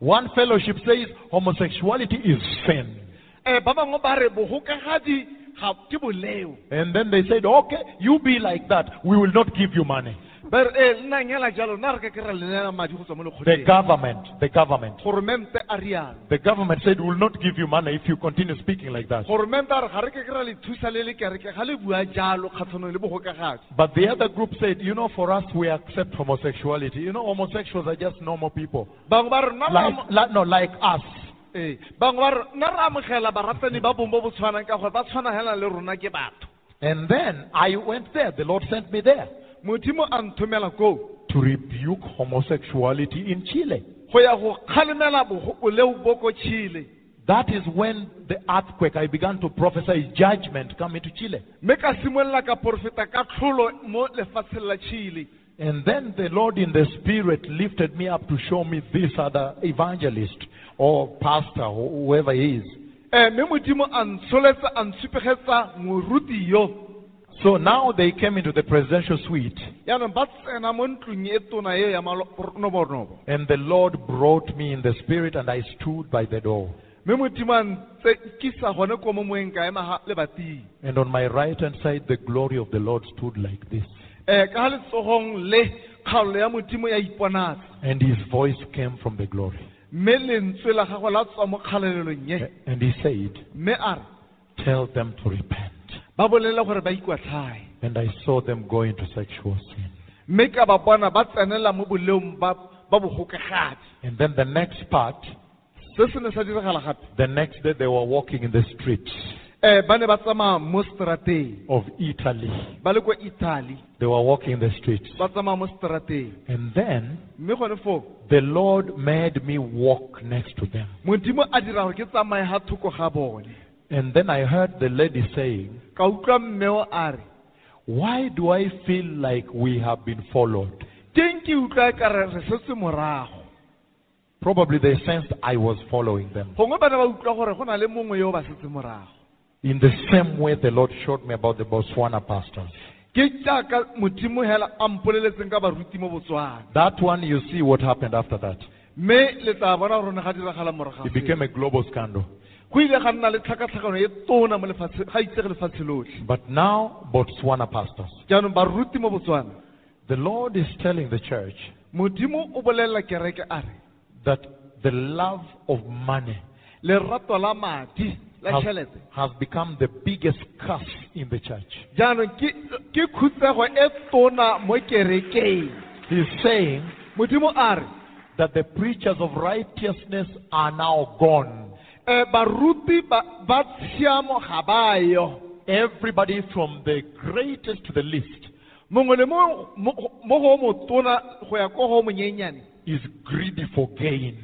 One fellowship says homosexuality is sin. Eh, ba bangwe ba re bogokagadi ga ke boleo And then they said, okay, you be like that. We will not give you money. Ba re ee eh, nnang ela jalo nna re ka kry-a lenela madi go tswa mo The government, the government. goromente a rialo The government said, we will not give you money if you continue speaking like that. goromente a re ga re ka kry-a le thusa le le kereke ga le bua jalo kgatlhanong le bogokagadi But the other group said, you know, for us, we accept homosexuality. You know, homosexuals are just normal people. bangwe ba re nna re Like, like, no, like us. ee bangwe ba re nna re amogela baratani ba bong bo bo tshwanang ka gore ba tshwana hela le rona ke batho And then I went there. The Lord sent me there modimo a nthomela koo to rebuke homosexuality in Chile. go ya go kgalemela bogopoleo boko chile That is when the earthquake, I began to prophesy judgment coming to Chile. mme ka simolola ka porofeta ka tlholo mo lefatsheng la chile And then the Lord in the Spirit lifted me up to show me this other evangelist or pastor or whoever he is. um mme modimo a ntsholetsa a ntshupegetsa moruti yo So now they came into the presidential suite, yaanong ba tsena mo ntlong tona eo ya manobonobo and the Lord brought me in the spirit, and I stood by the door. mme modimo a ntse kisa gone ko mo moeng ka ema ga- lebating And on my right hand side, the glory of the Lord stood like this. Eh, ka ga letsogong le kgaolo ya modimo ya iponatsa And his voice came from the glory. mme lentswe la gago la tswa mo kgalelelong ye And he said, Tell them to repent. Ba bolele gore ba ikwatlhae And I saw them go into sexual sin. mme ka ba bona ba tsenela mo boleong ba ba bogokegadi And then the next part, se se ne sa diragala gape the next day they were walking in the streets um ba ne ba tsamaya mo strateng of Italy. ba le ko italy They were walking in the streets. ba tsamaya mo strateng And then mme gone foo the Lord made me walk next to them. modimo a dira gore ke tsamaye ga thoko ga bone And then I heard the lady saying, ka utlwa mmeo a re Why do I feel like we have been followed? keng ke utlwa ka re re setse morago Probably they sensed I was following them. gongwe ba ba utlwa gore go na le mongwe yo ba setse morago In the same way, the Lord showed me about the Botswana pastors. ke jaaka modimo hela a mpoleletseng ka baruti mo botswana That one, you see what happened after that. mme le tla bona gore ne ga diragala morago It became a global scandal. Go ile ga nna le tlhakatlhakano tona mo lefatshe ga itsege lefatshe lotlhe But now, Botswana pastors. jaanong baruti mo botswana The Lord is telling the church modimo o bolelela kereke a re that the love of money lerato la madi la has, has become the biggest curse in the church. jaanong ke ke khutsego tona mo kerekeng He's saying modimo a re that the preachers of righteousness are now gone. Eh, baruti ba ba tshiamo ga Everybody from the greatest to the least. Mongwe le mongwe mo mo go motona go ya ko go monyenyane. Is greedy for gain.